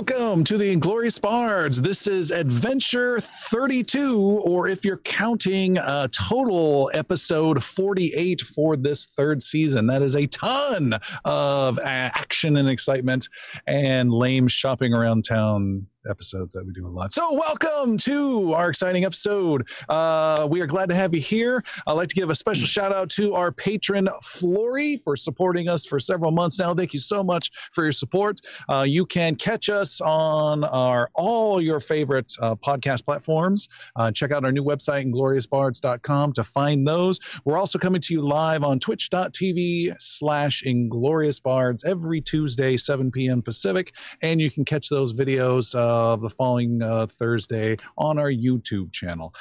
Welcome to the Inglorious Bards. This is Adventure 32, or if you're counting uh, total episode 48 for this third season. That is a ton of action and excitement and lame shopping around town episodes that we do a lot. So, welcome to our exciting episode. Uh, we are glad to have you here. I'd like to give a special shout out to our patron, Flory, for supporting us for several months now. Thank you so much for your support. Uh, you can catch us on our all your favorite uh, podcast platforms. Uh, check out our new website, ingloriousbards.com, to find those. We're also coming to you live on twitch.tv slash ingloriousbards every Tuesday, 7 p.m. Pacific. And you can catch those videos uh, the following uh, Thursday on our YouTube channel.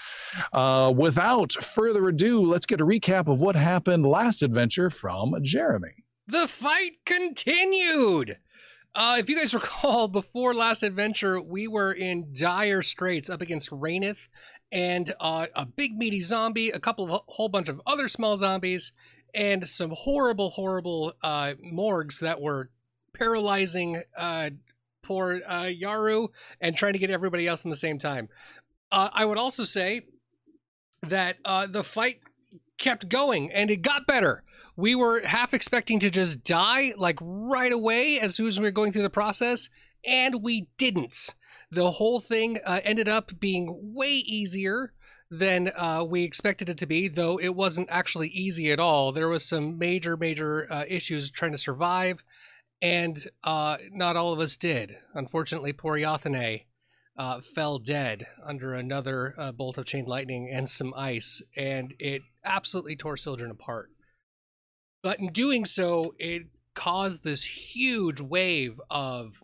Uh, without further ado, let's get a recap of what happened last adventure from Jeremy. The fight continued. Uh, if you guys recall, before last adventure, we were in dire straits up against Rainith and uh, a big meaty zombie, a couple of a whole bunch of other small zombies, and some horrible, horrible uh, morgs that were paralyzing uh, poor uh, Yaru and trying to get everybody else in the same time. Uh, I would also say that uh, the fight kept going and it got better. We were half expecting to just die like right away as soon as we were going through the process, and we didn't. The whole thing uh, ended up being way easier than uh, we expected it to be, though it wasn't actually easy at all. There was some major, major uh, issues trying to survive and uh, not all of us did. Unfortunately, poor Yathane uh, fell dead under another uh, bolt of chain lightning and some ice, and it absolutely tore Sildren apart. But in doing so, it caused this huge wave of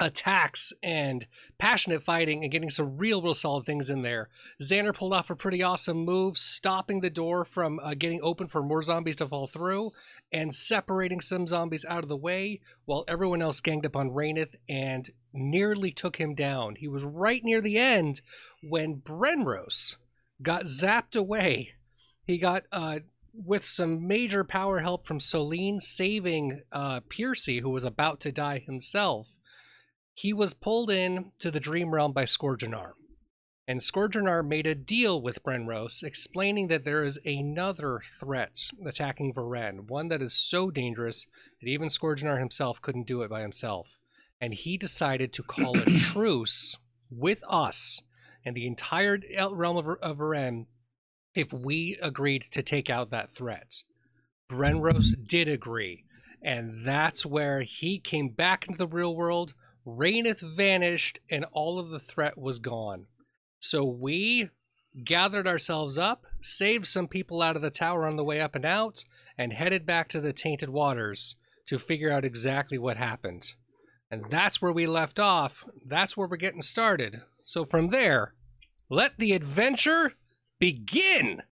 attacks and passionate fighting and getting some real, real solid things in there. Xander pulled off a pretty awesome move, stopping the door from uh, getting open for more zombies to fall through and separating some zombies out of the way while everyone else ganged up on Rainith and nearly took him down. He was right near the end when Brenros got zapped away. He got uh, with some major power help from Soline saving uh, Piercy, who was about to die himself he was pulled in to the Dream Realm by Scourgeonar. And Scourgeonar made a deal with Brenros, explaining that there is another threat attacking Varen, one that is so dangerous that even Scourgeonar himself couldn't do it by himself. And he decided to call a truce with us and the entire realm of, of Varen if we agreed to take out that threat. Brenros did agree, and that's where he came back into the real world Rainith vanished and all of the threat was gone. So we gathered ourselves up, saved some people out of the tower on the way up and out, and headed back to the Tainted Waters to figure out exactly what happened. And that's where we left off. That's where we're getting started. So from there, let the adventure begin!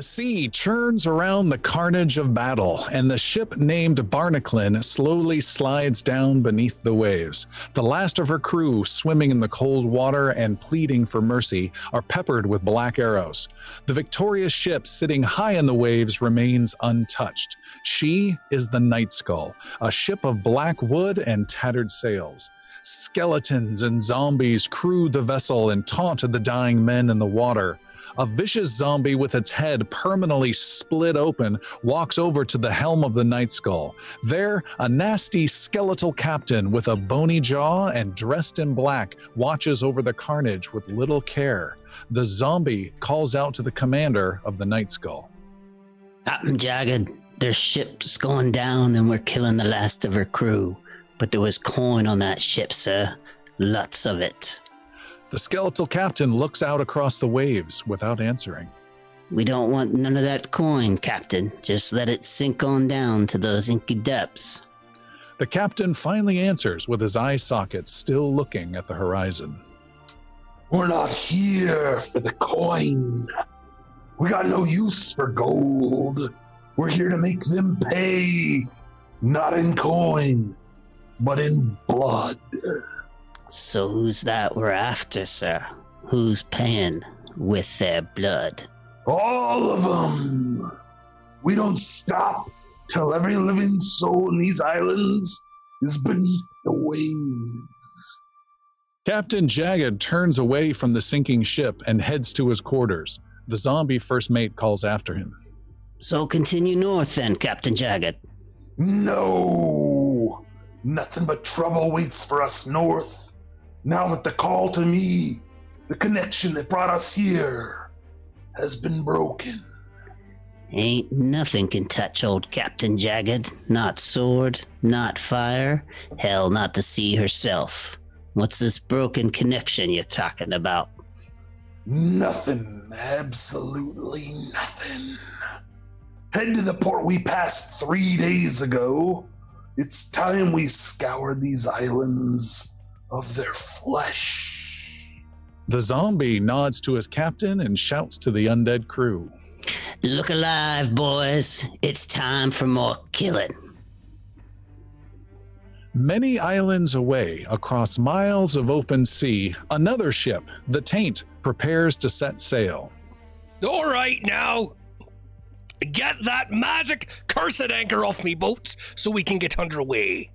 The sea churns around the carnage of battle, and the ship named Barnaclin slowly slides down beneath the waves. The last of her crew, swimming in the cold water and pleading for mercy, are peppered with black arrows. The victorious ship, sitting high in the waves, remains untouched. She is the Night Skull, a ship of black wood and tattered sails. Skeletons and zombies crew the vessel and taunt the dying men in the water. A vicious zombie with its head permanently split open walks over to the helm of the Night Skull. There, a nasty skeletal captain with a bony jaw and dressed in black watches over the carnage with little care. The zombie calls out to the commander of the Night Skull. Captain Jagged, their ship's going down and we're killing the last of her crew. But there was coin on that ship, sir. Lots of it. The skeletal captain looks out across the waves without answering. We don't want none of that coin, Captain. Just let it sink on down to those inky depths. The captain finally answers with his eye sockets still looking at the horizon. We're not here for the coin. We got no use for gold. We're here to make them pay, not in coin, but in blood. So who's that we're after, sir? Who's paying with their blood? All of them. We don't stop till every living soul in these islands is beneath the waves. Captain Jagged turns away from the sinking ship and heads to his quarters. The zombie first mate calls after him. So continue north then, Captain Jagged. No! Nothing but trouble waits for us north. Now that the call to me, the connection that brought us here, has been broken. Ain't nothing can touch old Captain Jagged. Not sword, not fire, hell, not the sea herself. What's this broken connection you're talking about? Nothing, absolutely nothing. Head to the port we passed three days ago. It's time we scoured these islands of their flesh. The zombie nods to his captain and shouts to the undead crew. Look alive, boys. It's time for more killing. Many islands away, across miles of open sea, another ship, the Taint, prepares to set sail. All right, now. Get that magic cursed anchor off me boats so we can get underway.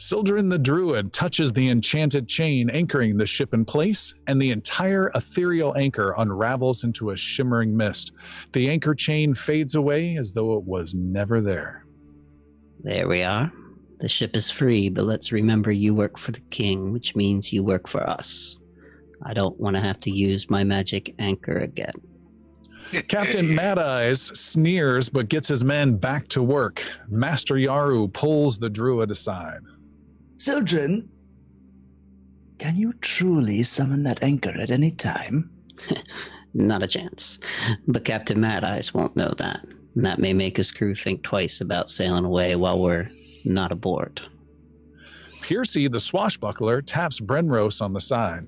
Sildren the Druid touches the enchanted chain anchoring the ship in place, and the entire ethereal anchor unravels into a shimmering mist. The anchor chain fades away as though it was never there. There we are. The ship is free, but let's remember you work for the king, which means you work for us. I don't want to have to use my magic anchor again. Captain Mad Eyes sneers but gets his men back to work. Master Yaru pulls the druid aside. Sildren, can you truly summon that anchor at any time? Not a chance. But Captain Mad Eyes won't know that. And that may make his crew think twice about sailing away while we're not aboard. Piercy, the swashbuckler, taps Brenrose on the side.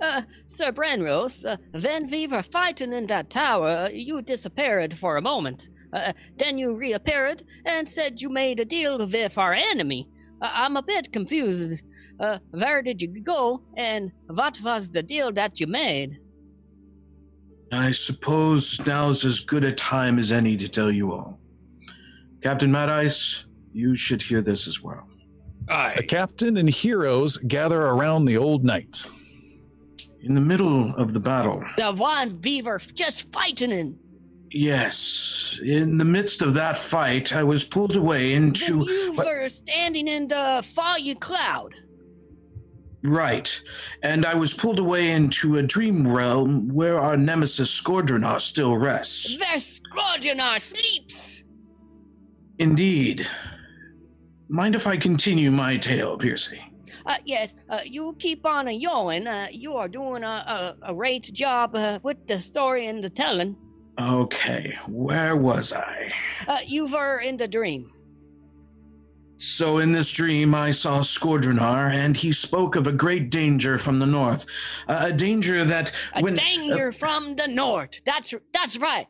Uh, Sir Brenrose, uh, when we were fighting in that tower, you disappeared for a moment. Uh, then you reappeared and said you made a deal with our enemy. Uh, I'm a bit confused. Uh, where did you go, and what was the deal that you made? I suppose now's as good a time as any to tell you all. Captain Mad Eyes, you should hear this as well. The Aye. captain and heroes gather around the old knight. In the middle of the battle, The one we were just fighting in. Yes, in the midst of that fight, I was pulled away into. you what- were standing in the foggy cloud. Right, and I was pulled away into a dream realm where our nemesis Skordronar still rests. Where Skrodjanar sleeps. Indeed. Mind if I continue my tale, Piercy? Uh, yes, uh, you keep on a yawing. Uh, you are doing a, a, a great job uh, with the story and the telling. Okay, where was I? Uh, you were in the dream. So in this dream, I saw Skordronar, and he spoke of a great danger from the north. A a danger that A when danger from the north. That's that's right.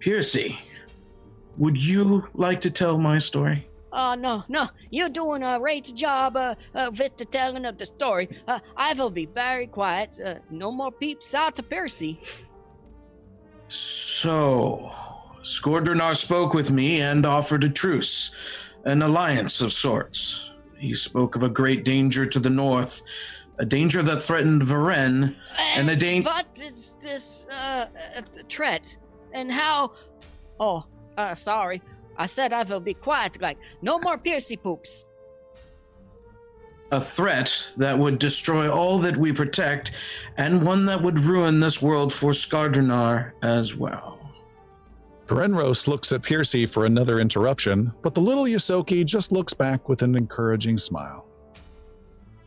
Piercy, would you like to tell my story? Uh, no, no, you're doing a great job uh, uh, with the telling of the story. Uh, I will be very quiet. Uh, no more peeps out to Percy. So, Skordronar spoke with me and offered a truce, an alliance of sorts. He spoke of a great danger to the north, a danger that threatened Varen, And the dan- What is this uh, uh, threat? And how? Oh, uh, sorry. I said I will be quiet. Like no more Piercy poops. A threat that would destroy all that we protect, and one that would ruin this world for Skardronar as well. Brenrose looks at Piercy for another interruption, but the little Yosoki just looks back with an encouraging smile.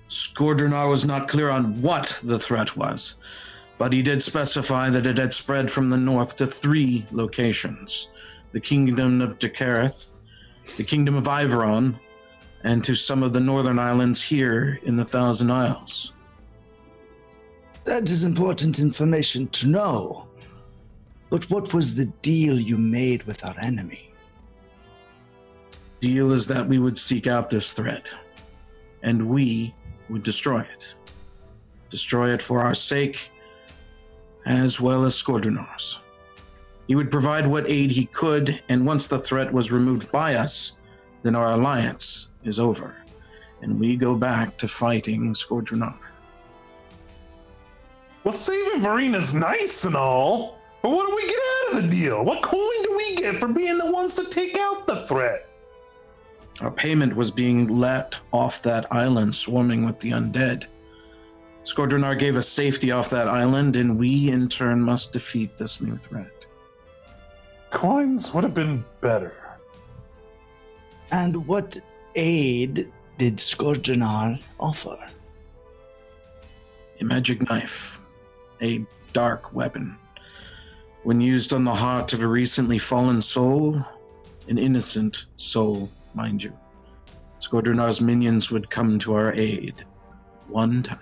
Skordrenar was not clear on what the threat was, but he did specify that it had spread from the north to three locations the Kingdom of Dekareth, the Kingdom of Iveron, and to some of the northern islands here in the Thousand Isles. That is important information to know. But what was the deal you made with our enemy? Deal is that we would seek out this threat, and we would destroy it. Destroy it for our sake, as well as Skordrenar's. He would provide what aid he could, and once the threat was removed by us, then our alliance is over, and we go back to fighting Skordrenar. Well, saving Varen's nice and all, but what do we get out of the deal? What coin do we get for being the ones to take out the threat? Our payment was being let off that island swarming with the undead. Skordrenar gave us safety off that island, and we in turn must defeat this new threat. Coins would have been better. And what aid did Scourgenar offer? A magic knife, a dark weapon. When used on the heart of a recently fallen soul, an innocent soul, mind you, Skordrenar's minions would come to our aid one time.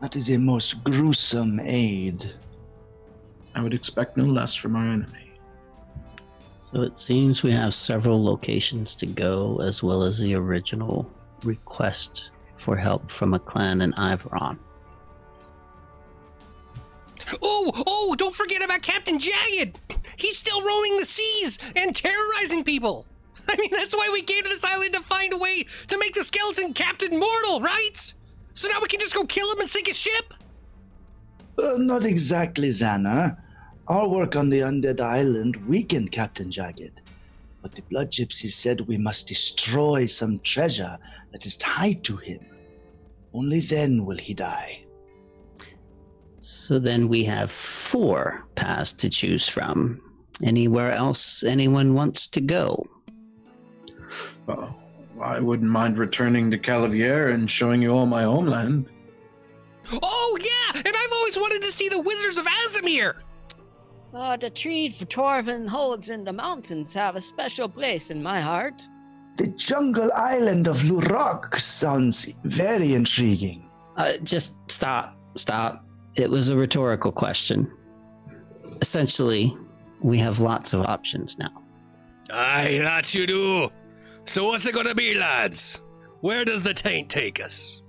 That is a most gruesome aid. I would expect no less from our enemy. So it seems we have several locations to go, as well as the original request for help from a clan in Iveron. Oh, oh, don't forget about Captain Jagged. He's still roaming the seas and terrorizing people. I mean, that's why we came to this island to find a way to make the skeleton Captain Mortal, right? So now we can just go kill him and sink his ship? Uh, not exactly, Xana. Our work on the undead island weakened Captain Jagged. But the Blood Gypsy said we must destroy some treasure that is tied to him. Only then will he die. So then we have four paths to choose from. Anywhere else anyone wants to go? Well, I wouldn't mind returning to Calavier and showing you all my homeland. Oh, yeah, and I've always wanted to see the Wizards of Azamir. Uh, the tree for Torvin holds in the mountains have a special place in my heart. The jungle island of Lurok sounds very intriguing. Uh, just stop, stop. It was a rhetorical question. Essentially, we have lots of options now. Aye, that you do. So what's it gonna be, lads? Where does the taint take us?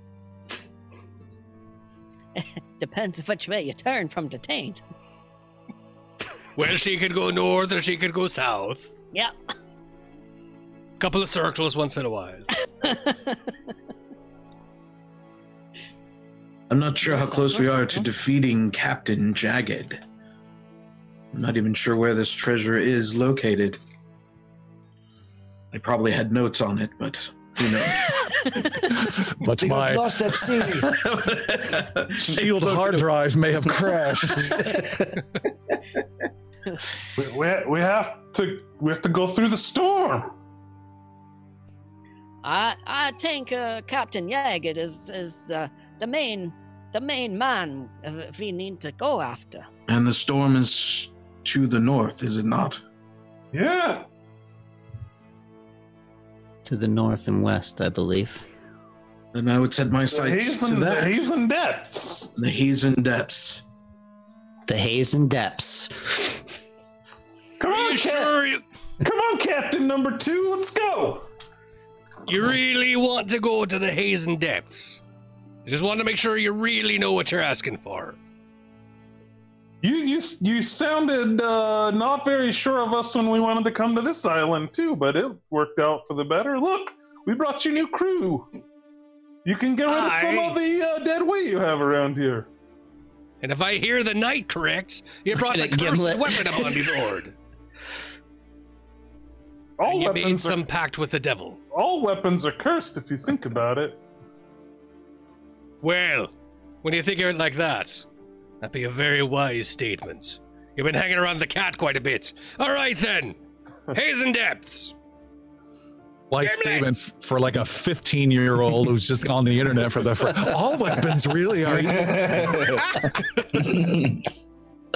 Depends which way you turn from the taint. Well, she could go north or she could go south. Yep. Couple of circles once in a while. I'm not sure how close we are to defeating Captain Jagged. I'm not even sure where this treasure is located. I probably had notes on it, but who knows? But They my lost at sea. shield hard drive may have crashed. We, we, we have to we have to go through the storm. I I think uh, Captain Jagged is is the the main the main man uh, we need to go after. and the storm is to the north, is it not? Yeah. To the north and west, I believe. Then I would set my The sights to hazen, the that. hazen depths. The hazen depths. The Hazen Depths. Come Are on, you Cap- sure you, come on, Captain Number Two. Let's go. you really want to go to the Hazen Depths? I just want to make sure you really know what you're asking for. You you you sounded uh, not very sure of us when we wanted to come to this island too, but it worked out for the better. Look, we brought you new crew. You can get rid of some Aye. of the uh, dead weight you have around here. And if I hear the night correct, you brought the at cursed Gimlet. weapon upon me, Lord. All And you made some are, pact with the devil. all weapons are cursed if you think about it. Well, when you think of it like that, that'd be a very wise statement. You've been hanging around the cat quite a bit. All right then, Hazen Depths. Life statement f- for like a 15 year old who's just on the internet for the for, all weapons really are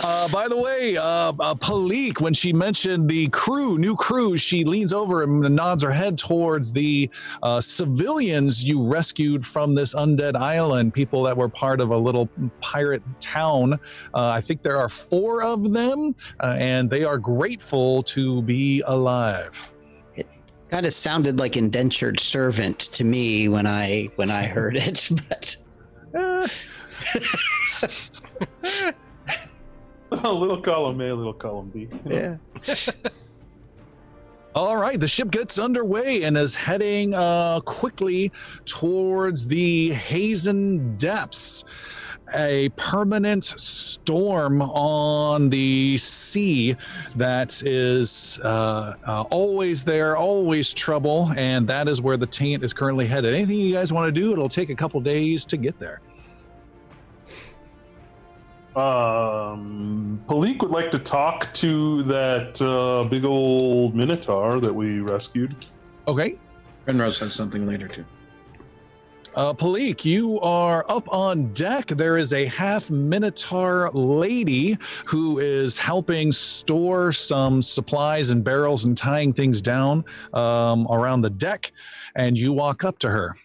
Uh, by the way, uh, uh, Palik, when she mentioned the crew, new crew, she leans over and nods her head towards the uh, civilians you rescued from this undead island, people that were part of a little pirate town. Uh, I think there are four of them, uh, and they are grateful to be alive. Kind of sounded like indentured servant to me when I when I heard it, but a little column A, A, little column B. yeah. All right, the ship gets underway and is heading uh, quickly towards the Hazen Depths. A permanent storm on the sea that is uh, uh, always there, always trouble, and that is where the taint is currently headed. Anything you guys want to do? It'll take a couple days to get there. Um, Palik would like to talk to that uh, big old minotaur that we rescued. Okay, Renrose has something later too. Uh, Palik, you are up on deck. There is a half Minotaur lady who is helping store some supplies and barrels and tying things down um, around the deck. And you walk up to her.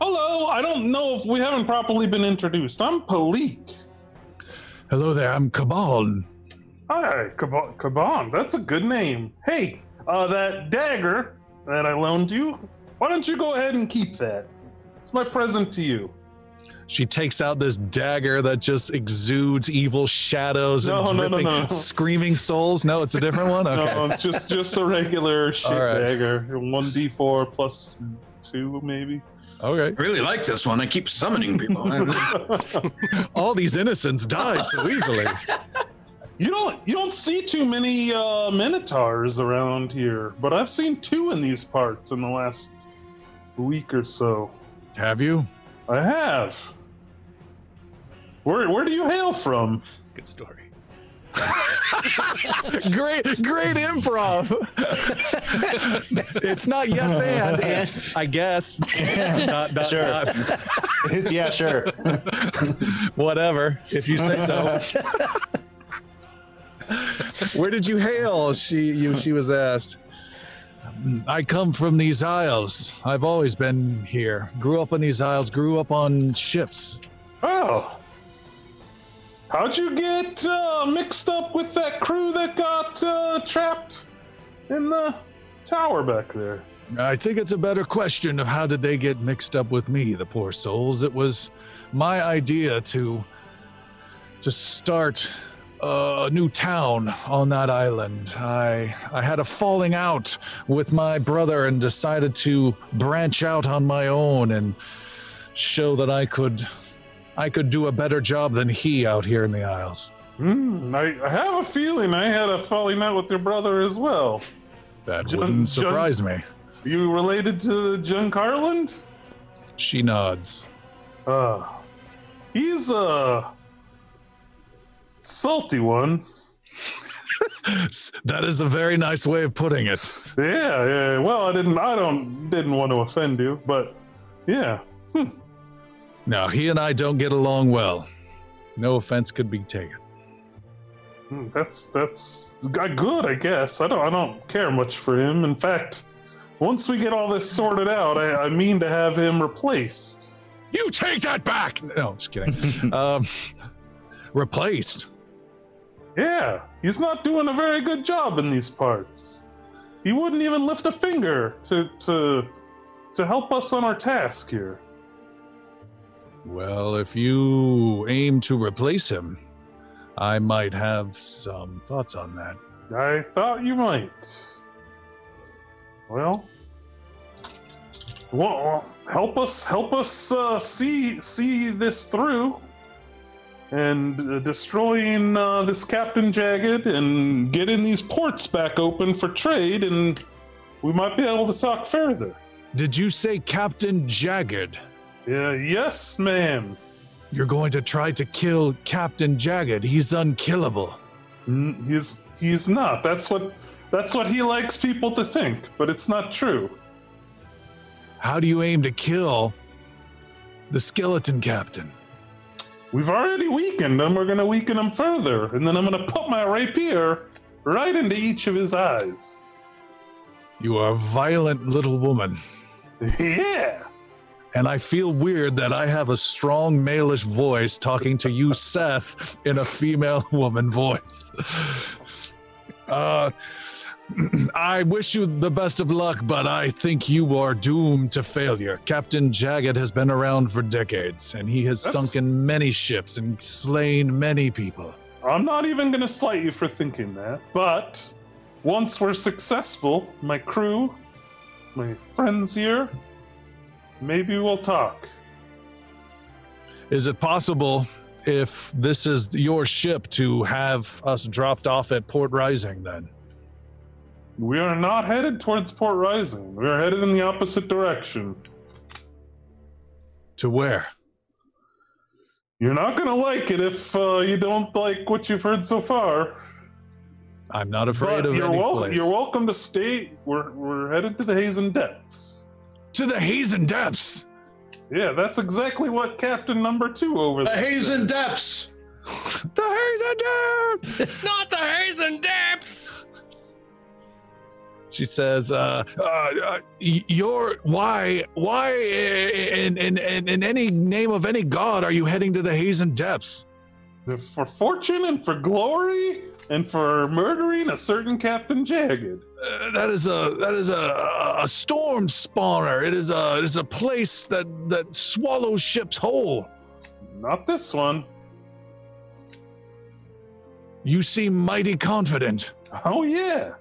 Hello, I don't know if we haven't properly been introduced. I'm Palik. Hello there, I'm Cabal. Hi, Kaban. Kaban. That's a good name. Hey, uh, that dagger that I loaned you, why don't you go ahead and keep that? It's my present to you. She takes out this dagger that just exudes evil shadows No, and no, no, dripping, no. screaming souls. No, it's a different one. Okay. No, it's just just a regular shit All right. dagger. One d four plus two, maybe. Okay. I really like this one. I keep summoning people. All these innocents die so easily. You don't you don't see too many uh, minotaurs around here, but I've seen two in these parts in the last week or so. Have you? I have. Where where do you hail from? Good story. great, great improv. it's not yes and it's I guess. Not, not, Sure. not- It's, yeah, sure. whatever, if you say so. Where did you hail? She you she was asked. I come from these isles. I've always been here. Grew up in these isles, grew up on ships. Oh. How'd you get uh, mixed up with that crew that got uh, trapped in the tower back there? I think it's a better question of how did they get mixed up with me, the poor souls. It was my idea to to start a new town on that island. I I had a falling out with my brother and decided to branch out on my own and show that I could I could do a better job than he out here in the Isles. Hmm, I, I have a feeling I had a falling out with your brother as well. That Jun- wouldn't Jun- surprise me. You related to Jun Carland? She nods. Uh, he's a salty one. That is a very nice way of putting it. Yeah, yeah. Well, I didn't. I don't. Didn't want to offend you, but yeah. Now he and I don't get along well. No offense could be taken. Hmm, That's that's good, I guess. I don't. I don't care much for him. In fact, once we get all this sorted out, I, I mean to have him replaced. You take that back! No, just kidding. um, replaced. Yeah, he's not doing a very good job in these parts. He wouldn't even lift a finger to to to help us on our task here. Well, if you aim to replace him, I might have some thoughts on that. I thought you might. Well, well, help us, help us uh, see see this through, and uh, destroying uh, this Captain Jagged and getting these ports back open for trade, and we might be able to talk further. Did you say Captain Jagged? Yeah, yes, ma'am. You're going to try to kill Captain Jagged. He's unkillable. Mm, He's He's not. That's what that's what he likes people to think, but it's not true. How do you aim to kill the skeleton captain? We've already weakened them. We're gonna weaken them further, and then I'm gonna put my rapier right into each of his eyes. You are a violent little woman. Yeah. And I feel weird that I have a strong malish voice talking to you, Seth, in a female woman voice. Uh, I wish you the best of luck, but I think you are doomed to failure. Captain Jagged has been around for decades, and he has That's- sunken many ships and slain many people. I'm not even gonna slight you for thinking that, but once we're successful, my crew, my friends here, maybe we'll talk. Is it possible, if this is your ship, to have us dropped off at Port Rising then? We are not headed towards Port Rising. We are headed in the opposite direction. To where? You're not gonna like it if uh, you don't like what you've heard so far. I'm not afraid But of you're, any wel- place. you're welcome to stay. We're, we're headed to the Hazen Depths. to the Hazen Depths! Yeah, that's exactly what Captain Number Two over there. The. Hazen said. Depths. The Hazen Depths! Not the Hazen Depths! She says, uh, uh, uh, "You're why, why, in, in in in any name of any god, are you heading to the Hazen Depths? For fortune and for glory and for murdering a certain Captain Jagged. Uh, that is a that is a a storm spawner. It is a it is a place that that swallows ships whole. Not this one. You seem mighty confident. Oh yeah.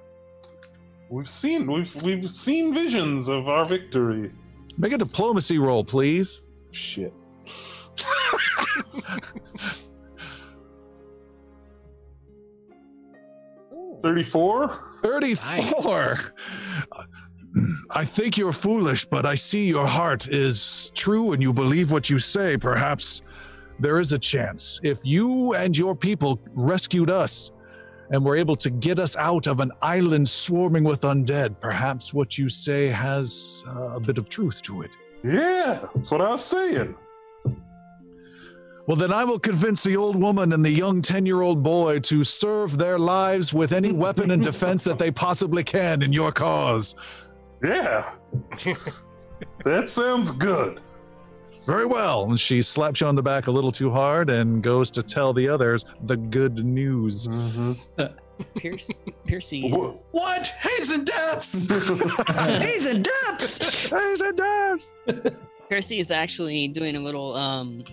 We've seen we've we've seen visions of our victory. Make a diplomacy roll, please. Shit. Thirty-four. 34. I think you're foolish, but I see your heart is true and you believe what you say. Perhaps there is a chance. If you and your people rescued us and were able to get us out of an island swarming with undead, perhaps what you say has uh, a bit of truth to it. Yeah, that's what I was saying. Well, then I will convince the old woman and the young 10 year old boy to serve their lives with any weapon and defense that they possibly can in your cause. Yeah. that sounds good. Very well. And she slaps you on the back a little too hard and goes to tell the others the good news. Pierce, Piercy. Wha- is- What? Hazen Depths. Hazen Depths! Hazen Depths! Percy is actually doing a little um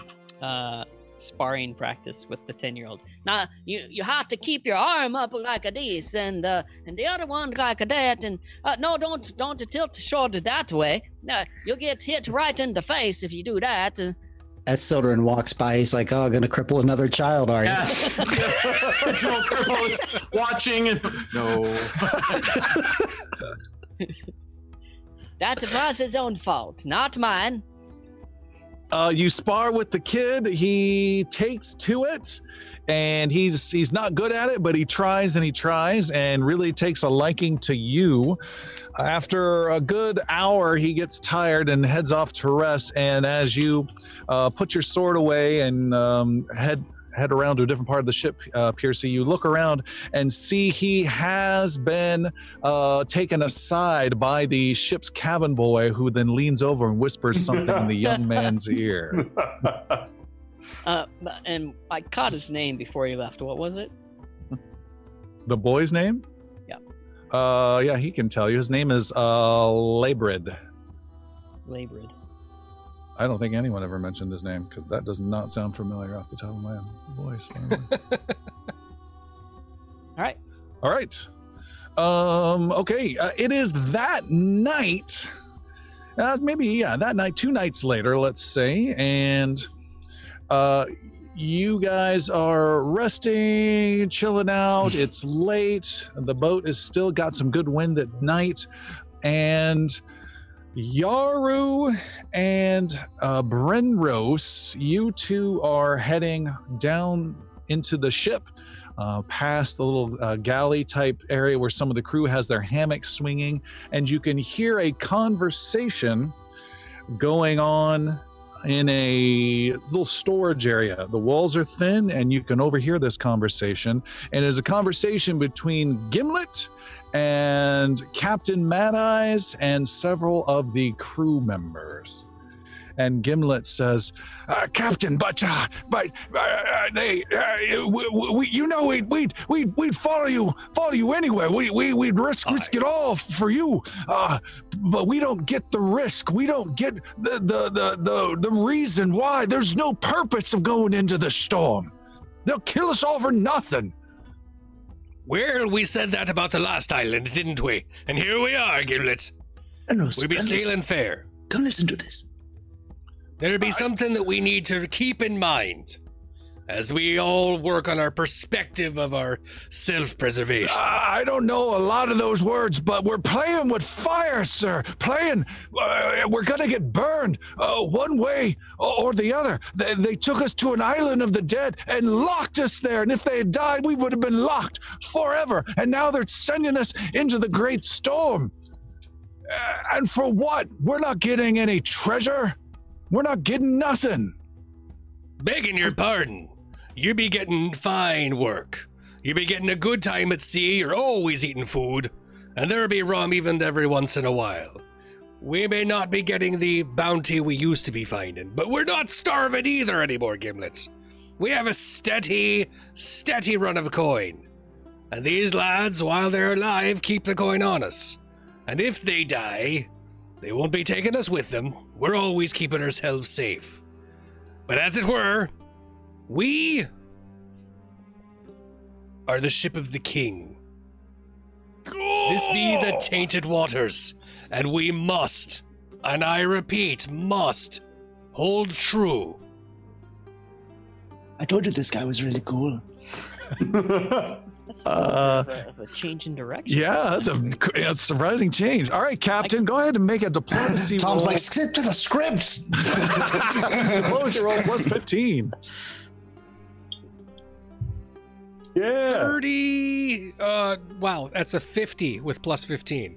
uh sparring practice with the 10 year old now you you have to keep your arm up like a this and uh and the other one like a that and uh no don't don't tilt the shoulder that way no you'll get hit right in the face if you do that uh, As Sildren walks by, he's like, "Oh, gonna cripple another child, are you?" Yeah. Original cripple is watching and no. that was his own fault not mine Uh, you spar with the kid. He takes to it, and he's he's not good at it, but he tries and he tries, and really takes a liking to you. After a good hour, he gets tired and heads off to rest. And as you uh, put your sword away and um, head head around to a different part of the ship, uh, Piercy, you look around and see he has been uh, taken aside by the ship's cabin boy, who then leans over and whispers something in the young man's ear. uh and i caught his name before he left what was it The boy's name? Yeah. Uh, yeah, he can tell you. His name is uh, Labrid. labored I don't think anyone ever mentioned his name because that does not sound familiar off the top of my voice. all right All right. Um, okay. Uh, it is that night. Uh, maybe, yeah, that night, two nights later, let's say. And uh, you guys are resting, chilling out. It's late. The boat has still got some good wind at night. And Yaru and uh, Brenros, you two are heading down into the ship uh, past the little uh, galley type area where some of the crew has their hammocks swinging, and you can hear a conversation going on in a little storage area. The walls are thin, and you can overhear this conversation. And it's a conversation between Gimlet and Captain Mad Eyes and several of the crew members. And Gimlet says, uh, "Captain, but uh, but uh, they, uh, we, we, you know, we'd we'd we'd we'd follow you, follow you anywhere. We we we'd risk risk it all for you. Uh, but we don't get the risk. We don't get the the the the, the reason why. There's no purpose of going into the storm. They'll kill us all for nothing." Well, we said that about the last island, didn't we? And here we are, Gimlet. Brenros, We be sailing fair. Come listen to this. There'll be something that we need to keep in mind as we all work on our perspective of our self preservation. I don't know a lot of those words, but we're playing with fire, sir. Playing, uh, we're gonna get burned uh, one way or or the other. They, they took us to an island of the dead and locked us there. And if they had died, we would have been locked forever. And now they're sending us into the great storm. Uh, and for what? We're not getting any treasure. We're not getting nothing. Begging your pardon, you be getting fine work. You be getting a good time at sea, you're always eating food, and there'll be rum even every once in a while. We may not be getting the bounty we used to be finding, but we're not starving either anymore, Gimlets. We have a steady, steady run of coin. And these lads, while they're alive, keep the coin on us. And if they die, they won't be taking us with them. We're always keeping ourselves safe. But as it were, we are the ship of the king. This be the tainted waters, and we must, and I repeat, must, hold true. I told you this guy was really cool. That's a Uh, of a, of a change in direction. Yeah, that's a, a surprising change. All right, Captain, go ahead and make a diplomacy Tom's roll. like, skip to the script. diplomacy roll plus 15. Yeah. 30. Uh, wow, that's a 50 with plus 15.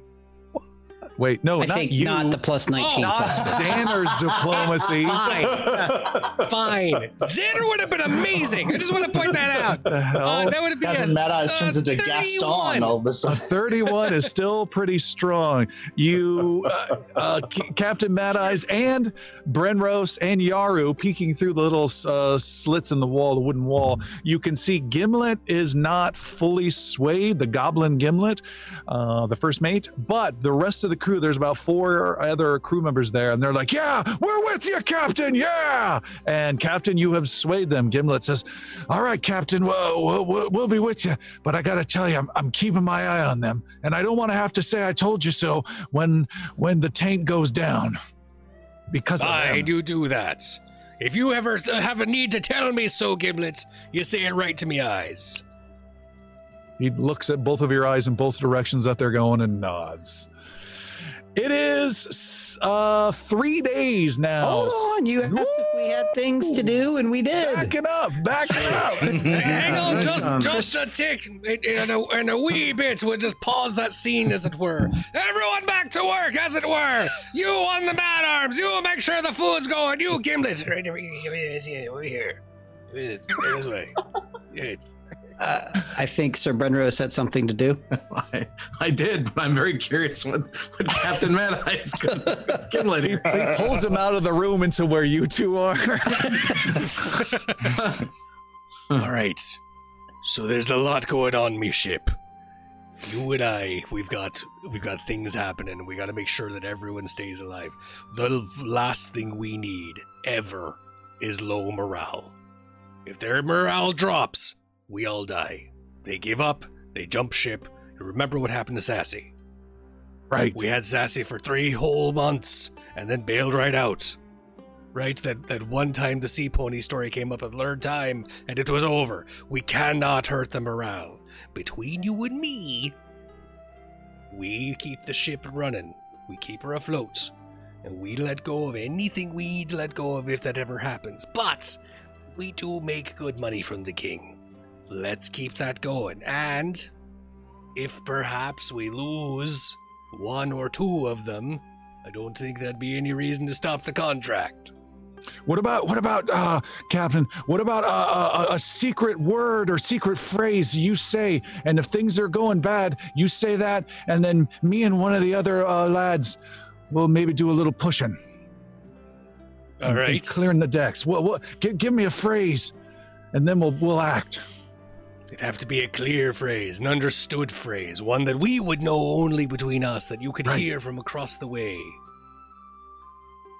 Wait, no, I not think you. not the plus 19 not plus. Xander's diplomacy. Fine. Fine. Xander would have been amazing. I just want to point that out. the hell? Uh, that would have been Captain Mad Eyes uh, turns into 31. Gaston all of a A sudden. 31 is still pretty strong. You, uh, uh, C- Captain Mad Eyes and Brenros and Yaru peeking through the little uh, slits in the wall, the wooden wall, you can see Gimlet is not fully swayed, the goblin Gimlet, uh, the first mate, but the rest of the crew, there's about four other crew members there, and they're like, Yeah, we're with you, Captain. Yeah. And Captain, you have swayed them. Gimlet says, All right, Captain, we'll, we'll, we'll be with you. But I got to tell you, I'm, I'm keeping my eye on them. And I don't want to have to say I told you so when when the tank goes down. Because I do do that. If you ever have a need to tell me so, Gimlet, you say it right to me eyes. He looks at both of your eyes in both directions that they're going and nods. It is uh three days now. Hold on, you asked if we had things to do, and we did. Backing up, backing up. Hang on, just Um, just a tick, and a, in a wee bit. We'll just pause that scene, as it were. Everyone back to work, as it were. You on the man arms. You make sure the food's going. You Gimlet, right over here. Over here. This way. Good. Uh, I think Sir Brenrose had something to do. I, I did, but I'm very curious what, what Captain Mad Eye's going with Gimlet here. he pulls him out of the room into where you two are. All right. So there's a lot going on, me ship. You and I, we've got we've got things happening. We got to make sure that everyone stays alive. The last thing we need ever is low morale. If their morale drops, we all die. They give up. They jump ship. You remember what happened to Sassy? right. We had Sassy for three whole months and then bailed right out. Right? That that one time the sea pony story came up a third time and it was over. We cannot hurt the morale. Between you and me, we keep the ship running. We keep her afloat. And we let go of anything we need to let go of if that ever happens. But we do make good money from the king. Let's keep that going. And if perhaps we lose one or two of them, I don't think that'd be any reason to stop the contract. What about what about uh, Captain? What about uh, a, a secret word or secret phrase you say? And if things are going bad, you say that, and then me and one of the other uh, lads will maybe do a little pushing. All right. clearing the decks. What? What? Give, give me a phrase, and then we'll we'll act. It'd have to be a clear phrase, an understood phrase, one that we would know only between us, that you could Right. hear from across the way.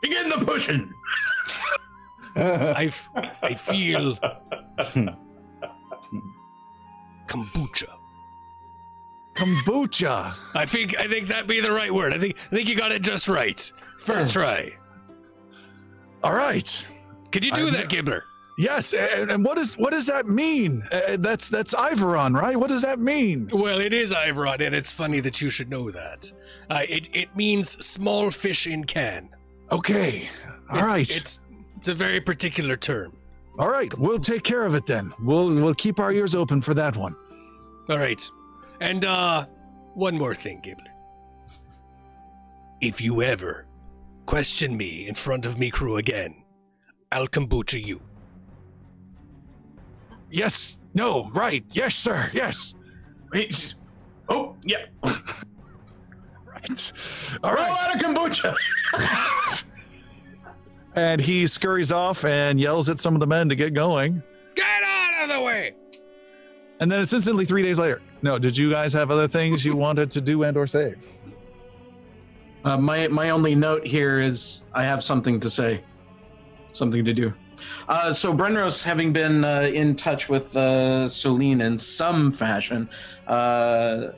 Begin the pushing. I, f- I feel hmm. kombucha. Kombucha. I think I think that'd be the right word. I think I think you got it just right. First oh. try. All right. Could you do I'm- that, Gibbler? Yes. And, and what is what does that mean? Uh, that's that's Iveron, right? What does that mean? Well, it is Ivoron, and it's funny that you should know that. Uh, it it means small fish in can. Okay. All It's- right. It's it's a very particular term. All right. We'll take care of it then. We'll we'll keep our ears open for that one. All right. And uh one more thing, Gibbler. If you ever question me in front of me crew again, I'll kombucha you. Yes. No. Right. Yes, sir. Yes. Wait. Oh, yeah. Right. All Roll out of kombucha. And he scurries off and yells at some of the men to get going. Get out of the way! And then it's instantly three days later. No, did you guys have other things you wanted to do and or say? Uh, my my only note here is I have something to say, something to do. Uh, so Brenros, having been uh, in touch with uh, Celine in some fashion, uh,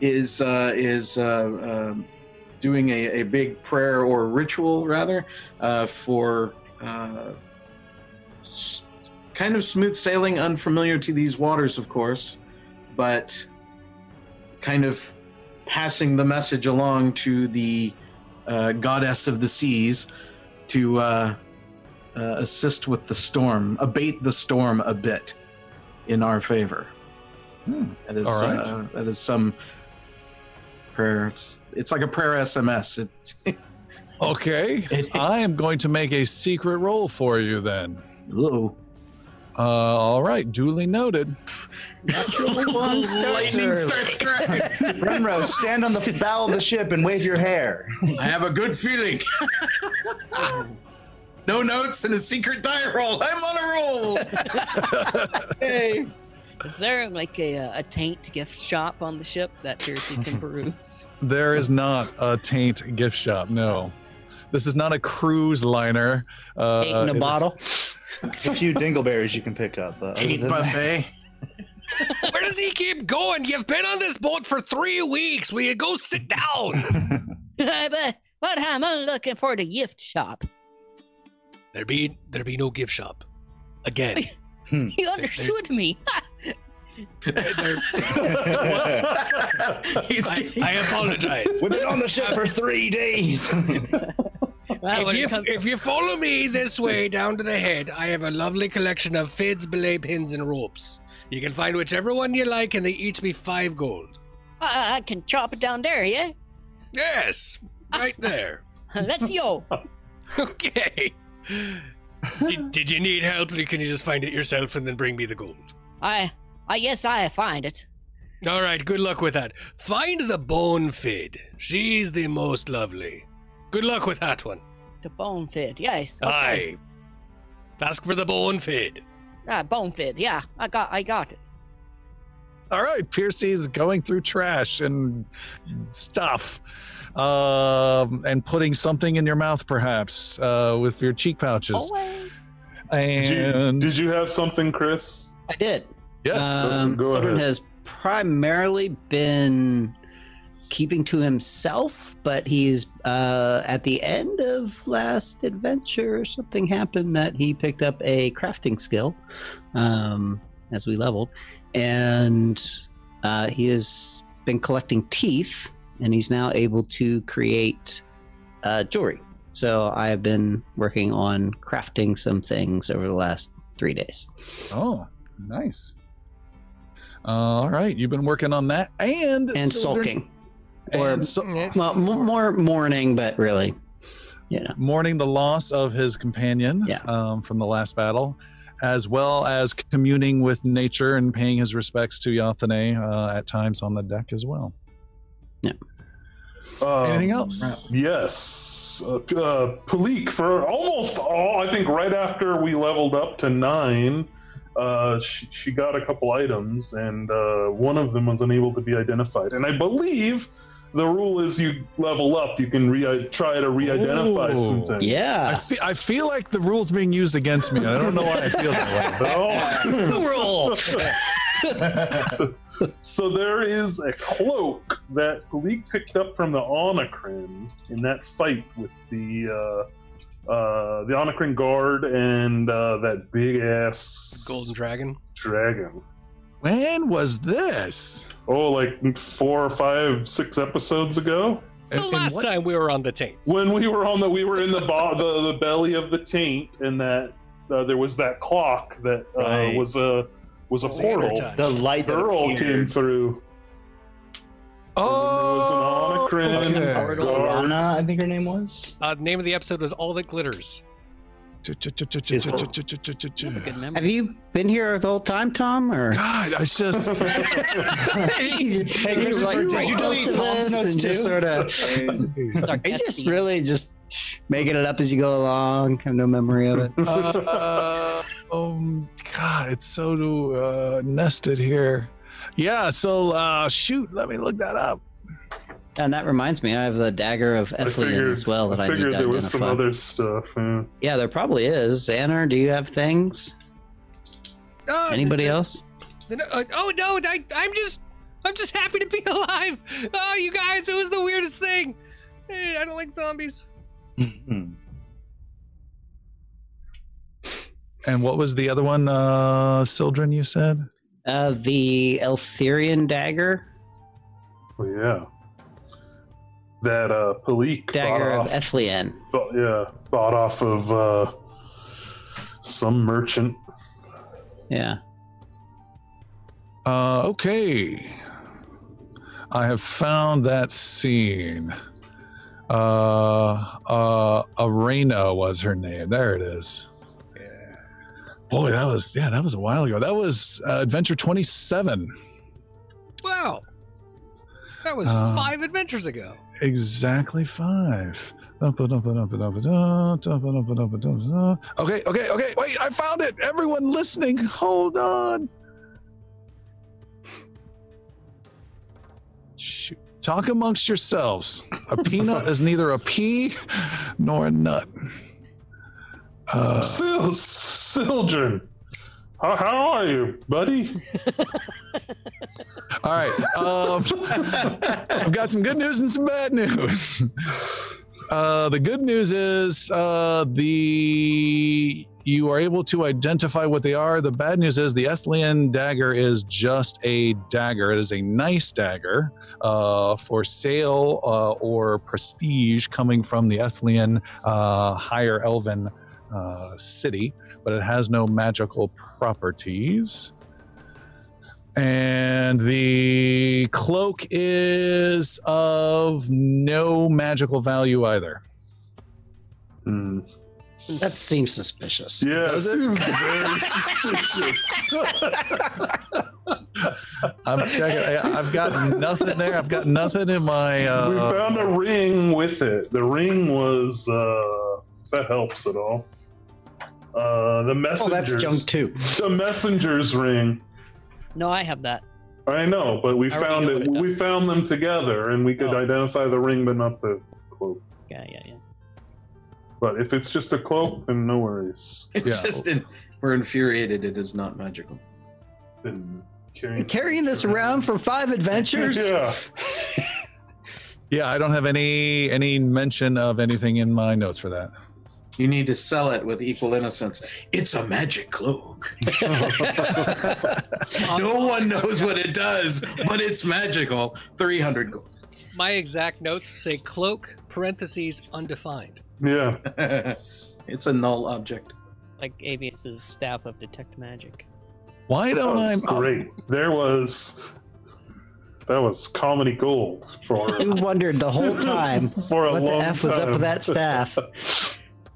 is uh, is uh, um doing a, a big prayer or ritual rather for s- kind of smooth sailing, unfamiliar to these waters, of course, but kind of passing the message along to the goddess of the seas to uh, uh, assist with the storm, abate the storm a bit in our favor. Hmm. That is All right. uh, that is some prayer. It's it's like a prayer SMS. It, Okay. it, I am going to make a secret roll for you then. Ooh. Uh, all right. Duly noted. One starts Lightning starts cracking. Remro, stand on the bow of the ship and wave your hair. I have a good feeling. No notes and a secret die roll. I'm on a roll. hey. Is there like a, uh, a taint gift shop on the ship that Piercy can peruse? There is not a taint gift shop. No. This is not a cruise liner. Uh, Eight in it a is- bottle. There's a few dingleberries you can pick up. But other Taint than that- buffet. Where does he keep going? You've been on this boat for three weeks. Will you go sit down? but, but I'm looking for the gift shop. There be there be no gift shop. Again. Hmm. You understood me. There- He's I, I apologize. We've been on the ship for three days. If you, comes- if you follow me this way down to the head, I have a lovely collection of fids, belay pins, and ropes. You can find whichever one you like, and they each be five gold. I, I can chop it down there, yeah? Yes, right there. Let's go. Okay. Did, did you need help, or can you just find it yourself and then bring me the gold? I, I guess I find it. All right, good luck with that. Find the bone fid. She's the most lovely. Good luck with that one. The bone fid, yes. Okay. Aye. Ask for the bone fid. Ah, bone fid, yeah. I got, I got it. All right. Piercy's going through trash and stuff. Um, and putting something in your mouth, perhaps, uh, with your cheek pouches. Always. Did you, And did you have something, Chris? I did. yes. Um, Go Southern ahead. has primarily been keeping to himself, but he's uh, at the end of last adventure, something happened that he picked up a crafting skill um, as we leveled, and uh, he has been collecting teeth, and he's now able to create uh, jewelry. So I have been working on crafting some things over the last three days. oh, Nice. All right, you've been working on that and and sulking, or and so- well, more mourning, but really, you know, mourning the loss of his companion Yeah. um, from the last battle, as well as communing with nature and paying his respects to Yathane uh, at times on the deck as well. Um, Anything else? Yes. Uh, uh, Palik, for almost all, I think right after we leveled up to nine, uh, she, she got a couple items, and uh, one of them was unable to be identified. And I believe the rule is you level up, you can re- try to re identify Oh. some things. I, yeah. fe- I feel like the rule's being used against me. I don't know why I feel that way. Oh. rule. so there is a cloak that Palik picked up from the Onakrin in that fight with the uh, uh, the Onakrin guard and uh, that big ass Golden Dragon. dragon. When was this? Oh, like four or five, six episodes ago, The And- and last what- time we were on the taint. when we were on the we were in the bo- the, the belly of the taint, and that uh, there was that clock that uh, Right. was a was a portal. The light that Girl appeared. came through. Oh, there was an Onakrin okay. guard. I think her name was. Uh, the name of the episode was All That Glitters. Have a good memory. Have you been here the whole time, Tom? Or God, I just hey, Christopher, did you delete Tom's notes and just too? sort of It's our Are you just really just making it up as you go along? I Have no memory of it. uh, um, God, it's so uh, nested here. Yeah, so uh, shoot, let me look that up. And that reminds me, I have the dagger of I as well that I I, need figured to there was some other stuff. Yeah. Yeah, there probably is. Xander, do you have things? Oh, Anybody else? th- uh, oh no, I, I'm just, I'm just happy to be alive. Oh, you guys, it was the weirdest thing. Eh, I don't like zombies. And what was the other one, uh, Sildren, you said? Uh, the Eltherian dagger, Oh, yeah. That uh, Palik dagger of off, Ethlian. bought- yeah, bought off of uh, some merchant. Yeah. Uh, okay. I have found that scene. Uh, uh, Arena was her name. There it is. Boy, that was yeah, that was a while ago. That was uh, Adventure Twenty Seven. Wow, that was Uh, five adventures ago. Exactly five. Okay, okay, okay. Wait, I found it. Everyone listening, hold on. Shoot. Talk amongst yourselves. A peanut is neither a pea nor a nut. Uh, Sil- Sildren, how, how are you, buddy? all right. Um, I've got some good news and some bad news. Uh, the good news is uh, the you are able to identify what they are. The bad news is the Ethlian dagger is just a dagger. It is a nice dagger uh, for sale uh, or prestige coming from the Ethlian uh, higher elven uh, city, but it has no magical properties. And the cloak is of no magical value either. Hmm. That seems suspicious. Yeah, Does it? seems very suspicious. I'm checking. I, I've got nothing there. I've got nothing in my. Uh, we found a ring with it. The ring was, uh, if that helps at all. Uh, the Oh, that's junk too. The messenger's ring. No, I have that. I know, but we I found it. it we does. found them together, and we could Oh. identify the ring, but not the cloak. Yeah, yeah, yeah. But if it's just a cloak, then no worries. It's Yeah. just in, we're infuriated. It is not magical. Then carrying, Carrying this around for five adventures? yeah. yeah, I don't have any any mention of anything in my notes for that. You need to sell it with equal innocence. It's a magic cloak. no one knows what it does, but it's magical. 300 gold. My exact notes say cloak parentheses undefined. Yeah. it's a null object. Like Avius's staff of detect magic. Why don't I? great. There was that was comedy gold for You wondered the whole time for a what the long F was up with that staff.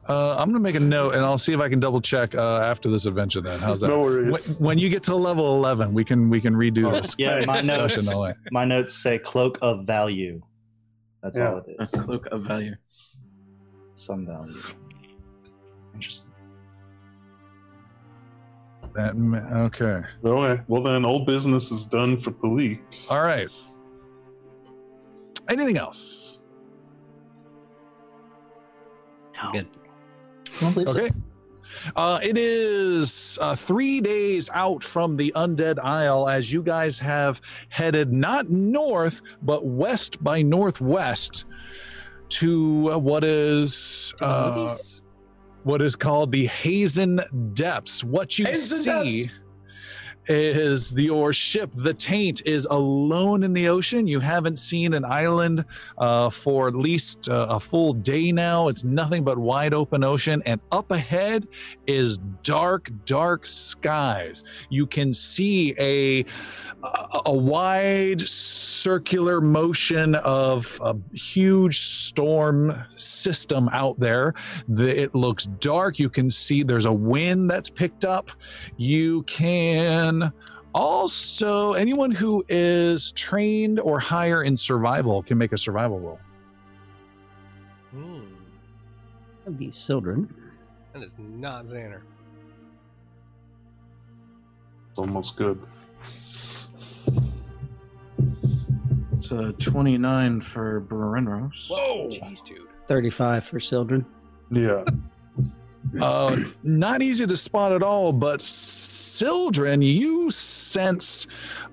Uh, I'm gonna make a note, and I'll see if I can double check uh, after this adventure. Then, how's that? no When, worries. when you get to level 11, we can we can redo this. Yeah, my notes. discussion. My notes say cloak of value. That's Yeah. all it is. A cloak of value. Some value. Interesting. That ma- okay. Okay. Well then, old business is done for Palik. All right. Anything else? Good. I don't so. Okay. Uh, it is uh, three days out from the Undead Isle as you guys have headed not north, but west by northwest to uh, what is uh, what is called the Hazen Depths. What you Hazen see Depths. Is the, your ship, the Taint, is alone in the ocean. You haven't seen an island uh, for at least uh, a full day now. It's nothing but wide open ocean, and up ahead is dark, dark skies. You can see a a, a wide circular motion of a huge storm system out there. The, it looks dark. You can see there's a wind that's picked up. You can also, anyone who is trained or higher in survival can make a survival roll. Hmm, That'd be Sildren. that is not Xander. It's almost good. It's a 29 for Barenros. Whoa! Jeez, dude. 35 for Sildren. Yeah. Uh, not easy to spot at all, but Sildren, you sense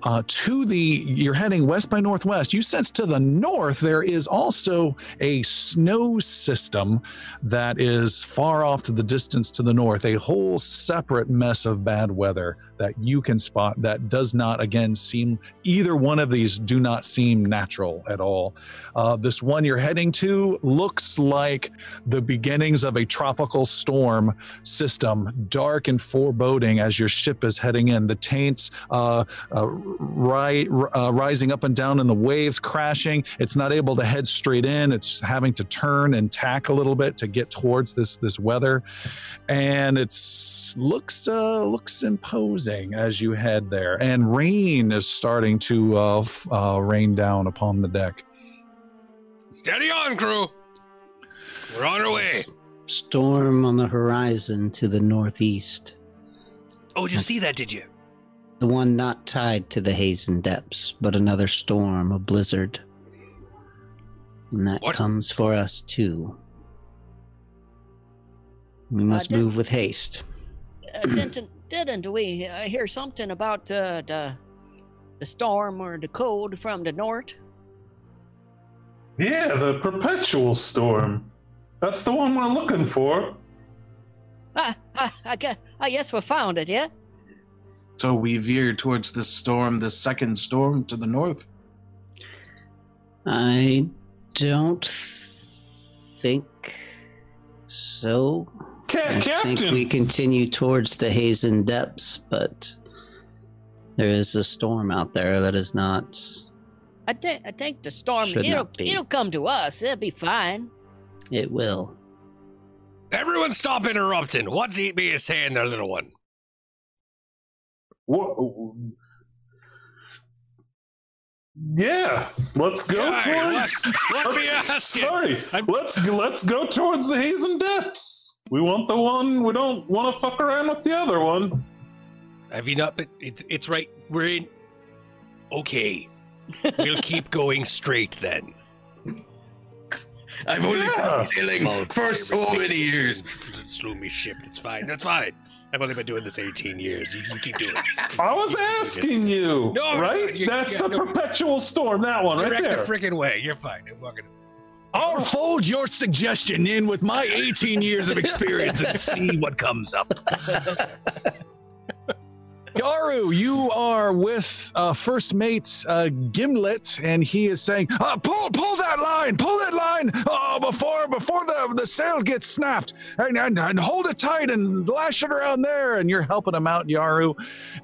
uh, to the, you're heading west by northwest. You sense to the north there is also a snow system that is far off to the distance to the north, a whole separate mess of bad weather that you can spot that does not, again, seem, either one of these do not seem natural at all. Uh, this one you're heading to looks like the beginnings of a tropical storm system, dark and foreboding as your ship is heading in. The taints uh, uh, ri- uh, rising up and down in the waves, crashing. It's not able to head straight in. It's having to turn and tack a little bit to get towards this this weather, and it's looks uh, looks imposing as you head there. And rain is starting to uh, f- uh, rain down upon the deck. Steady on, crew. We're on our way. Storm on the horizon to the northeast. Oh, did you see that? Did you? The one not tied to the Hazen Depths, but another storm, a blizzard. And that What? comes for us too. We must did- move with haste. Uh, didn't, didn't we uh, hear something about uh, the the storm or the cold from the north? Yeah, the perpetual storm. That's the one we're looking for. Ah, ah, I guess, I guess we found it, yeah? So we veer towards this storm, the second storm to the north. I don't think so. Ca- I Captain! think we continue towards the Hazen Depths, but there is a storm out there that is not. I think I think the storm Should it'll not be. it'll come to us. It'll be fine. It will. Everyone, stop interrupting. What's he be saying, there, little one? Wha- Yeah, let's go Guy, towards. let- let me let's- ask. Sorry, I'm- let's let's go towards the Hazen Depths. We want the one. We don't want to fuck around with the other one. Have you not? But it, it's right. We're in. Okay, we'll keep going straight then. I've only Yeah. been sailing for so many years. Slew me ship. It's fine. That's fine. I've only been doing this 18 years. You, you keep doing it. I was asking you, No, right? you- That's yeah, the no. perpetual storm. That one right Direct there. the freaking way. You're fine. I'm walking. I'll fold your suggestion in with my 18 years of experience and see what comes up. Yaru, you are with uh, first mate uh, Gimlet, and he is saying, uh, "Pull, pull that line, pull that line, uh, before before the the sail gets snapped, and, and and hold it tight and lash it around there." And you're helping him out, Yaru,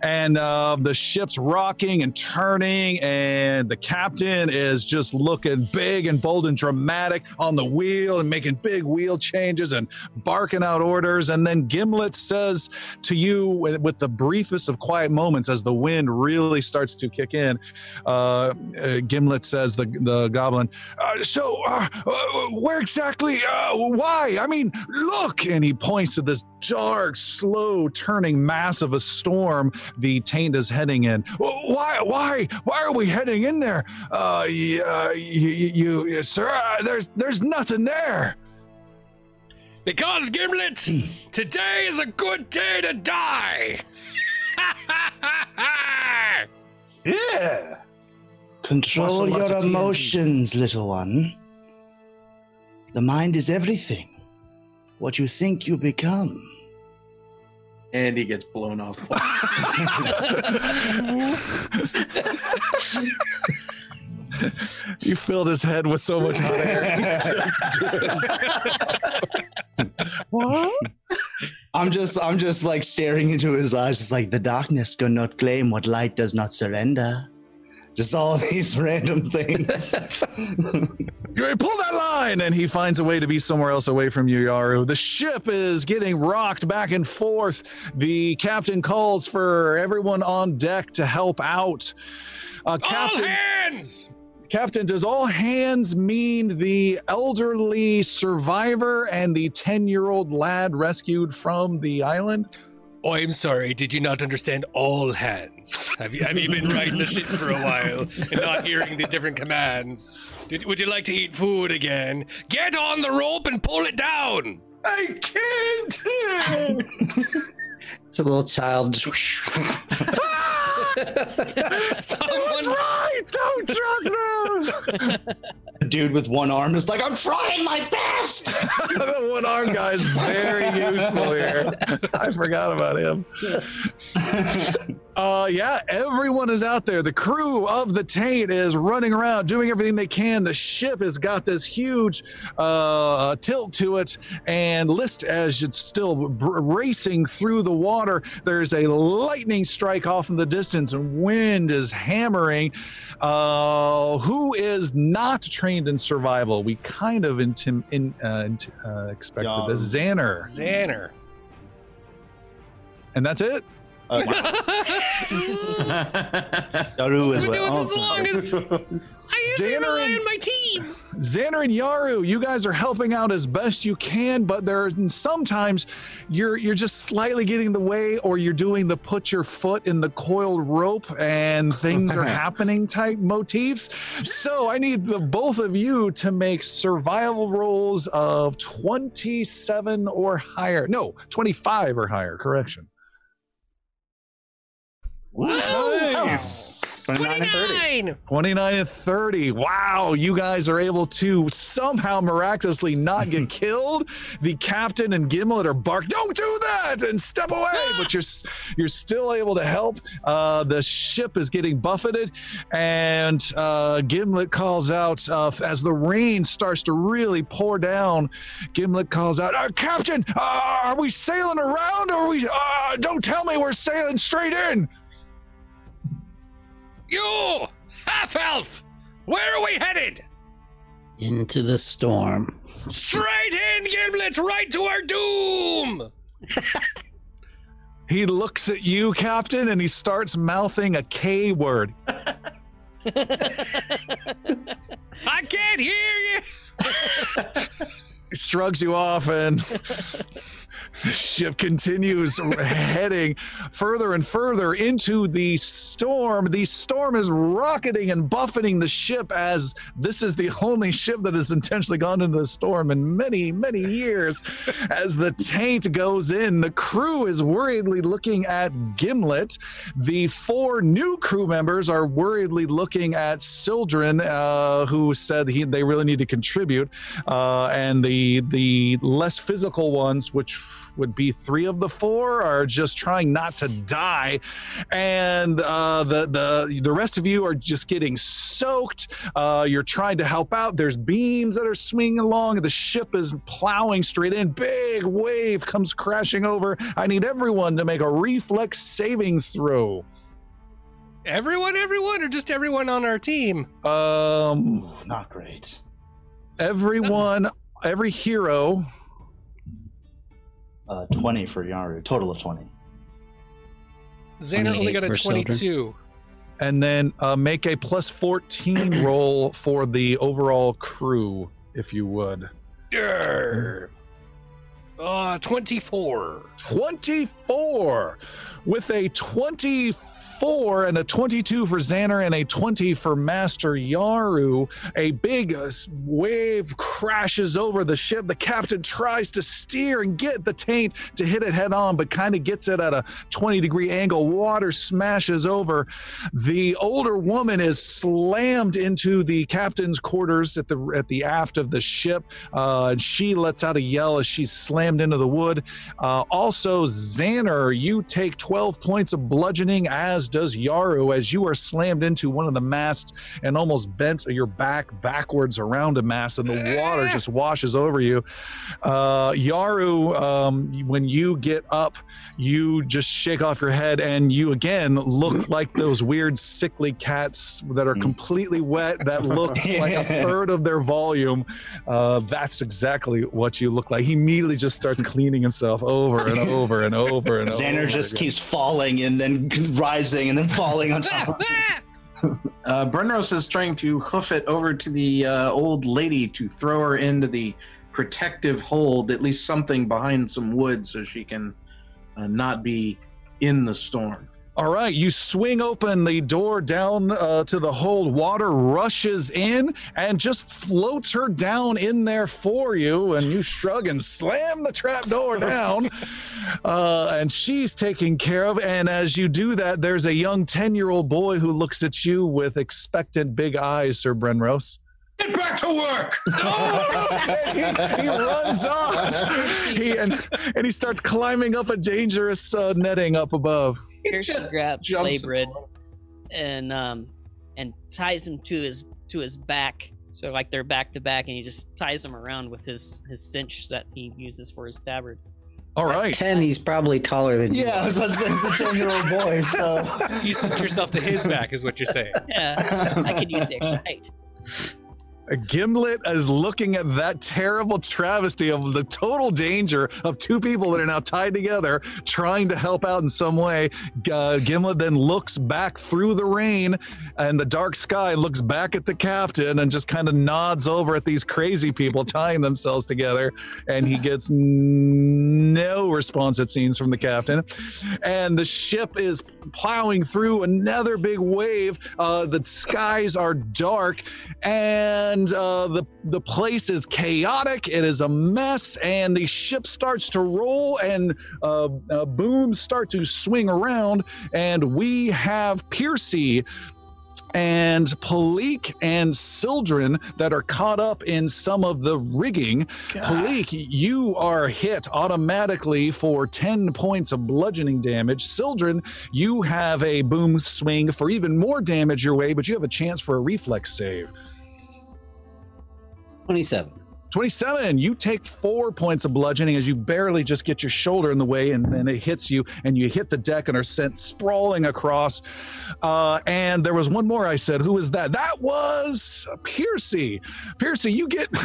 and uh, the ship's rocking and turning, and the captain is just looking big and bold and dramatic on the wheel and making big wheel changes and barking out orders. And then Gimlet says to you with, with the briefest of quiet moments as the wind really starts to kick in. Uh, uh, Gimlet says, the, the goblin, uh, So, uh, uh, where exactly? Uh, why? I mean, look! And he points to this dark, slow turning mass of a storm the taint is heading in. Why? Why? Why are we heading in there? Uh, you, you, you, you sir, uh, there's, there's nothing there. Because, Gimlet, today is a good day to die. Yeah. Control Watch your emotions, little one. The mind is everything. What you think you become. And he gets blown off. You filled his head with so much hot air. What? I'm just I'm just like staring into his eyes, It's like the darkness cannot claim what light does not surrender. Just all these random things. You pull that line, and he finds a way to be somewhere else away from you, Yaru. The ship is getting rocked back and forth. The captain calls for everyone on deck to help out. Uh, captain, All hands! Captain, does all hands mean the elderly survivor and the 10 year old lad rescued from the island? Oh, I'm sorry. Did you not understand all hands? Have you have you been riding the ship for a while and not hearing the different commands? Did, would you like to eat food again? Get on the rope and pull it down. I can't. It's a little child. Just Someone, right! Don't trust them! Dude with one arm is like, I'm trying my best. the one arm guy is very useful here. I forgot about him. Uh, yeah, everyone is out there. The crew of the Taint is running around, doing everything they can. The ship has got this huge uh, tilt to it, and List as it's still br- racing through the water. There's a lightning strike off in the distance, and wind is hammering. Uh, who is not trained in survival? We kind of intim- in, uh, uh, expected this. Xander, Xander. and that's it. Daru I've as been doing well. this the longest. I usually Xander rely and- on my team. Xander and Yaru, you guys are helping out as best you can, but there are sometimes you're you're just slightly getting in the way, or you're doing the put your foot in the coiled rope and things are happening type motifs. So I need the both of you to make survival rolls of 27 or higher. No, 25 or higher. Correction. Nice. 29 and 30. 29. 29 and 30. Wow, you guys are able to somehow miraculously not get killed. The captain and Gimlet are bark, don't do that and step away, but you're you're still able to help. Uh, the ship is getting buffeted, and uh, Gimlet calls out uh, as the rain starts to really pour down. Gimlet calls out, uh, Captain, uh, are we sailing around or are we? Uh, don't tell me we're sailing straight in. You, half elf. Where are we headed? into the storm. Straight in, Gimlet, right to our doom. He looks at you, Captain, and he starts mouthing a K word. I can't hear you. He shrugs you off, and the ship continues heading further and further into the storm. The storm is rocketing and buffeting the ship as this is the only ship that has intentionally gone into the storm in many, many years. As the taint goes in, the crew is worriedly looking at Gimlet. The four new crew members are worriedly looking at Sildren, uh, who said he, they really need to contribute. Uh, and the the less physical ones, which would be three of the four are just trying not to die, and uh, the the the rest of you are just getting soaked. Uh, you're trying to help out. There's beams that are swinging along. The ship is plowing straight in. Big wave comes crashing over. I need everyone to make a reflex saving throw. Everyone, everyone, or just everyone on our team? Um, not great. everyone, every hero. Uh, 20 for Yaru. Total of 20. Xander only got a for Sildren. 22. and then uh, make a plus 14 roll for the overall crew if you would Grr. Uh, 24. 24 with a 24 and a 22 for Xander and a 20 for Master Yaru. A big uh, wave crashes over the ship. The captain tries to steer and get the taint to hit it head on, but kind of gets it at a 20 degree angle. Water smashes over. The older woman is slammed into the captain's quarters at the at the aft of the ship. Uh, and she lets out a yell as she's slammed into the wood. Uh, also, Xander, you take 12 points of bludgeoning, as does Yaru, as you are slammed into one of the masts and almost bent your back backwards around a mast, and the water just washes over you. Uh, Yaru, um, when you get up, you just shake off your head, and you again look like those weird, sickly cats that are completely wet, that look like a third of their volume. Uh, that's exactly what you look like. He immediately just starts cleaning himself over and over and over and over. Xander just again. keeps falling and then rising and then falling on top. Uh, Brenros is trying to hoof it over to the uh, old lady to throw her into the protective hold, at least something behind some wood, so she can uh, not be in the storm. All right, you swing open the door down uh, to the hold. Water rushes in and just floats her down in there for you. And you shrug and slam the trap door down. uh, and she's taken care of. And as you do that, there's a young 10 year old boy who looks at you with expectant big eyes, Sir Brenros. Get back to work! he, he runs off. He and, and he starts climbing up a dangerous uh, netting up above. Piercy just grabs jumps and um and ties him to his to his back. So like they're back to back, and he just ties him around with his his cinch that he uses for his tabard. All right. At 10, he's probably taller than you. Yeah, I was about to say, it's a 10 year old boy, so. You sent yourself to his back, is what you're saying. Yeah, I could use the extra height. Gimlet is looking at that terrible travesty of the total danger of two people that are now tied together, trying to help out in some way. Uh, Gimlet then looks back through the rain and the dark sky, looks back at the captain, and just kind of nods over at these crazy people tying themselves together. And he gets no response, it seems, from the captain. And the ship is plowing through another big wave. Uh, the skies are dark and uh, the the place is chaotic. It is a mess, and the ship starts to roll, and uh, uh, booms start to swing around, and we have Piercy. And Palik and Sildren that are caught up in some of the rigging. Palik, you are hit automatically for 10 points of bludgeoning damage. Sildren, you have a boom swing for even more damage your way, but you have a chance for a reflex save. 27. 27, you take four points of bludgeoning as you barely just get your shoulder in the way, and then it hits you, and you hit the deck and are sent sprawling across. Uh, and there was one more I said. Who was that? That was Piercy. Piercy, you get.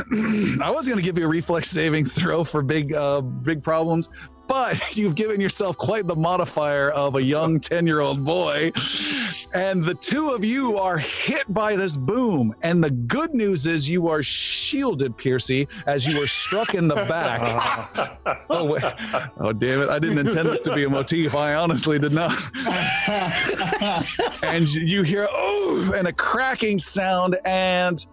I was going to give you a reflex saving throw for big, uh, big problems. But you've given yourself quite the modifier of a young 10 year old boy. And the two of you are hit by this boom. And the good news is you are shielded, Piercy, as you were struck in the back. oh, wait. oh, damn it. I didn't intend this to be a motif. I honestly did not. and you hear, oh, and a cracking sound. And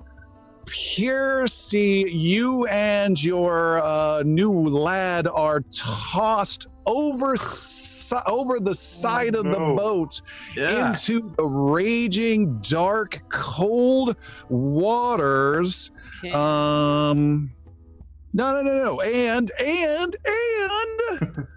Piercy, you and your uh, new lad are tossed over si- over the side of the boat Yeah. into the raging, dark, cold waters. Okay. Um, No, no, no, no. And, and, and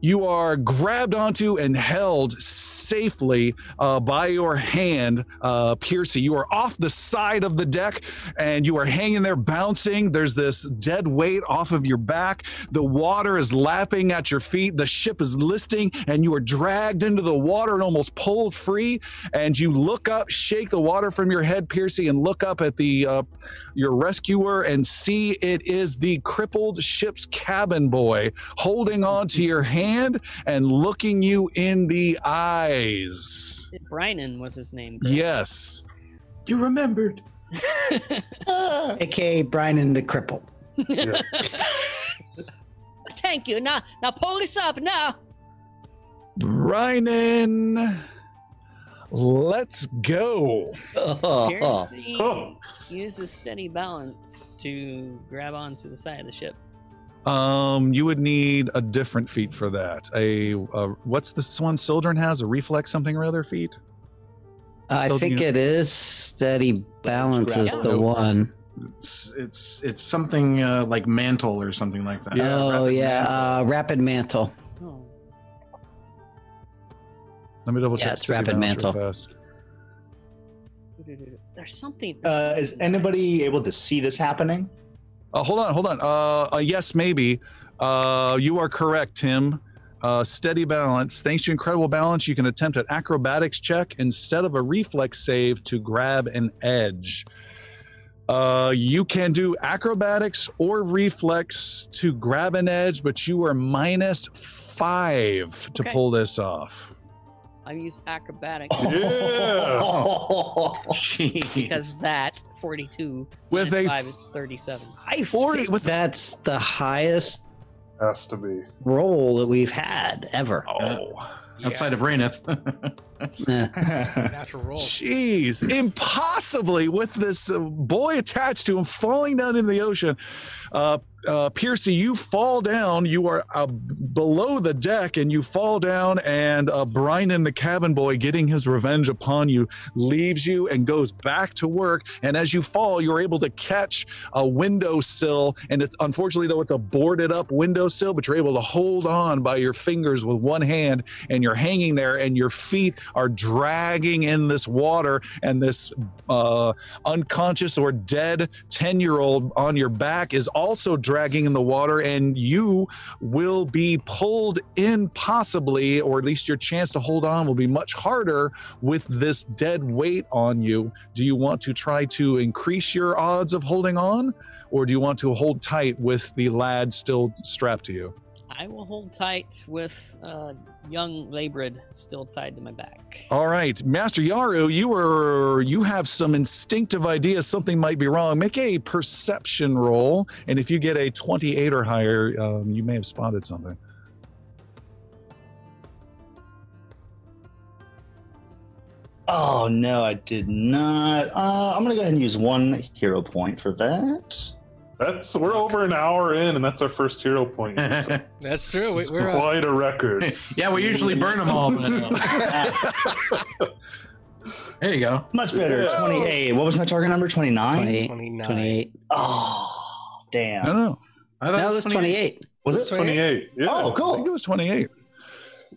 you are grabbed onto and held safely uh, by your hand, uh, Piercy. You are off the side of the deck and you are hanging there bouncing. There's this dead weight off of your back. The water is lapping at your feet. The ship is listing and you are dragged into the water and almost pulled free. And you look up, shake the water from your head, Piercy, and look up at the uh, your rescuer and see it is the crippled ship's cabin boy holding on to your hand and looking you in the eyes. Brynan was his name. correct? Yes. You remembered. AKA Brian and the Cripple. Thank you. Now, now pull this up now. Rynan, let's go. Piercy Oh, uses steady balance to grab onto the side of the ship. Um, you would need a different feat for that. A uh, what's this one Sildren has? A reflex something or other feat? I So think you- it is steady balance is Yeah. the one. It's it's it's something uh, like mantle or something like that. Yeah, oh rapid yeah, mantle. uh, rapid mantle. Oh. Let me double check. Yeah, it's steady rapid mantle. fast. There's something. Uh, is anybody able to see this happening? Uh, hold on, hold on. Uh, uh, yes, maybe. Uh, you are correct, Tim. Uh, steady balance. Thanks to incredible balance, you can attempt an acrobatics check instead of a reflex save to grab an edge. Uh, you can do acrobatics or reflex to grab an edge, but you are minus five to Okay. pull this off. I use acrobatics yeah. Jeez. because that 42 With a five is 37. I 40 with- that's the highest Has to be. roll that we've had ever. Oh, Outside of Raineth. Natural roll. Jeez, impossibly with this uh, boy attached to him falling down into the ocean. Uh, uh, Piercy, you fall down. You are uh, below the deck and you fall down, and uh, Brian, the cabin boy, getting his revenge upon you, leaves you and goes back to work. And as you fall, you're able to catch a windowsill. And it, unfortunately, though, it's a boarded up windowsill, but you're able to hold on by your fingers with one hand and you're hanging there and your feet are dragging in this water and this uh, unconscious or dead 10 year old on your back is also dragging in the water and you will be pulled in possibly or at least your chance to hold on will be much harder with this dead weight on you. Do you want to try to increase your odds of holding on or do you want to hold tight with the lad still strapped to you I will hold tight with uh, young Labrid still tied to my back. All right, Master Yaru, you were you have some instinctive ideas something might be wrong. Make a perception roll, and if you get a twenty-eight or higher, um, you may have spotted something. Oh no, I did not. Uh, I'm gonna go ahead and use one hero point for that. That's we're over an hour in, and that's our first hero point. So That's true. We, it's we're uh, quite a record. yeah, we usually burn them all. But, uh, there you go. Much better. Yeah. 28. What was my target number? 29? 28. 29. 28. Oh, damn. No, no, I thought That was 28. Was it Twenty-eight. Yeah. Oh, I think cool. it was twenty-eight.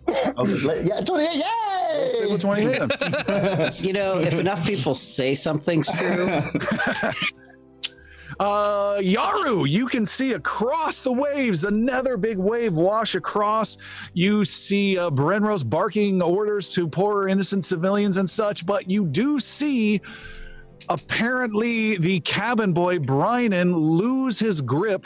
Okay, yeah, 28. Say Yay! with twenty-eight. then. You know, if enough people say something's true, Uh, Yaru, you can see across the waves another big wave wash across. You see uh, Brenros barking orders to poor innocent civilians and such, but you do see apparently the cabin boy Brian lose his grip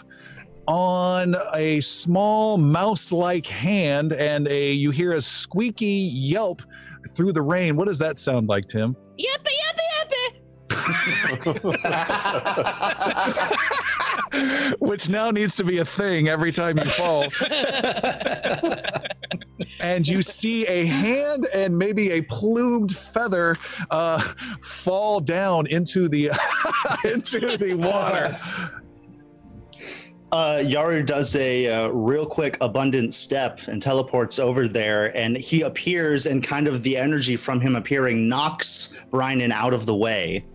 on a small mouse-like hand and a you hear a squeaky yelp through the rain what does that sound like tim Yippee, yippee, yippee! which now needs to be a thing every time you fall. and you see a hand and maybe a plumed feather uh, fall down into the into the water. uh, Yaru does a uh, real quick abundant step and teleports over there, and he appears, and kind of the energy from him appearing knocks Brian out of the way.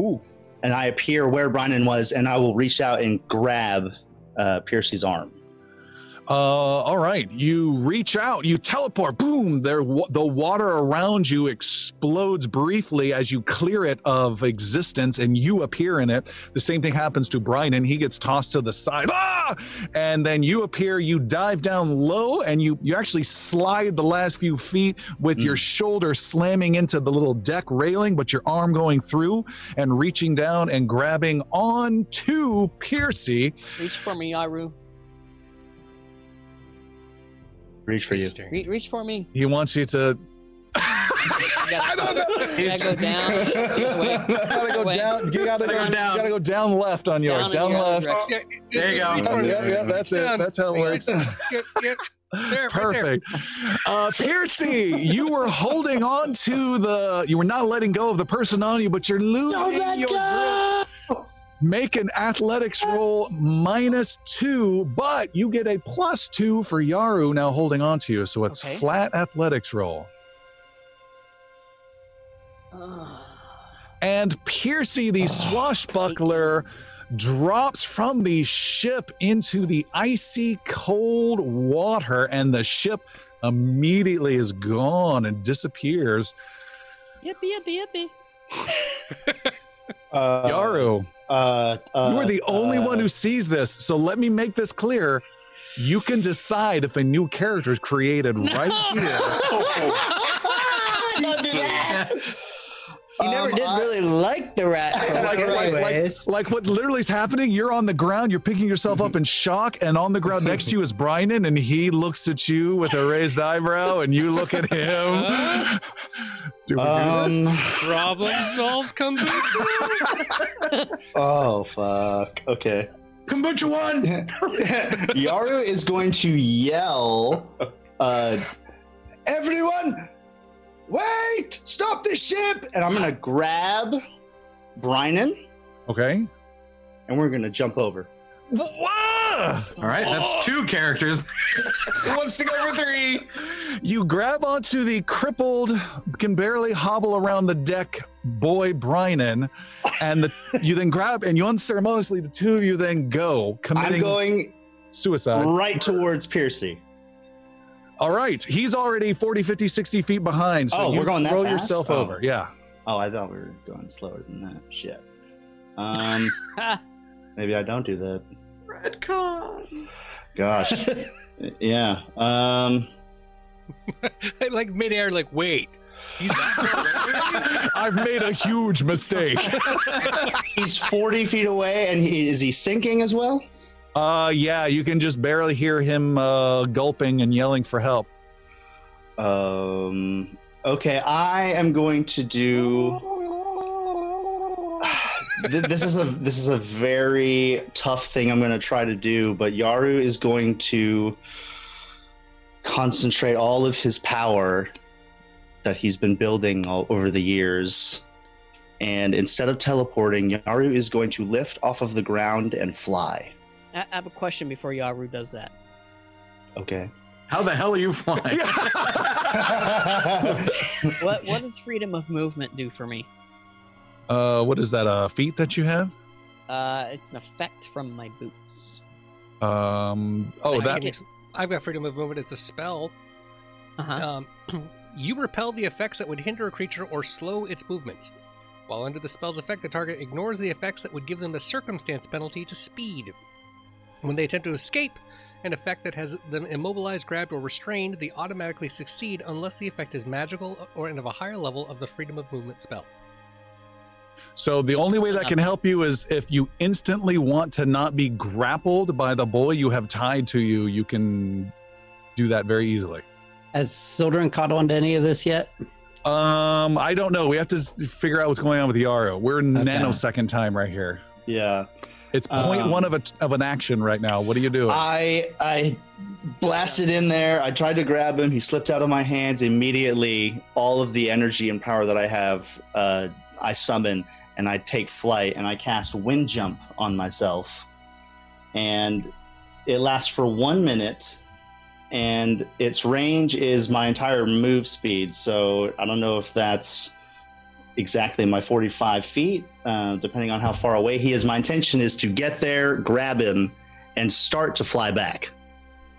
Ooh. and I appear where Brian was, and I will reach out and grab uh, Piercy's arm. Uh, all right. You reach out, you teleport, boom, there wa- the water around you explodes briefly as you clear it of existence and you appear in it. The same thing happens to Brian and he gets tossed to the side. Ah! And then you appear, you dive down low and you you actually slide the last few feet with your shoulder slamming into the little deck railing, but your arm going through and reaching down and grabbing on to Piercy. Reach for me, Yaru. Reach for you. Re- reach for me. He wants you to I don't know. You gotta go down. Wait. gotta go Wait. down. You gotta go, Gotta down. You gotta go down left on yours. Down Down, in left. direction. Yeah, There you go. reach Yeah, for yeah, it. that's it. That's how it works. Yep, yep. There, right. Perfect. Uh, Piercy, you were holding on to the. You were not letting go of the person on you, but you're losing your grip. Make an athletics roll minus two, but you get a plus two for Yaru now holding on to you. So it's Okay. flat athletics roll. And Piercy, the swashbuckler, drops from the ship into the icy cold water, and the ship immediately is gone and disappears. Yippee, yippee, yippee. Uh, Yaru, Uh, uh, you are the only uh, one who sees this, so let me make this clear. You can decide if a new character is created right here. Don't do that. You never Um, did I- really like the rat. like, like, like, anyways. like what literally is happening, you're on the ground, you're picking yourself up in shock, and on the ground next to you is Brian, and he looks at you with a raised eyebrow, and you look at him. Do we do Um, this? Problem solved, kombucha. oh fuck. Okay. Kombucha one. Yaru is going to yell, uh, "Everyone, wait! Stop the ship!" And I'm gonna grab Brynan, Okay. and we're gonna jump over. Wah! All right, that's two characters. Who wants to go for three? You grab onto the crippled, can barely hobble around the deck boy Brynan, and the, you then grab and you unceremoniously the two of you then go I'm committing going suicide. right towards Piercy. All right, he's already 40, 50, 60 feet behind. So Oh, we're going that throw fast? yourself Oh. over. Yeah. Oh, I thought we were going slower than that. Shit. Um, maybe I don't do that. Redcon. Gosh. yeah. Um. like midair, like, wait. He's that far away? I've made a huge mistake. He's 40 feet away, and he is he sinking as well? Uh, yeah, you can just barely hear him uh, gulping and yelling for help. Um. Okay, I am going to do. This is a this is a very tough thing I'm going to try to do, but Yaru is going to concentrate all of his power that he's been building all over the years. And instead of teleporting, Yaru is going to lift off of the ground and fly. I I have a question before Yaru does that. Okay. How the hell are you flying? What what does freedom of movement do for me? Uh, what is that? A feat that you have? Uh, it's an effect from my boots. Um, oh, I that. can ex- I've got freedom of movement. It's a spell. Uh-huh. Um, you repel the effects that would hinder a creature or slow its movement. While under the spell's effect, the target ignores the effects that would give them the circumstance penalty to speed. When they attempt to escape, an effect that has them immobilized, grabbed, or restrained, they automatically succeed unless the effect is magical or and of a higher level of the freedom of movement spell. So the only way that can help you is if you instantly want to not be grappled by the boy you have tied to you. You can do that very easily. Has Sildren caught on to any of this yet? Um, I don't know. We have to figure out what's going on with Yaru. We're in nanosecond time right here. Yeah. It's point Um, one of a of an action right now. What are you doing? I I blasted in there. I tried to grab him. He slipped out of my hands immediately. All of the energy and power that I have, uh, I summon and I take flight and I cast wind jump on myself, and it lasts for one minute. And its range is my entire move speed. So I don't know if that's exactly my 45 feet, uh, depending on how far away he is. My intention is to get there, grab him, and start to fly back.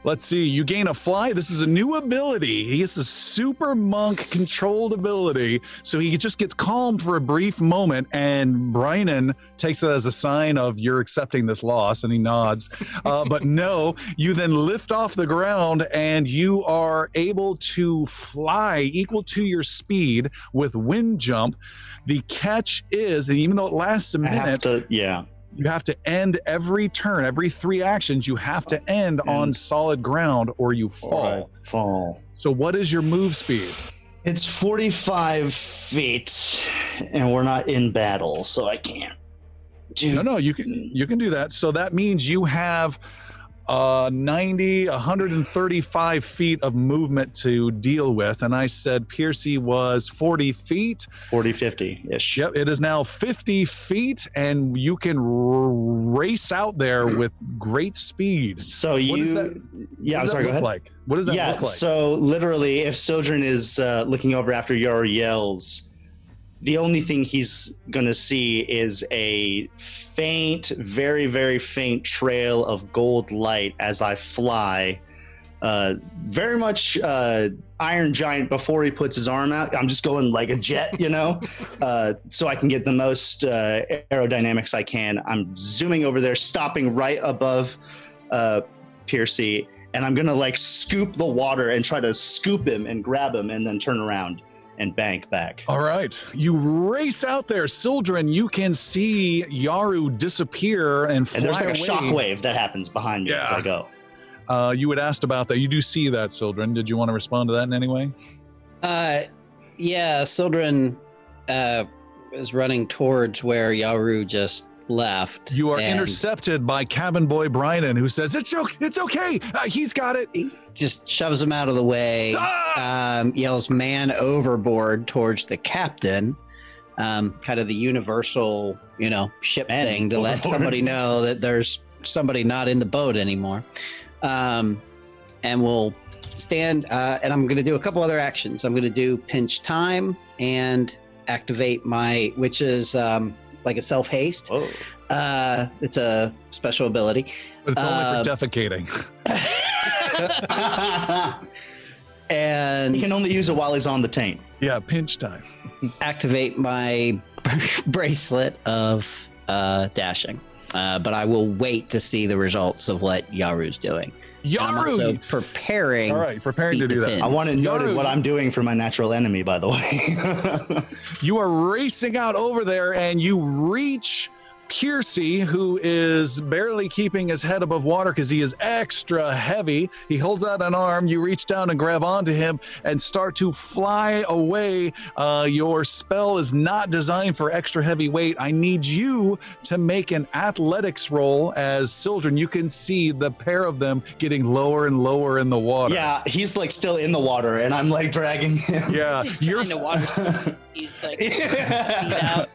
Let's see. You gain a fly. This is a new ability. He gets a super monk controlled ability. So he just gets calm for a brief moment, and Brynan takes it as a sign of you're accepting this loss, and he nods. Uh, but no, you then lift off the ground and you are able to fly equal to your speed with wind jump. The catch is, and even though it lasts a I have minute, to, yeah. You have to end every turn, every three actions, you have to end on solid ground or you fall. All right, fall. So, what is your move speed? It's 45 feet, and we're not in battle, so I can't. Do No, no, you can you can do that. So that means you have uh 90 135 feet of movement to deal with. And i said piercy was 40 feet. 40, 50 ish. yep it is now 50 feet and you can r- race out there with great speed. So What you, that- yeah, I'm sorry, go ahead. like? What does that yeah, look like? so literally, if Sildren is uh, looking over after Yar yells, the only thing he's gonna see is a faint, very, very faint trail of gold light as I fly. Uh, very much uh, Iron Giant before he puts his arm out. I'm just going like a jet, you know, uh, so I can get the most uh, aerodynamics I can. I'm zooming over there, stopping right above uh, Piercy, and I'm gonna like scoop the water and try to scoop him and grab him, and then turn around and bank back. All right. You race out there. Sildren, you can see Yaru disappear and fly And there's like a away. shockwave that happens behind me as I go. Uh, you had asked about that. You do see that, Sildren. Did you want to respond to that in any way? Uh, yeah, Sildren uh, is running towards where Yaru just left. You are and intercepted by cabin boy Brian, who says, It's, okay. it's okay. Uh, he's got it. Just shoves him out of the way. Ah! um, yells "man overboard" towards the captain. Um, kind of the universal, you know, ship Man thing to let somebody know that there's somebody not in the boat anymore. Um, and we'll stand. Uh, and I'm going to do a couple other actions. I'm going to do pinch time and activate my, which is um, like a self haste. Uh, it's a special ability. But it's only Uh, for defecating. and he can only use it while he's on the taint. yeah, pinch time. activate my bracelet of uh, dashing. Uh, but I will wait to see the results of what Yaru's doing. And I'm also Yaru! preparing. All right, preparing to feet do that. I want to note what I'm doing for my natural enemy, by the way. You are racing out over there and you reach Piercy, who is barely keeping his head above water because he is extra heavy. He holds out an arm. You reach down and grab onto him and start to fly away. Uh, your spell is not designed for extra heavy weight. I need you to make an athletics roll as Sildren. You can see the pair of them getting lower and lower in the water. yeah, he's like still in the water, and I'm like dragging him. Yeah. He's You're trying to water ski. He's like feet out.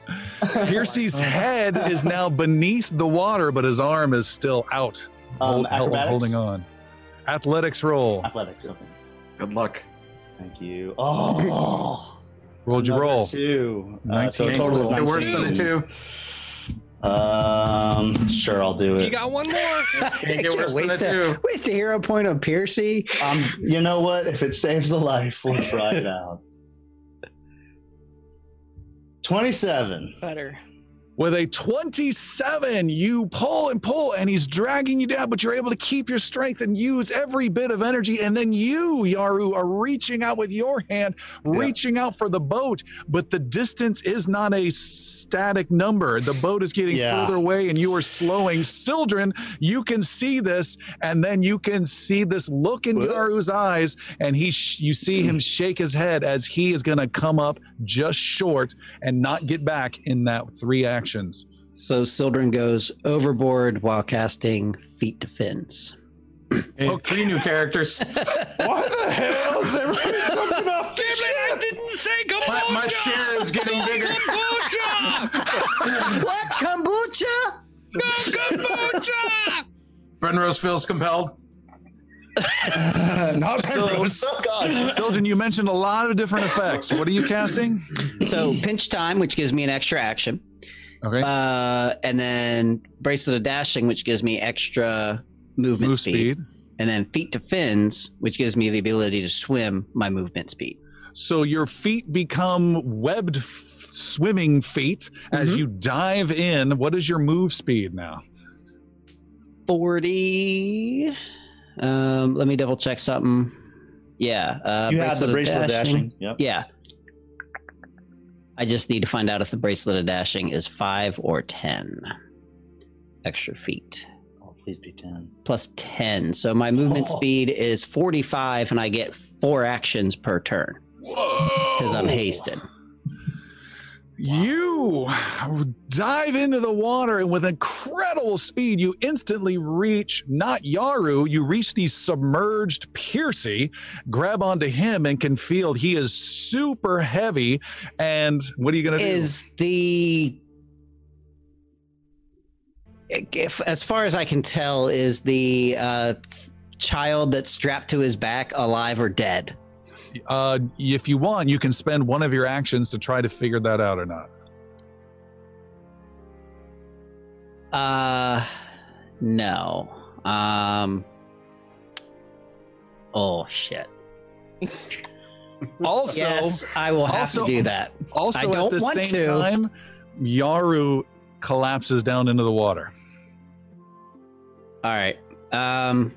Piercy's head is now beneath the water, but his arm is still out, Um, hold- held- holding on. Athletics roll. Athletics. Okay. Good luck. Thank you. Oh, Rolled you roll. Two. Uh, so a 19. total of You're worse than a two. Um, sure, I'll do it. You got one more. Can't get worse than a waste, two. a, waste a hero point on Piercy. Um, you know what? If it saves a life, we'll try it out. Twenty-seven. Better. With a 27, you pull and pull, and he's dragging you down, but you're able to keep your strength and use every bit of energy. And then you, Yaru, are reaching out with your hand, reaching out for the boat, but the distance is not a static number. The boat is getting Yeah. further away, and you are slowing. Sildren, you can see this, and then you can see this look in What? Yaru's eyes, and he, sh- you see him shake his head as he is going to come up just short and not get back in that three actions. So Sildren goes overboard while casting feet to fins. Hey, Three new characters. Why the hell is everybody jumping off the Damn it, I didn't say kombucha. My, my share is getting bigger. Kombucha. what kombucha? Go kombucha. Brenrose feels compelled. Not So- Penrose. Oh God, Sildren, you mentioned a lot of different effects. What are you casting? So pinch time, which gives me an extra action, Okay, uh, and then bracelet of dashing, which gives me extra movement move speed. speed. and then feet to fins, which gives me the ability to swim my movement speed. So your feet become webbed f- swimming feet as Mhm. you dive in. What is your move speed now? 40. Um, let me double check something. Yeah. Uh, you had the bracelet of dashing. Yep. Yeah. I just need to find out if the bracelet of dashing is five or 10 extra feet. Oh, please be 10. Plus 10. So my movement Oh. speed is 45, and I get four actions per turn because I'm hasted. You dive into the water and with incredible speed, you instantly reach not Yaru, you reach the submerged Piercy, grab onto him, and can feel he is super heavy. And what are you going to do? Is the if, as far as I can tell, is the uh, child that's strapped to his back alive or dead? Uh, if you want, you can spend one of your actions to try to figure that out or not. Uh, no. Um. Oh shit. Also, yes, I will have also- to do that. also I at don't the want same to. time, Yaru collapses down into the water. All right. Um.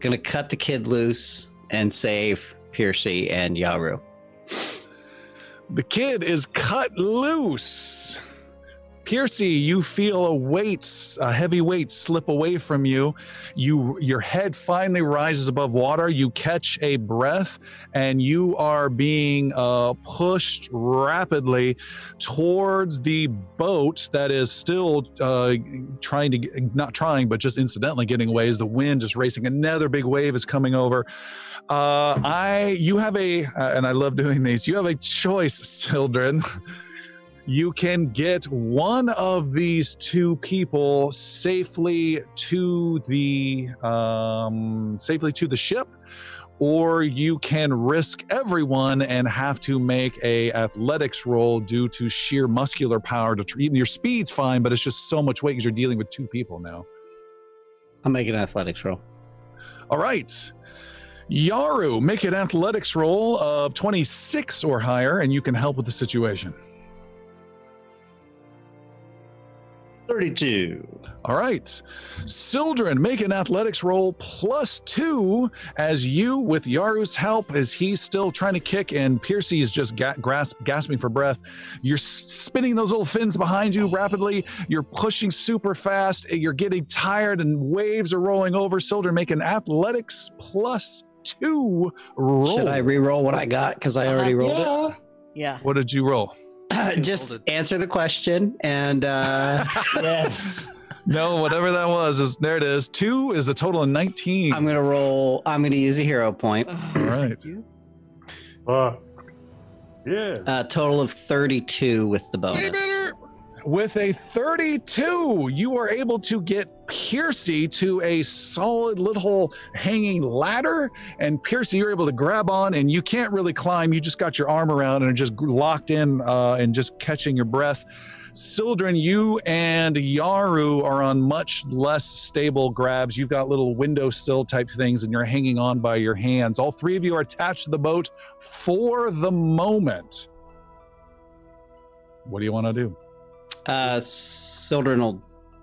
Gonna cut the kid loose and save Piercy and Yaru. The kid is cut loose. Piercy, you feel a weight, a heavy weight slip away from you. You, your head finally rises above water. You catch a breath, and you are being uh, pushed rapidly towards the boat that is still uh, trying to, not trying, but just incidentally getting away. As the wind is racing, another big wave is coming over. Uh, I, you have a, uh, and I love doing these. You have a choice, children. You can get one of these two people safely to the um, safely to the ship, or you can risk everyone and have to make a athletics roll due to sheer muscular power. To tr- your speed's fine, but it's just so much weight because you're dealing with two people now. I'll make an athletics roll. All right. Yaru, make an athletics roll of 26 or higher, and you can help with the situation. 32. All right. Sildren, make an athletics roll plus two as you, with Yaru's help, as he's still trying to kick and Piercy is just ga- grasp, gasping for breath. You're spinning those little fins behind you rapidly. You're pushing super fast. You're getting tired and waves are rolling over. Sildren, make an athletics plus two roll. Should I re-roll what I got because I already rolled Yeah. Yeah. What did you roll? Just answer the question and uh, Yes. No, whatever that was is there. It is. Two is a total of 19. I'm gonna roll. I'm gonna use a hero point. All right. Uh, yeah. A total of 32 with the bonus. With a 32, you are able to get Piercy to a solid little hanging ladder. And Piercy, you're able to grab on, and you can't really climb. You just got your arm around and are just locked in uh, and just catching your breath. Sildren, you and Yaru are on much less stable grabs. You've got little windowsill type things, and you're hanging on by your hands. All three of you are attached to the boat for the moment. What do you want to do? Uh, Sildren will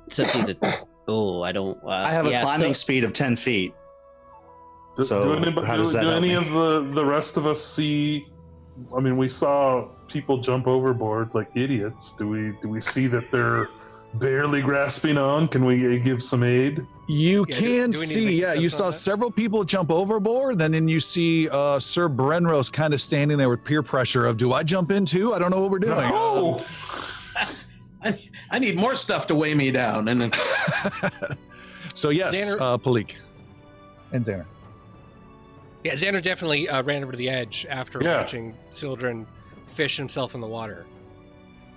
since he's a. Oh, I don't. Uh, I have a yeah, climbing so- speed of 10 feet. Do, So, do, anybody, how do, does that do help any me? of the, the rest of us see? I mean, we saw people jump overboard like idiots. Do we do we see that they're barely grasping on? Can we uh, give some aid? You Yeah, can do we need to see, yeah, you saw that? several people jump overboard. Then, then you see uh, Sir Brenrose kind of standing there with peer pressure of, "Do I jump in too? I don't know what we're doing." No. I, I need more stuff to weigh me down. And then- so yes, Xander- uh, Palik and Xander. Yeah, Xander definitely uh, ran over to the edge after Yeah. watching Sildren fish himself in the water.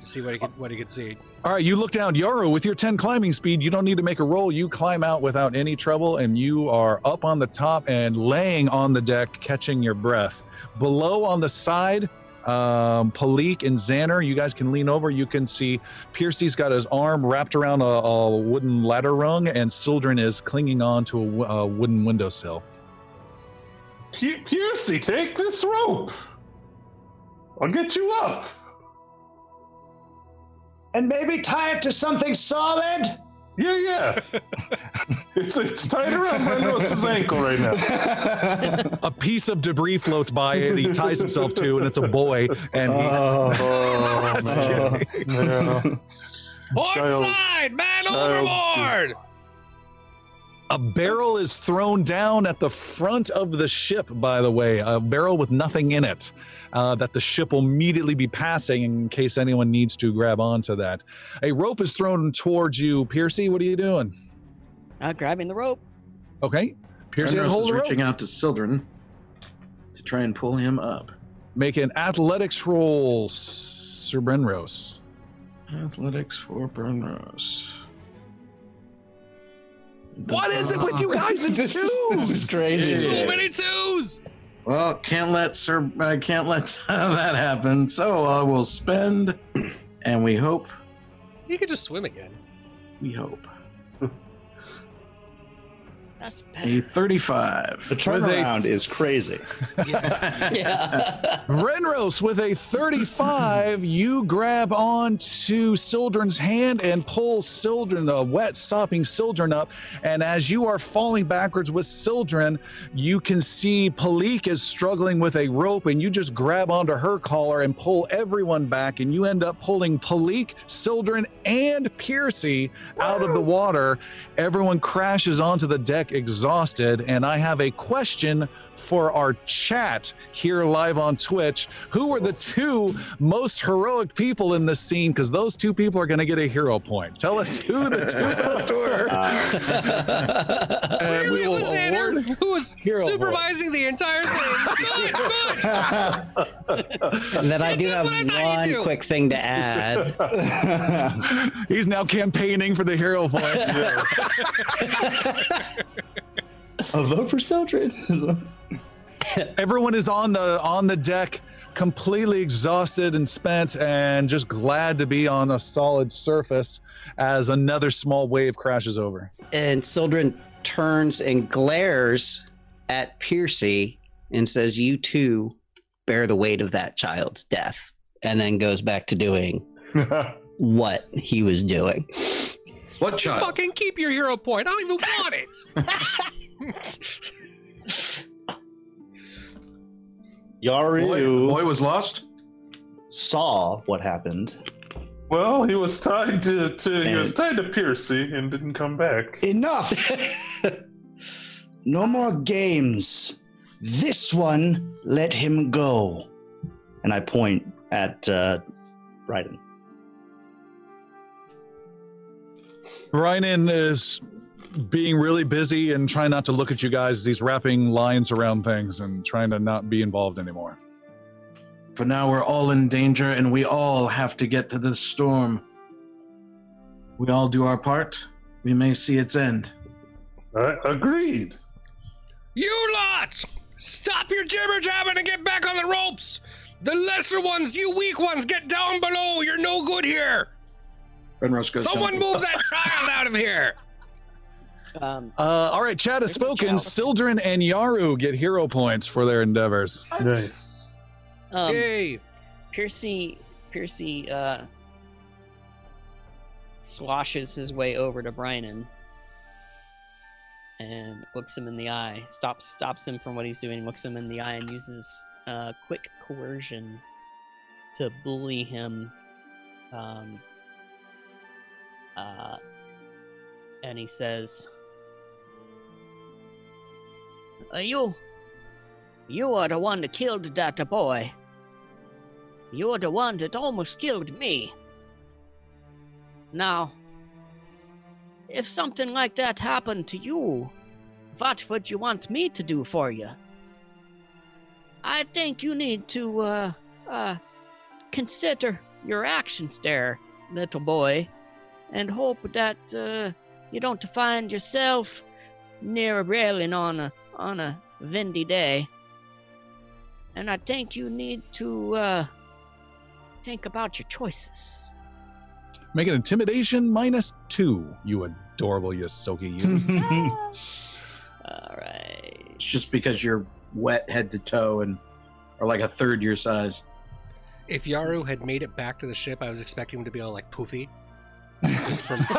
to see what he could what he could see. All right, you look down. Yaru, with your 10 climbing speed, you don't need to make a roll. You climb out without any trouble, and you are up on the top and laying on the deck, catching your breath. Below on the side, um, Palik and Xander, you guys can lean over. You can see Piercy's got his arm wrapped around a, a wooden ladder rung, and Sildren is clinging on to a, a wooden windowsill. P- Piercy, take this rope. I'll get you up. And maybe tie it to something solid. Yeah, yeah. it's it's tied around my Brendos' ankle right now. A piece of debris floats by and He ties himself to, and it's a boy. And he, Oh, That's no. Jimmy. Port Child- side, man overboard. A barrel is thrown down at the front of the ship, by the way, a barrel with nothing in it uh, that the ship will immediately be passing in case anyone needs to grab onto that. A rope is thrown towards you. Piercy, what are you doing? Uh, grabbing the rope. Okay. Piercy has hold is of the rope. reaching out to Sildren to try and pull him up. Make an athletics roll, Sir Brenros. Athletics for Brenros. What is it with you guys and This is- twos? this is crazy. So many twos. Well, can't let Sir. I can't let that happen. So uh, I will spend, and we hope. You could just swim again. We hope That's a thirty-five. The turnaround is crazy. yeah. Brenros with a 35, you grab onto Sildren's hand and pull Sildren, the wet, sopping Sildren up. And as you are falling backwards with Sildren, you can see Palik is struggling with a rope, and you just grab onto her collar and pull everyone back. And you end up pulling Palik, Sildren, and Piercy out of the water. Everyone crashes onto the deck exhausted. And I have a question for our chat here live on Twitch. Who were the two most heroic people in this scene? Because those two people are going to get a hero point. Tell us who the two best were. Uh, And Clearly we it was award- Xander who was Hero supervising the entire thing. Good, good. And then I do have what I one do. quick thing to add. He's now campaigning for the hero point. A vote for Sildren. Everyone is on the on the deck, completely exhausted and spent, and just glad to be on a solid surface as another small wave crashes over. And Sildren turns and glares at Piercy and says, You too bear the weight of that child's death. And then goes back to doing what he was doing. What child? Fucking keep your hero point. I don't even want it. Yaru Boy, the boy was lost. saw what happened. well, he was tied to, to he was tied to Piercy and didn't come back. Enough! no more games. This one, let him go. And I point at uh, Bryden. Ryan is being really busy and trying not to look at you guys as he's wrapping lines around things and trying to not be involved anymore. For now, we're all in danger, and we all have to get to this storm. We all do our part. We may see its end. Uh, agreed. You lot! Stop your jibber jabbing and get back on the ropes! The lesser ones, you weak ones, get down below! You're no good here! Brenros goes Someone down. move that child out of here! Um, Uh, all right, Chad has spoken. Sildren and Yaru get hero points for their endeavors. Nice. um, Yay! Piercy, Piercy, uh, swashes his way over to Brynan and looks him in the eye. Stops, stops him from what he's doing. Looks him in the eye and uses uh, quick coercion to bully him. Um, uh, and he says, "You, you are the one that killed that boy." You're the one that almost killed me. Now, if something like that happened to you, what would you want me to do for you? I think you need to, uh, uh, consider your actions there, little boy, and hope that uh, you don't find yourself near a railing on a on a windy day. And I think you need to uh, think about your choices. Make an intimidation minus two, you adorable Ysoki. You. All right. It's just because you're wet head to toe and are like a third your size. If Yaru had made it back to the ship, I was expecting him to be all like poofy. Just from-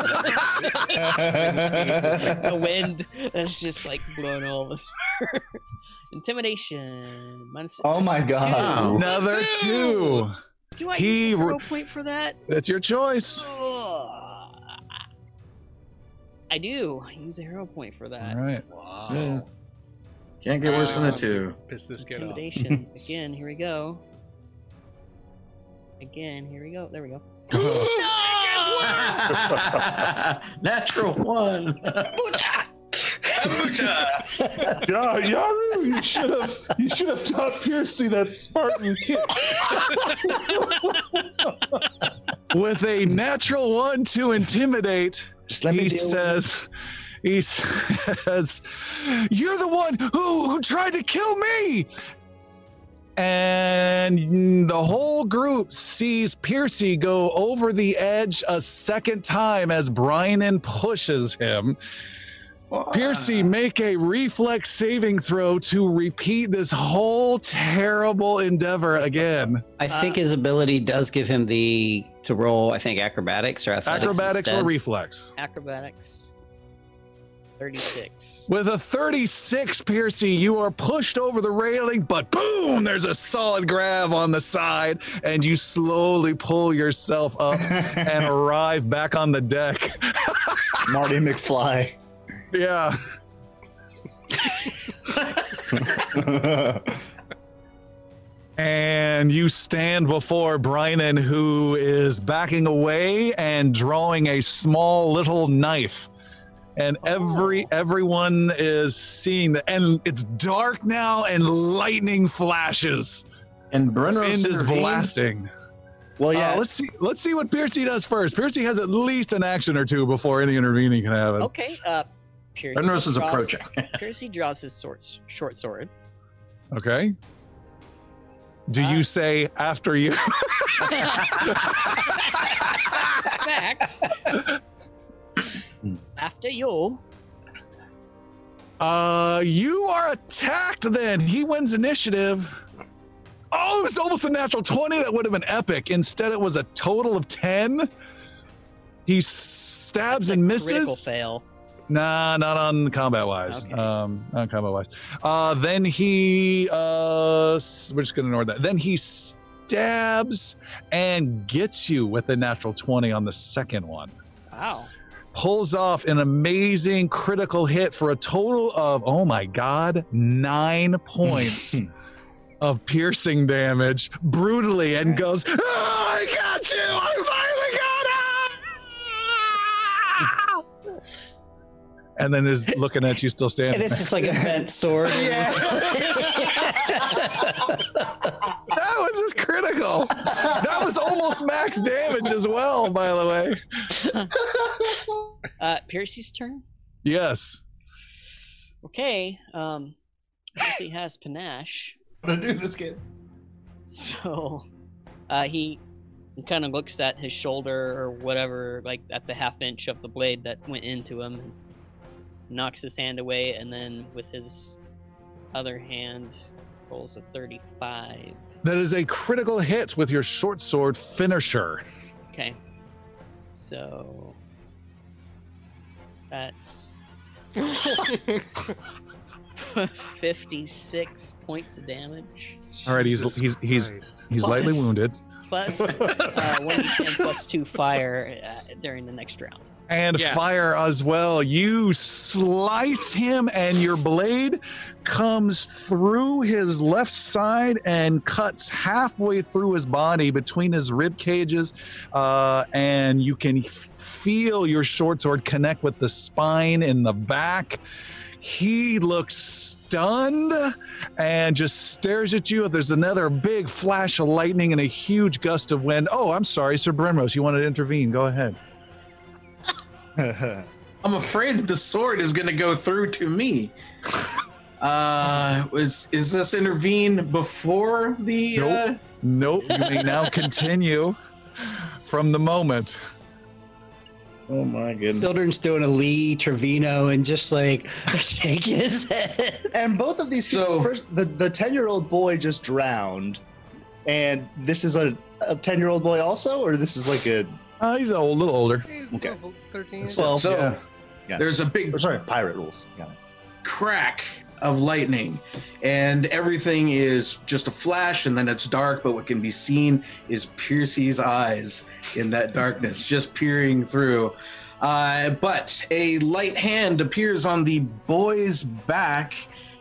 the wind that's just like blowing all of us. Intimidation. Minus, Oh my minus God. two. Another two. Do I He use a re- point for that? That's your choice. Ugh. I do. I use a hero point for that. All right. wow. Yeah. Can't get worse than a Um, two. Piss this kid off. Intimidation. Again, here we go. Again, here we go. There we go. Natural one. Yeah, Yaru, you should have you should have taught Piercy that Spartan kick. With a natural one to intimidate, Just let me he deal says, he says, "You're the one who who tried to kill me." And the whole group sees Piercy go over the edge a second time as Brian pushes him. Piercy, make a reflex saving throw to repeat this whole terrible endeavor again. I think his ability does give him the to roll. I think acrobatics or athletics. Acrobatics instead. or reflex? Acrobatics. 36. With a 36, Piercy, you are pushed over the railing, but boom, there's a solid grab on the side, and you slowly pull yourself up and arrive back on the deck. Marty McFly. Yeah. And you stand before Brynan, who is backing away and drawing a small little knife. And every everyone is seeing that, and it's dark now, and lightning flashes. And Brenros Wind is blasting. well, Yeah, yeah. let's see. Let's see what Piercy does first. Piercy has at least an action or two before any intervening can happen. Okay, uh, Piercy Brenros is draws- approaching. Piercy draws his swords, short sword. Okay. Do Uh, you say after you? Fact. After you, Uh, you are attacked. Then he wins initiative. Oh, it was almost a natural twenty. That would have been epic. Instead, it was a total of ten. He stabs and critical misses. fail. Nah, not on combat wise. Okay. Um, not combat wise. Uh, then he uh, we're just gonna ignore that. Then he stabs and gets you with a natural twenty on the second one. Wow. Pulls off an amazing critical hit for a total of oh my god, nine points of piercing damage brutally, and goes, "Oh, I got you! I finally got it!" And then is looking at you still standing. And it's just like a bent sword. That was just critical. That was almost max damage as well, by the way. Uh, Piercy's turn. Yes. Okay. Um, Piercy has panache. What do this kid? So, uh, he he kind of looks at his shoulder or whatever, like at the half inch of the blade that went into him, and knocks his hand away, and then with his other hand rolls a 35. That is a critical hit with your short sword finisher. Okay. So that's 56 points of damage. All right, he's he's he's Christ. he's lightly Plus- wounded. Plus uh, 1d10 plus 2 fire uh, during the next round. And Yeah. fire as well. You slice him, and your blade comes through his left side and cuts halfway through his body between his rib cages. Uh, and you can feel your short sword connect with the spine in the back, He looks stunned and just stares at you. There's another big flash of lightning and a huge gust of wind. Oh, I'm sorry, Sir Brenros, you wanted to intervene. Go ahead. I'm afraid the sword is going to go through to me. Uh, is is this intervene before the? Uh, Nope, you may now continue from the moment. Oh my goodness. Sildren's doing a Lee Trevino and just like shaking his head. And both of these people, So- first, the the ten year old boy just drowned, and this is a a ten year old boy also, or this is like a Uh, he's a little older. Okay. 13. Well, so yeah. Yeah. there's a big or sorry pirate rules. Got it. crack of lightning and everything is just a flash and then it's dark but what can be seen is piercy's eyes in that darkness just peering through uh, but a light hand appears on the boy's back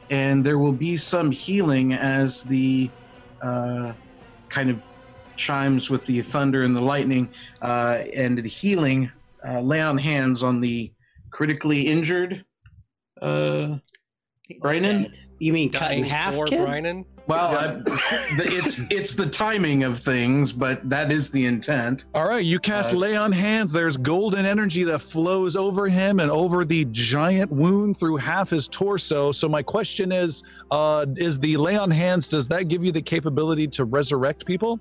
and there will be some healing as the uh, kind of chimes with the thunder and the lightning uh, and the healing uh, lay on hands on the critically injured uh, Brandon? You mean cut in half, for kid? Brynan. Well, I, the, it's it's the timing of things, but that is the intent. All right, you cast Uh, lay on hands. There's golden energy that flows over him and over the giant wound through half his torso. So my question is, uh, is the lay on hands? Does that give you the capability to resurrect people?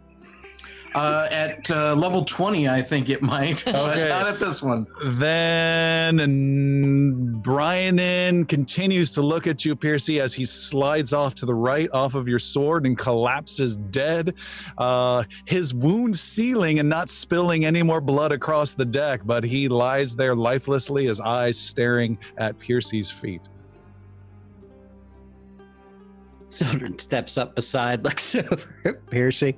Uh, at uh, level twenty, I think it might, but Okay. not at this one. Then and Brynan continues to look at you, Piercy, as he slides off to the right off of your sword and collapses dead. Uh, his wound sealing and not spilling any more blood across the deck, but he lies there lifelessly, his eyes staring at Piercy's feet. Sildren steps up beside, looks over at Piercy.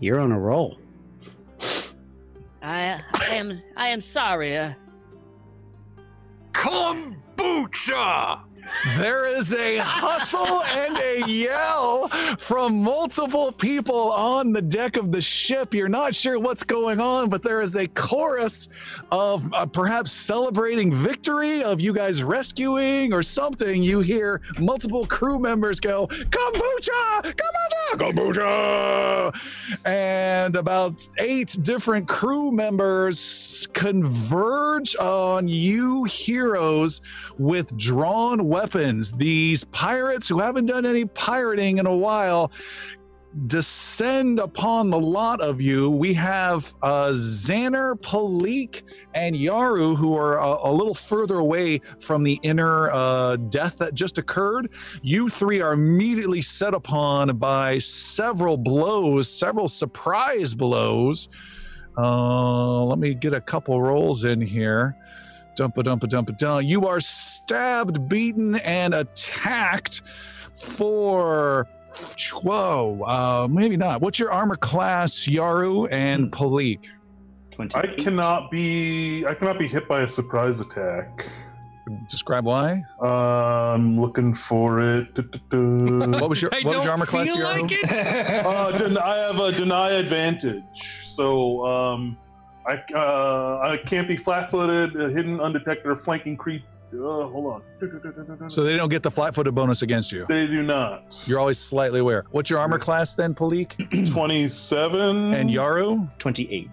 You're on a roll. I, I am I am sorry. Uh, Kombucha! There is a hustle and a yell from multiple people on the deck of the ship. You're not sure what's going on, but there is a chorus of uh, perhaps celebrating victory, of you guys rescuing or something. You hear multiple crew members go, Kombucha! Kombucha! Kombucha! And about eight different crew members converge on you heroes with drawn weapons. These pirates who haven't done any pirating in a while descend upon the lot of you. We have uh, Xander, Palik, and Yaru, who are a, a little further away from the inner uh, death that just occurred. You three are immediately set upon by several blows, several surprise blows. Uh, let me get a couple rolls in here. Dumpa dumpa dumpa dum. You are stabbed, beaten, and attacked for whoa. Uh, maybe not. What's your armor class, Yaru and Palik? Twenty. I cannot be. I cannot be hit by a surprise attack. Describe why. Uh, I'm looking for it. What was your I what was don't your armor class, feel Yaru? like it. uh, den- I have a deny advantage, so um, I uh, I can't be flat-footed, uh, hidden, undetected, or flanking creep. Uh, hold on. So they don't get the flat-footed bonus against you. they do not. You're always slightly aware. What's your armor class then, Palik? Twenty-seven And Yaru? Twenty-eight.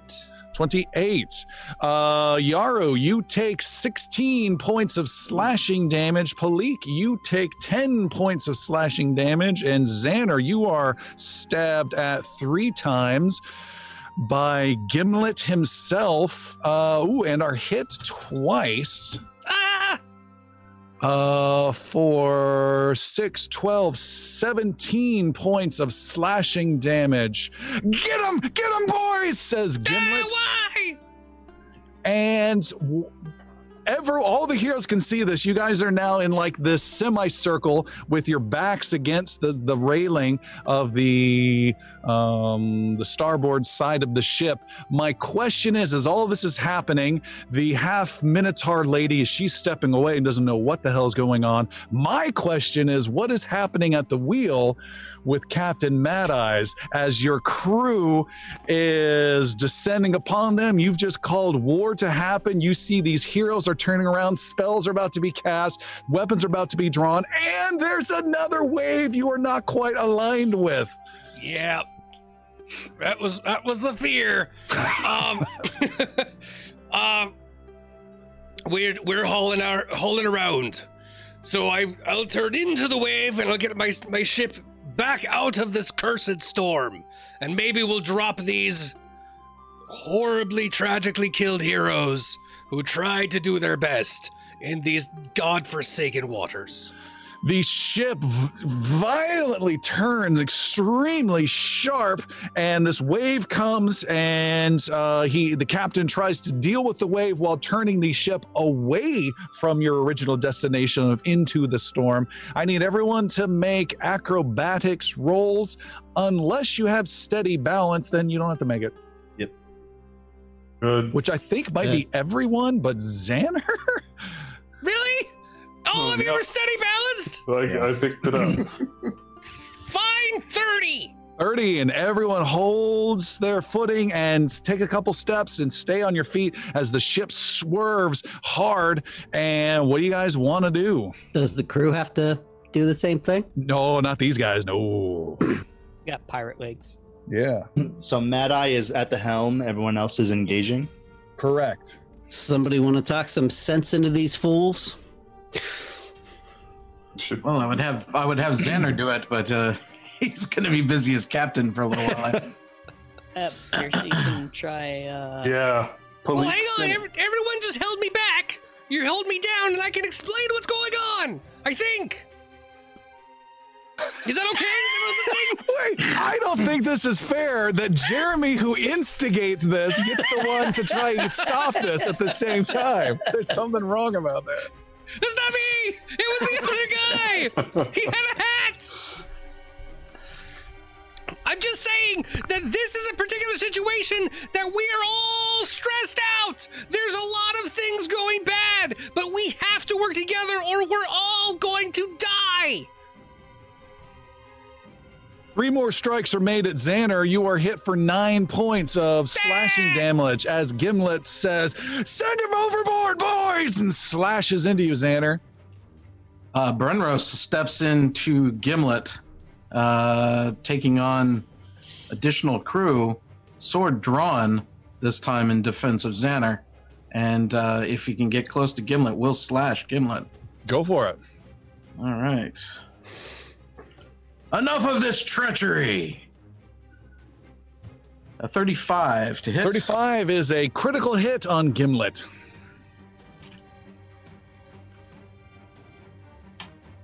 28. Uh, Yaru, you take 16 points of slashing damage. Palik, you take 10 points of slashing damage. And Xander, you are stabbed at three times by Gimlet himself. Uh, ooh, and are hit twice. ah! Uh, for 6, 12, 17 points of slashing damage. Get him! Get him, boys! Says Gimlet. Why? and w- ever all the heroes can see this. You guys are now in like this semicircle with your backs against the the railing of the um the starboard side of the ship. My question is as all this is happening the half minotaur lady is she stepping away and doesn't know what the hell is going on? My question is what is happening at the wheel with captain mad eyes as your crew is descending upon them. You've just called war to happen. You see these heroes are turning around, spells are about to be cast, weapons are about to be drawn, and there's another wave you are not quite aligned with. Yeah. That was that was the fear. Um, um we're we're hauling our hauling around. So I I'll turn into the wave and I'll get my my ship back out of this cursed storm. And maybe we'll drop these horribly tragically killed heroes who tried to do their best in these godforsaken waters. The ship v- violently turns extremely sharp, and this wave comes, and uh, he, the captain, tries to deal with the wave while turning the ship away from your original destination of into the storm. I need everyone to make acrobatics rolls. Unless you have steady balance, then you don't have to make it. Yep. Good. Which I think might be everyone, but Xander. Really? All Oh, of you no. are steady balanced? I, I picked it up. Fine, 30. 30 and everyone holds their footing and take a couple steps and stay on your feet as the ship swerves hard and what do you guys want to do Does the crew have to do the same thing? no not these guys no Got pirate legs. yeah So Mad Eye is at the helm. Everyone else is engaging. correct Somebody want to talk some sense into these fools? Well, I would have I would have Xander do it, but uh, he's going to be busy as captain for a little while. Uh, Percy can try. Uh, yeah. Well, hang on. Every, everyone just held me back. You held me down, and I can explain what's going on. I think. Is that okay? Is wait i don't think this is fair that jeremy who instigates this gets the one to try and stop this at the same time there's something wrong about that That's not me. It was the other guy. He had a hat. I'm just saying that this is a particular situation that we are all stressed out. There's a lot of things going bad, but we have to work together or we're all going to die. Three more strikes are made at Xander. You are hit for nine points of slashing damage as Gimlet says, Send him overboard, boys! and slashes into you, Xander. Uh, Brenros steps into Gimlet, uh, taking on additional crew, sword drawn, this time in defense of Xander. And uh, if he can get close to Gimlet, we'll slash Gimlet. Go for it. All right. Enough of this treachery. A 35 to hit. 35 is a critical hit on Gimlet.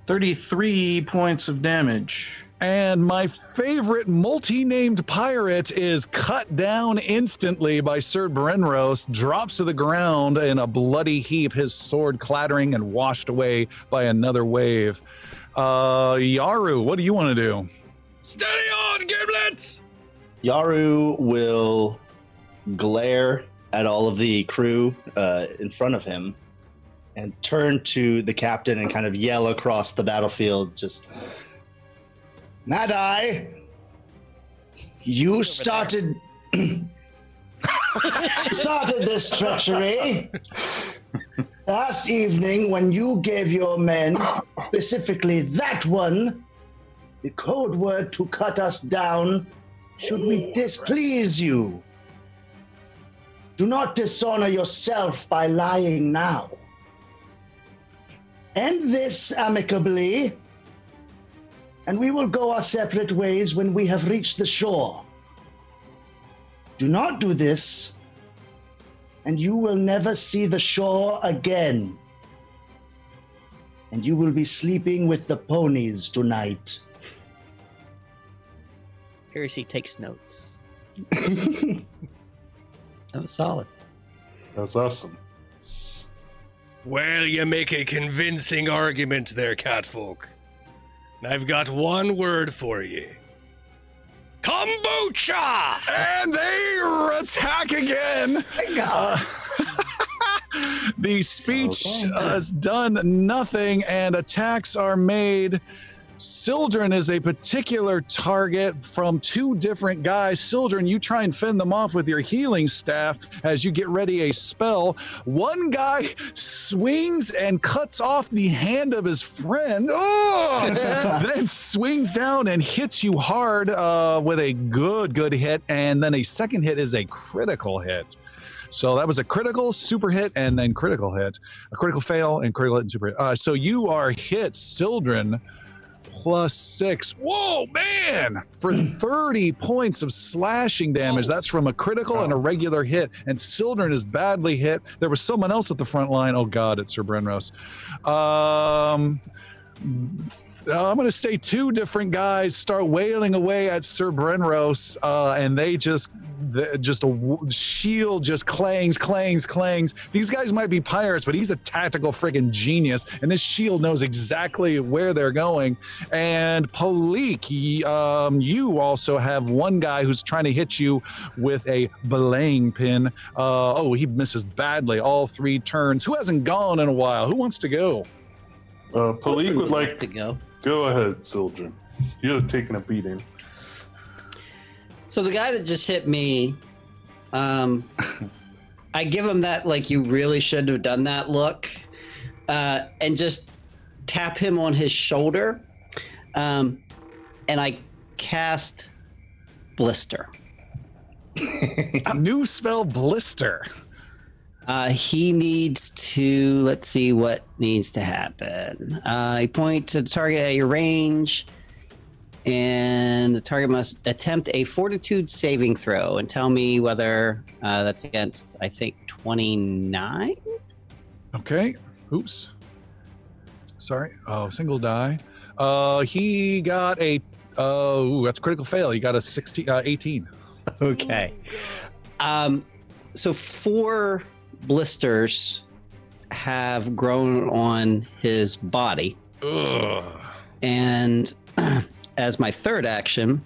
33 points of damage. And my favorite multi named pirate is cut down instantly by Sir Brenros, drops to the ground in a bloody heap, his sword clattering and washed away by another wave. Uh, Yaru, what do you want to do? Steady on, Gimlet! Yaru will glare at all of the crew uh, in front of him and turn to the captain and kind of yell across the battlefield just Mad Eye, you started started this treachery last evening when you gave your men, specifically that one, the code word to cut us down should we displease you. Do not dishonor yourself by lying now. End this amicably, and we will go our separate ways when we have reached the shore. Do not do this, and you will never see the shore again. And you will be sleeping with the ponies tonight. Percy takes notes. That was solid. That's awesome. Well, you make a convincing argument there, catfolk. And I've got one word for you. Kombucha! And they attack again. Uh, the speech has done nothing, and attacks are made. Sildren is a particular target from two different guys. Sildren, you try and fend them off with your healing staff as you get ready a spell. One guy swings and cuts off the hand of his friend, oh! then swings down and hits you hard uh, with a good, good hit. And then a second hit is a critical hit. So that was a critical, super hit, and then critical hit, a critical fail, and critical hit and super hit. Uh, so you are hit, Sildren, plus six. Whoa, man! For 30 points of slashing damage. That's from a critical and a regular hit. And Sildren is badly hit. There was someone else at the front line. Oh, God, it's Sir Brenros. Um. Uh, I'm going to say two different guys start wailing away at Sir Brenros, uh, and they just, the, just a w- shield just clangs, clangs, clangs. These guys might be pirates, but he's a tactical friggin' genius, and this shield knows exactly where they're going. And Palik, he, um, you also have one guy who's trying to hit you with a belaying pin. Uh, oh, he misses badly all three turns. Who hasn't gone in a while? Who wants to go? Uh, Palik would like to go. Go ahead, Sildren. You're taking a beating. So the guy that just hit me, um, I give him that like you really shouldn't have done that look, uh, and just tap him on his shoulder, um, and I cast blister. New spell blister. Uh, he needs to let's see what needs to happen. Uh, you point to the target at your range, and the target must attempt a Fortitude saving throw and tell me whether uh, that's against I think twenty nine. Okay. Oops. Sorry. Oh, single die. Uh, he got a. Oh, ooh, that's critical fail. He got a 16, uh, 18. Okay. Um, so four blisters have grown on his body. Ugh. And as my third action,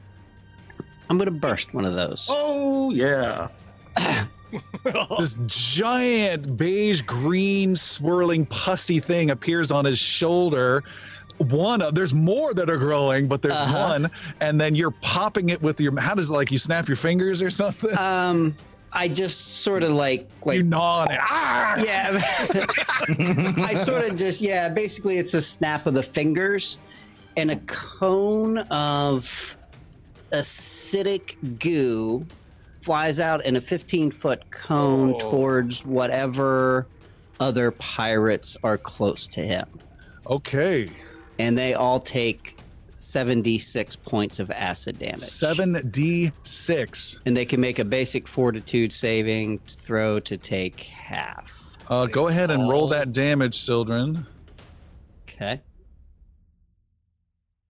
I'm going to burst one of those. Oh yeah. This giant beige green swirling pussy thing appears on his shoulder. One, of- there's more that are growing, but there's Uh-huh. one, and then you're popping it with your. How does it like you snap your fingers or something? Um, I just sort of like like you gnaw on it. Ah! yeah. I sort of just yeah. Basically, it's a snap of the fingers, and a cone of acidic goo flies out in a 15 foot cone Oh. towards whatever other pirates are close to him, Okay. and they all take 76 points of acid damage. 7d6. and they can make a basic fortitude saving throw to take half. Uh, go ahead and roll that damage, Sildren. Okay.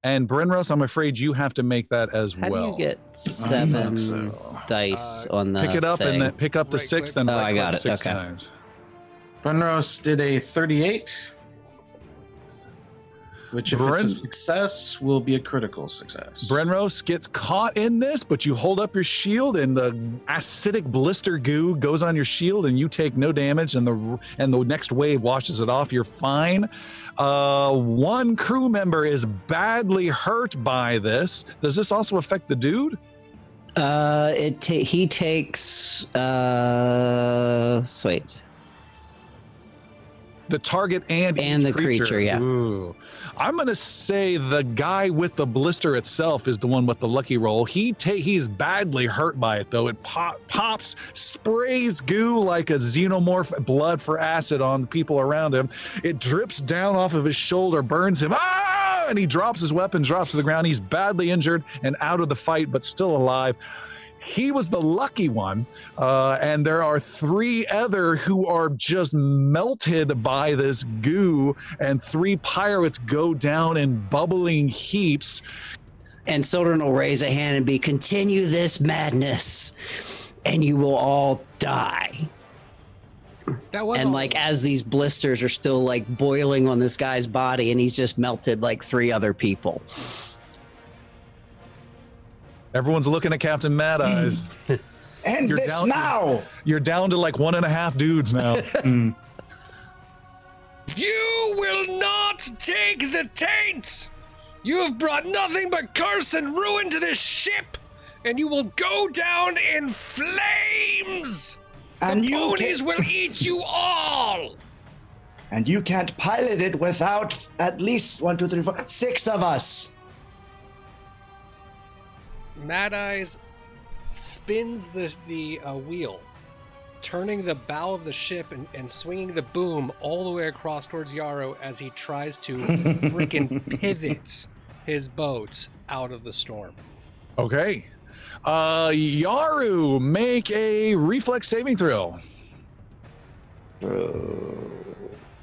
And Brenros, I'm afraid you have to make that as How well. do you get seven so. dice Uh, on the pick it up thing? and then pick up the Right six, click. then Oh, right I got it. six Okay. times. Brenros did a 38, which if it's a success will be a critical success. Brenros gets caught in this, but you hold up your shield, and the acidic blister goo goes on your shield, and you take no damage. And the and the next wave washes it off. You're fine. Uh, one crew member is badly hurt by this. Does this also affect the dude? Uh, it ta- he takes uh, so wait. The target and And each the creature, yeah. Ooh. I'm gonna say the guy with the blister itself is the one with the lucky roll. He ta- he's badly hurt by it though. It pop- pops, sprays goo like a xenomorph blood for acid on people around him. It drips down off of his shoulder, burns him. Ah! And he drops his weapon, drops to the ground. He's badly injured and out of the fight, but still alive. He was the lucky one, uh, and there are three other who are just melted by this goo, and three pirates go down in bubbling heaps. And Sildren will raise a hand and be continue this madness, and you will all die. That was and a- like as these blisters are still like boiling on this guy's body, and he's just melted like three other people. Everyone's looking at Captain Mad Eyes. End You're this down- now! You're down to like one and a half dudes now. Mm. You will not take the taint! You have brought nothing but curse and ruin to this ship, and you will go down in flames. And the you ponies can- will eat you all. And you can't pilot it without at least one, two, three, four, six of us. Mad Eyes spins the the uh, wheel, turning the bow of the ship and, and swinging the boom all the way across towards Yaru as he tries to freaking pivot his boat out of the storm. Okay. Uh, Yaru, make a reflex saving throw.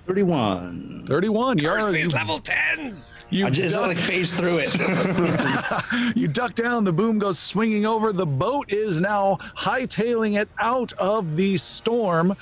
31. 31. Curse Yaru, these level tens. you, I just duck, like phase through it. you duck down, the boom goes swinging over. The boat is now hightailing it out of the storm.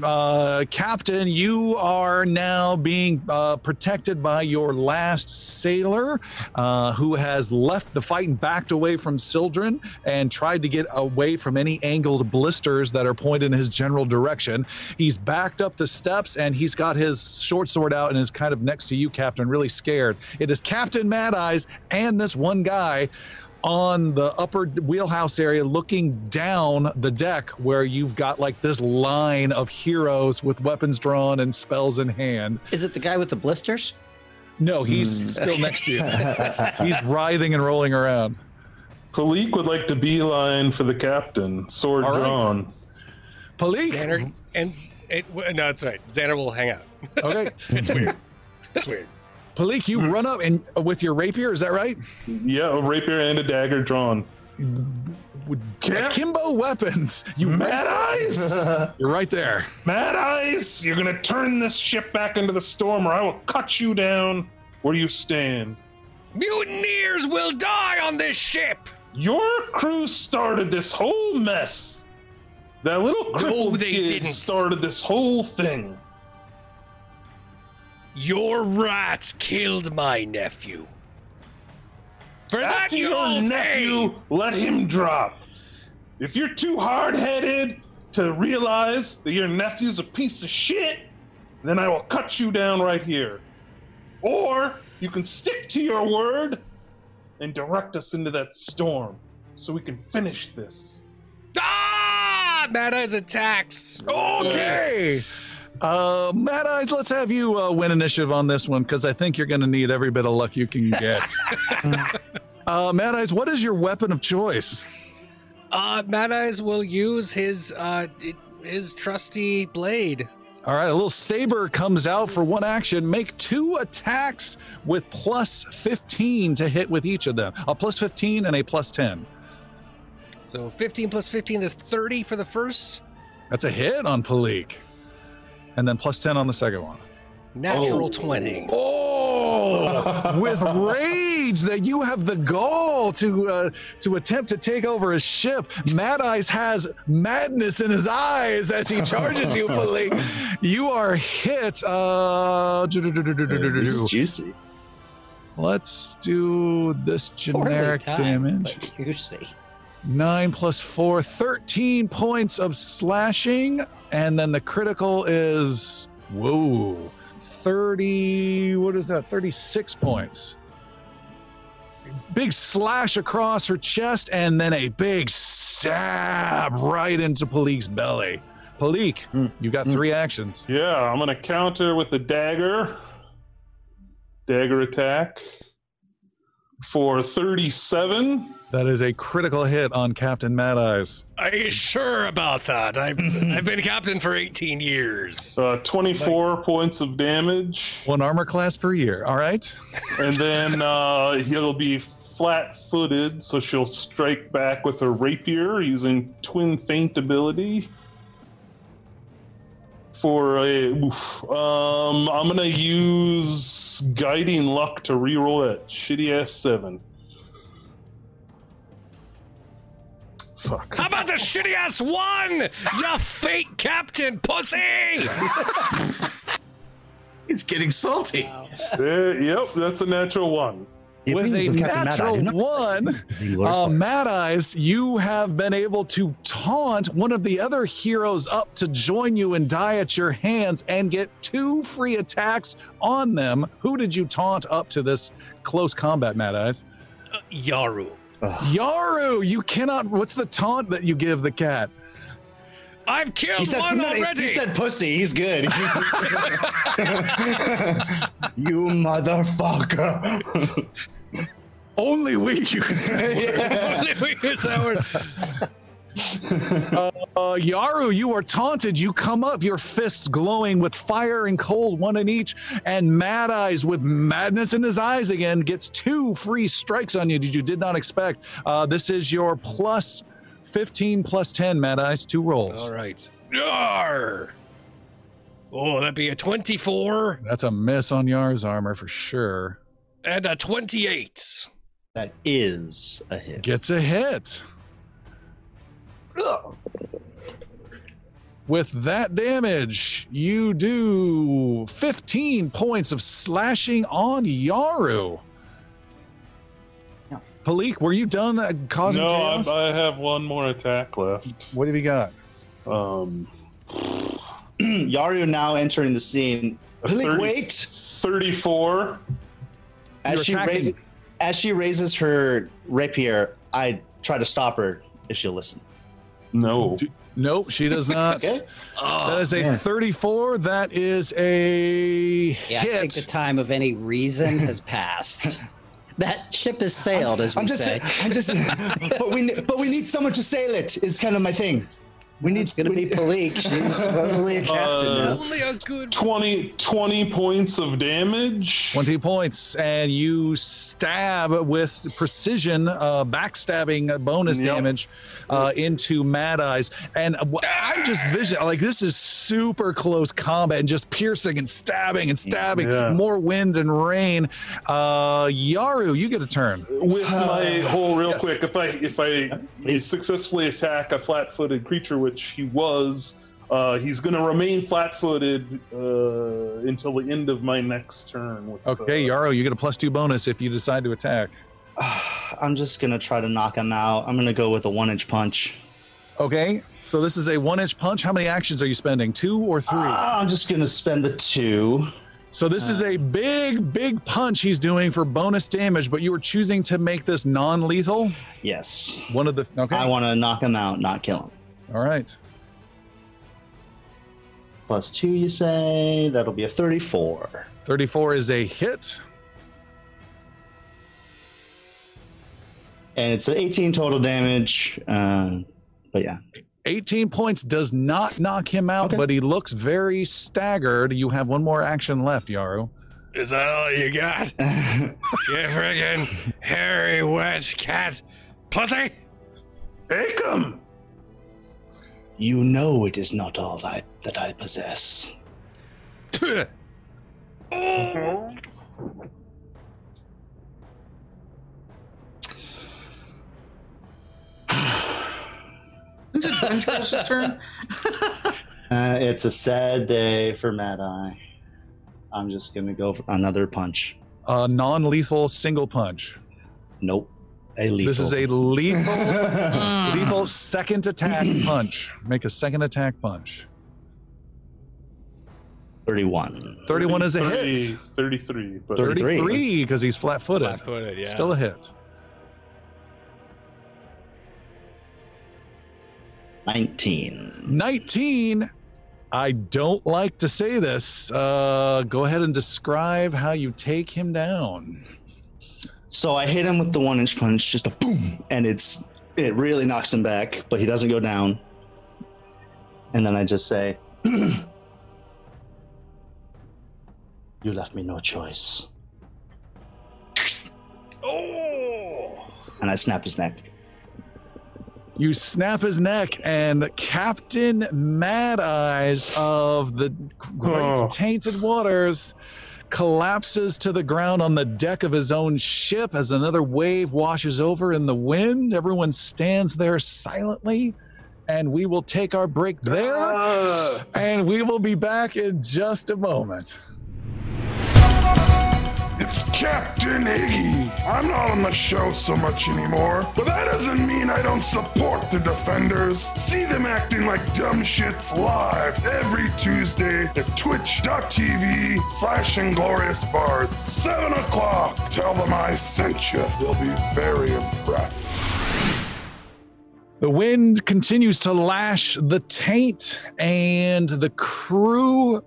Uh, Captain, you are now being uh, protected by your last sailor uh, who has left the fight and backed away from Sildren and tried to get away from any angled blisters that are pointed in his general direction. He's backed up the steps and he's got his short sword out and is kind of next to you, Captain, really scared. It is Captain Mad Eyes and this one guy on the upper wheelhouse area looking down the deck where you've got like this line of heroes with weapons drawn and spells in hand. Is it the guy with the blisters? No, he's hmm. still next to you. he's writhing and rolling around. Palik would like to beeline for the captain, sword All right. drawn. Palik. Xander and it, no, that's right. Xander will hang out. Okay. It's weird. It's weird. Palik, you run up and uh, with your rapier, is that right? Yeah, a rapier and a dagger drawn. Cap- Akimbo weapons. You Mad Eyes! You're right there. Mad Eyes! You're gonna turn this ship back into the storm, or I will cut you down where you stand. Mutineers will die on this ship. Your crew started this whole mess. That little crippled they kid didn't. started this whole thing. Your rats killed my nephew. For that After you your all nephew, pay. let him drop. If you're too hard-headed to realize that your nephew's a piece of shit, then I will cut you down right here. Or you can stick to your word and direct us into that storm so we can finish this. Ah! Mad Eyes attacks. Okay. Uh, Mad Eyes, let's have you uh, win initiative on this one because I think you're going to need every bit of luck you can get. uh, Mad Eyes, what is your weapon of choice? Uh, Mad Eyes will use his uh his trusty blade. All right, a little saber comes out for one action. Make two attacks with plus 15 to hit with each of them. A plus 15 and a plus 10. So 15 plus 15 is 30 for the first. That's a hit on Palik. And then plus 10 on the second one. Natural 20. Oh, with rage that you have the gall to uh, to attempt to take over his ship. Mad Eyes has madness in his eyes as he charges you, Palik. You are hit. Uh, This is juicy. Let's do this generic timed, damage. juicy. 9 plus 4, 13 points of slashing. And then the critical is, whoa, 30, what is that? 36 points. Big slash across her chest and then a big stab right into Palik's belly. Palik, Hmm. you got three actions. Yeah, I'm gonna counter with a dagger. Dagger attack for 37. That is a critical hit on Captain Mad Eyes. Are you sure about that? I've, I've been captain for 18 years. Uh, 24 points of damage. One armor class per year. All right. And then uh, he'll be flat footed, so she'll strike back with her rapier using twin feint ability. For a. Oof, um, I'm going to use guiding luck to reroll that shitty ass seven. Fuck. How about the shitty ass one? You fake captain, pussy! He's getting salty. Uh, yep, that's a natural one. The with a of Mad Eye natural one. The Uh. Mad Eyes, you have been able to taunt one of the other heroes up to join you and die at your hands and get two free attacks on them. Who did you taunt up to this close combat, Mad Eyes? Uh, Yaru. Ugh. Yaru, you cannot. What's the taunt that you give the cat? I've killed He said, one no, already. he said pussy. He's good. you motherfucker. Only we use We use that word. Uh, Yaru, you are taunted. You come up, your fists glowing with fire and cold, one in each, and Mad Eyes with madness in his eyes again gets two free strikes on you that you did not expect. Uh, this is your plus 15 plus 10, Mad Eyes, two rolls. All right. Yar. Oh, that'd be a 24 That's a miss on Yar's armor for sure. and a 28. That is a hit. Gets a hit. With that damage, you do 15 points of slashing on Yaru. Yeah. Palik, were you done uh, causing no, chaos? I, I have one more attack left. what have you got? Um, Yaru now entering the scene. a Like, 30 wait! 34. As You're she attacking. raises, as she raises her rapier, I try to stop her if she'll listen. No. Nope, she does not. Okay. Oh, that Oh, is a man. 34. That is a Yeah, I think the time of any reason has passed. That ship has sailed, as we I'm just, say. I'm just, but we, but we need someone to sail it. Is kind of my thing. We need It's going to we be need- Palik. She's supposedly a captain Uh, now. only a good 20, 20 points of damage. 20 points, and you stab with precision, uh, backstabbing bonus Yep. damage uh, into Mad Eyes. And I'm just vision like this is super close combat and just piercing and stabbing and stabbing. Yeah. More wind and rain. Uh, Yaru, you get a turn. With my whole real Yes. quick, if I if I please. successfully attack a flat-footed creature, which he was, uh, he's going to remain flat-footed uh, until the end of my next turn. With, Okay, uh, Yaru, you get a plus two bonus if you decide to attack. I'm just gonna try to knock him out. I'm gonna go with a one inch punch. Okay, so this is a one inch punch. How many actions are you spending? Two or three? Ah, I'm just gonna spend the two. So this is Uh. a big, big punch he's doing for bonus damage, but you were choosing to make this non-lethal. Yes. One of the okay. I want to knock him out, not kill him. All right. Plus two, you say? That'll be a 34. 34 is a hit. And it's an 18 total damage. Um, but yeah. 18 points does not knock him out, Okay. but he looks very staggered. You have one more action left, Yaru. Is that all you got? You friggin' hairy wet cat pussy? Take him! You know it is not all that, that I possess. Is it Bench's turn? Uh, it's a sad day for Mad Eye. I'm just going to go for another punch. A non-lethal single punch. Nope. A lethal. This is a lethal, lethal second attack punch. Make a second attack punch. 31. 31 is a 30 hit. 33. But 33. 33 because he's flat-footed. Flat-footed, yeah. Still a hit. 19. 19. I don't like to say this. Uh, go ahead and describe how you take him down. So I hit him with the one inch punch, just a boom, and it's it really knocks him back, but he doesn't go down. And then I just say, "You left me no choice." Oh! And I snap his neck. You snap his neck, and Captain Mad Eyes of the Great Oh. Tainted Waters collapses to the ground on the deck of his own ship as another wave washes over in the wind. Everyone stands there silently, and we will take our break there, Ah. and we will be back in just a moment. It's Captain Iggy. I'm not on the show so much anymore, but that doesn't mean I don't support the Defenders. See them acting like dumb shits live every Tuesday at twitch.tv slash inglorious bards. 7 o'clock. Tell them I sent you. They'll be very impressed. The wind continues to lash the taint, and the crew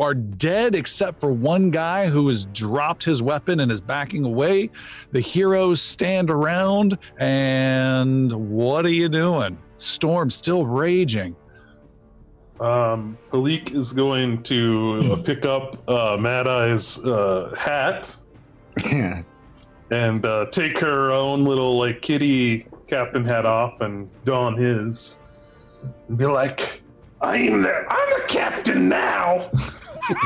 are dead except for one guy who has dropped his weapon and is backing away. The heroes stand around, and what are you doing? Storm still raging. Um, Palik is going to uh, pick up uh, Mad Eye's uh, hat and uh, take her own little like kitty captain hat off and don his, and be like, I'm the, I'm the captain now.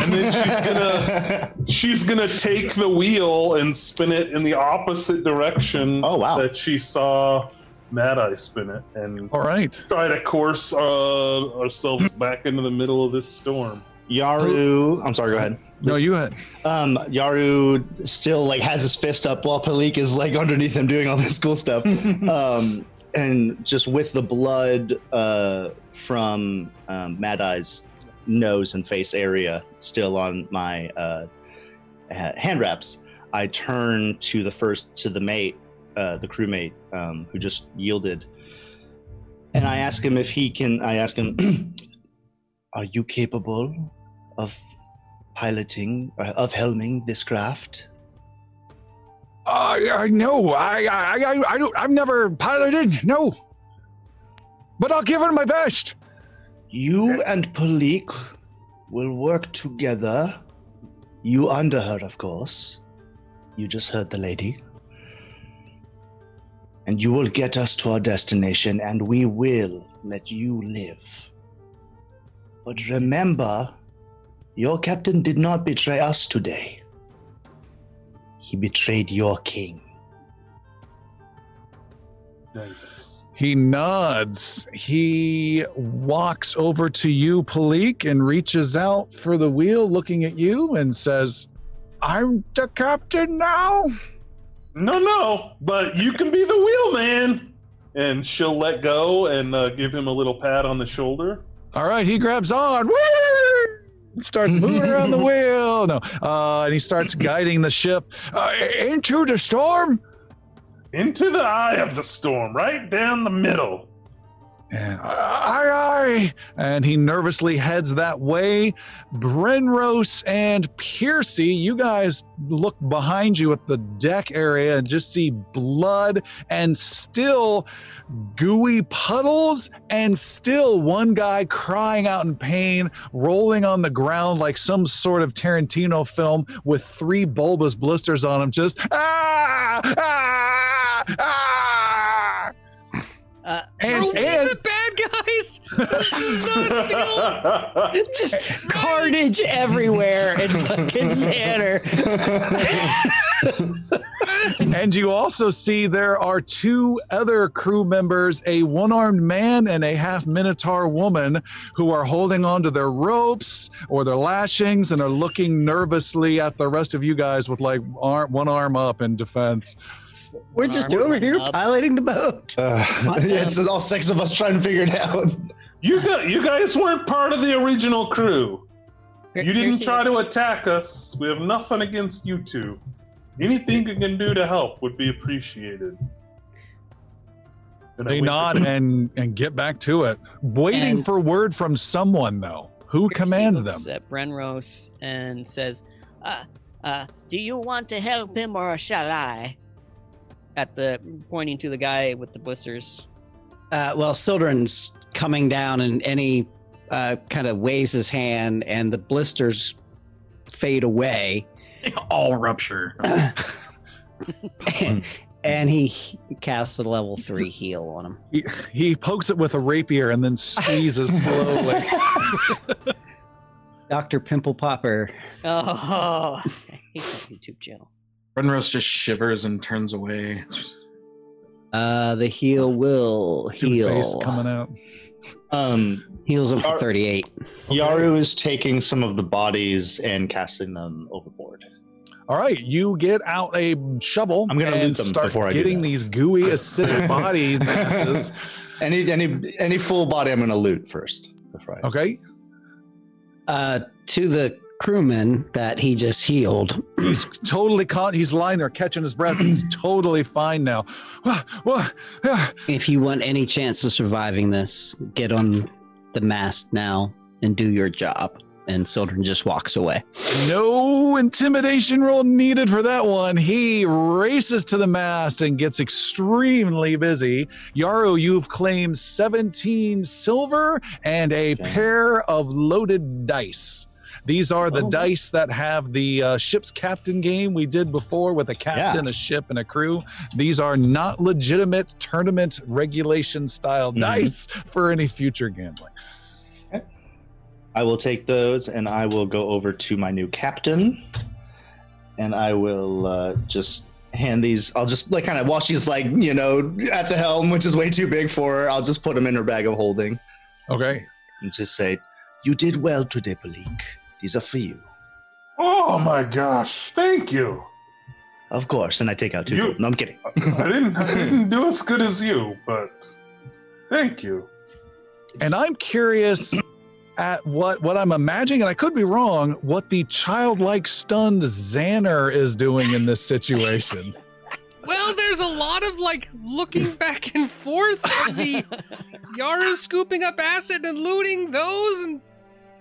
and then she's gonna she's gonna take the wheel and spin it in the opposite direction. Oh, wow. That she saw Mad Eye spin it, and All right. try to course uh, ourselves back into the middle of this storm. Yaru, I'm sorry, go ahead. No, you had. Um, Yaru still like has his fist up while Palik is like underneath him doing all this cool stuff. um, and just with the blood uh, from um, Mad Eye's nose and face area still on my uh, hand wraps, I turn to the first to the mate, uh, the crewmate um, who just yielded, and I ask him if he can. I ask him, "Are you capable of piloting uh, of helming this craft?" Uh, I I know. I I I I don't. I've never piloted. No. But I'll give it my best. You and Palik will work together. You under her, of course. You just heard the lady. And you will get us to our destination, and we will let you live. But remember, your captain did not betray us today. He betrayed your king. Nice. He nods. He walks over to you, Palik, and reaches out for the wheel, looking at you, and says, I'm the captain now. No, no, but you can be the wheelman. And she'll let go and uh, give him a little pat on the shoulder. All right, he grabs on. Woo! Starts moving around the wheel. No, uh, and he starts guiding the ship uh, into the storm. Into the eye of the storm, right down the middle. And, aye, aye. And he nervously heads that way. Brenros and Piercy, you guys look behind you at the deck area and just see blood and still gooey puddles and still one guy crying out in pain, rolling on the ground like some sort of Tarantino film with three bulbous blisters on him, just ah, ah, ah. Uh, And, Are we and the bad guys? This is not feel. Just carnage everywhere in fucking Xander. And you also see there are two other crew members, a one armed man and a half minotaur woman, who are holding on to their ropes or their lashings and are looking nervously at the rest of you guys with like arm, one arm up in defense. We're just over here up. piloting the boat. Uh, yeah, it's all six of us trying to figure it out. You got, you guys weren't part of the original crew. You didn't try to attack us. We have nothing against you two. Anything you can do to help would be appreciated. And They wink nod and and get back to it, waiting And- for word from someone though. Who Piercy commands looks them? At Brenros and says, uh, uh, "Do you want to help him or shall I?" At the pointing to the guy with the blisters. Uh, well, Sildren's coming down and, and he uh, kind of waves his hand and the blisters fade away. All rupture. and he casts a level three heal on him. He, he pokes it with a rapier and then squeezes slowly. Dr. Pimple Popper. Oh, I hate that YouTube channel. Brenros just shivers and turns away. Uh, the heal will Two face heal. coming out. Um, Heals him for Are- 38. Yaru is taking some of the bodies and casting them overboard. All right, you get out a shovel. I'm gonna and loot them start before I do getting that. these gooey acidic body masses. Any any any full body, I'm gonna loot first. Before I, Okay, Uh, to the crewman that he just healed. he's totally caught. He's lying there catching his breath. He's totally fine now. If you want any chance of surviving this, get on the mast now and do your job. And Sildren just walks away. No intimidation roll needed for that one. He races to the mast and gets extremely busy. Yaru, you've claimed 17 silver and a Okay. pair of loaded dice. These are the Oh. dice that have the uh, ship's captain game we did before with a captain, a ship, and a crew. These are not legitimate tournament regulation style Mhm. dice for any future gambling. I will take those and I will go over to my new captain, and I will uh, just hand these. I'll just like kind of while she's like you know at the helm, which is way too big for her. I'll just put them in her bag of holding Okay. and just say, "You did well today, Palik. These are for you." Oh my gosh! Thank you. Of course, and I take out two. You- No, I'm kidding. I didn't. I didn't do as good as you, but thank you. And I'm curious at what what I'm imagining, and I could be wrong, what the childlike stunned Xander is doing in this situation. Well, there's a lot of like looking back and forth of the Yaru scooping up acid and looting those, and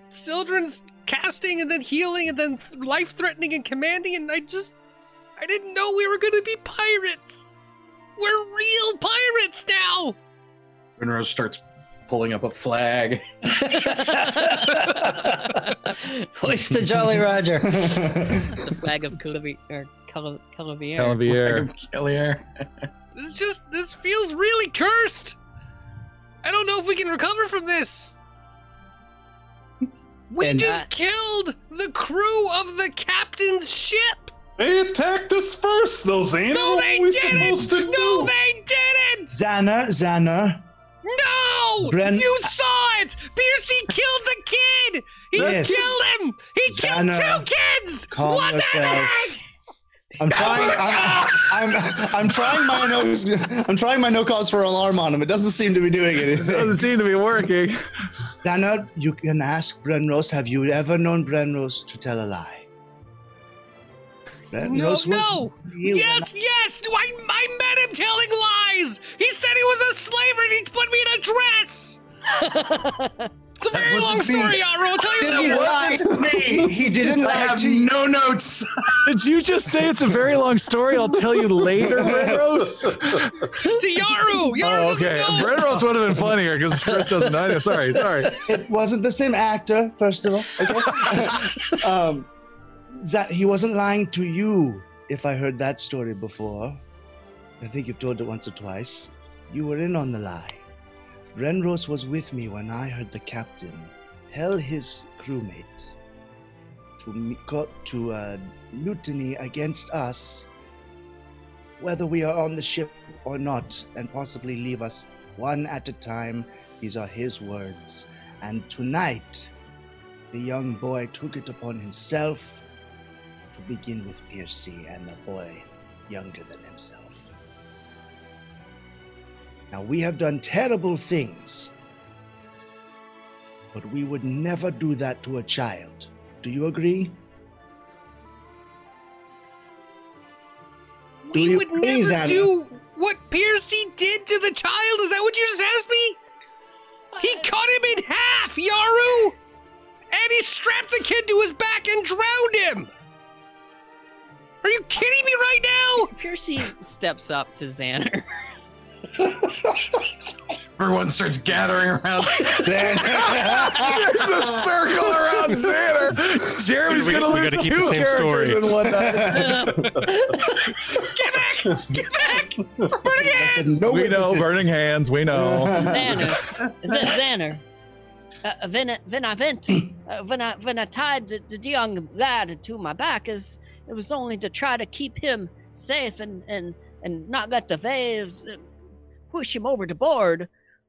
Sildren's casting and then healing and then life threatening and commanding, and I just I didn't know we were gonna be pirates. We're real pirates now. Brenros starts pulling up a flag. Hoist the Jolly Roger. It's a flag of Calavi- or Cal- Calavier. Calavier. This just this feels really cursed. I don't know if we can recover from this. We And just I- killed the crew of the captain's ship. They attacked us first, though, Zane. No, what they were we didn't. supposed to No, do? they didn't. Xander, Xander. No, Bren- you saw it. Piercy killed the kid. He Yes. killed him. He killed two kids. calm what the yourself. heck? I'm trying. I'm, I'm, I'm trying my no. I'm trying my no cause for alarm on him. It doesn't seem to be doing anything. It doesn't seem to be working. Xander, you can ask Brenros, have you ever known Brenros to tell a lie? No, no. real Yes, yes. I, I met him telling lies. He said he was a slaver and he put me in a dress. It's a very long wasn't me. story, Yaru. I'll tell you He that. wasn't me. He didn't I have to no notes. Did you just say it's a very long story? I'll tell you later, Brenros. to Yaru. Yaru Oh, okay. know. Brenros would have been funnier because Chris doesn't know. Sorry, sorry. It wasn't the same actor, first of all. Okay. um, that he wasn't lying to you. If I heard that story before, I think you've told it once or twice. You were in on the lie. Brenros was with me when I heard the captain tell his crewmate to to uh, mutiny against us, whether we are on the ship or not, and possibly leave us one at a time. These are his words. And tonight, the young boy took it upon himself to begin with Piercy and the boy younger than himself. Now, we have done terrible things, but we would never do that to a child. Do you agree? Do We you would please, never Anna? do what Piercy did to the child. Is that what you just asked me? He uh, cut him in half, Yaru! And he strapped the kid to his back and drowned him! Are you kidding me right now? Piercy steps up to Xander. Everyone starts gathering around. There's a circle around Xander. Jeremy's We- gonna we lose gotta keep two the same characters story. in one night. Get back! Get back! Burning hands! no we know, witnesses. burning hands. We know. Xander. Z- Xander. Uh, when, I- when I went, uh, when I when I tied the, the young lad to my back, is it was only to try to keep him safe and and and not let the waves uh, push him over the board.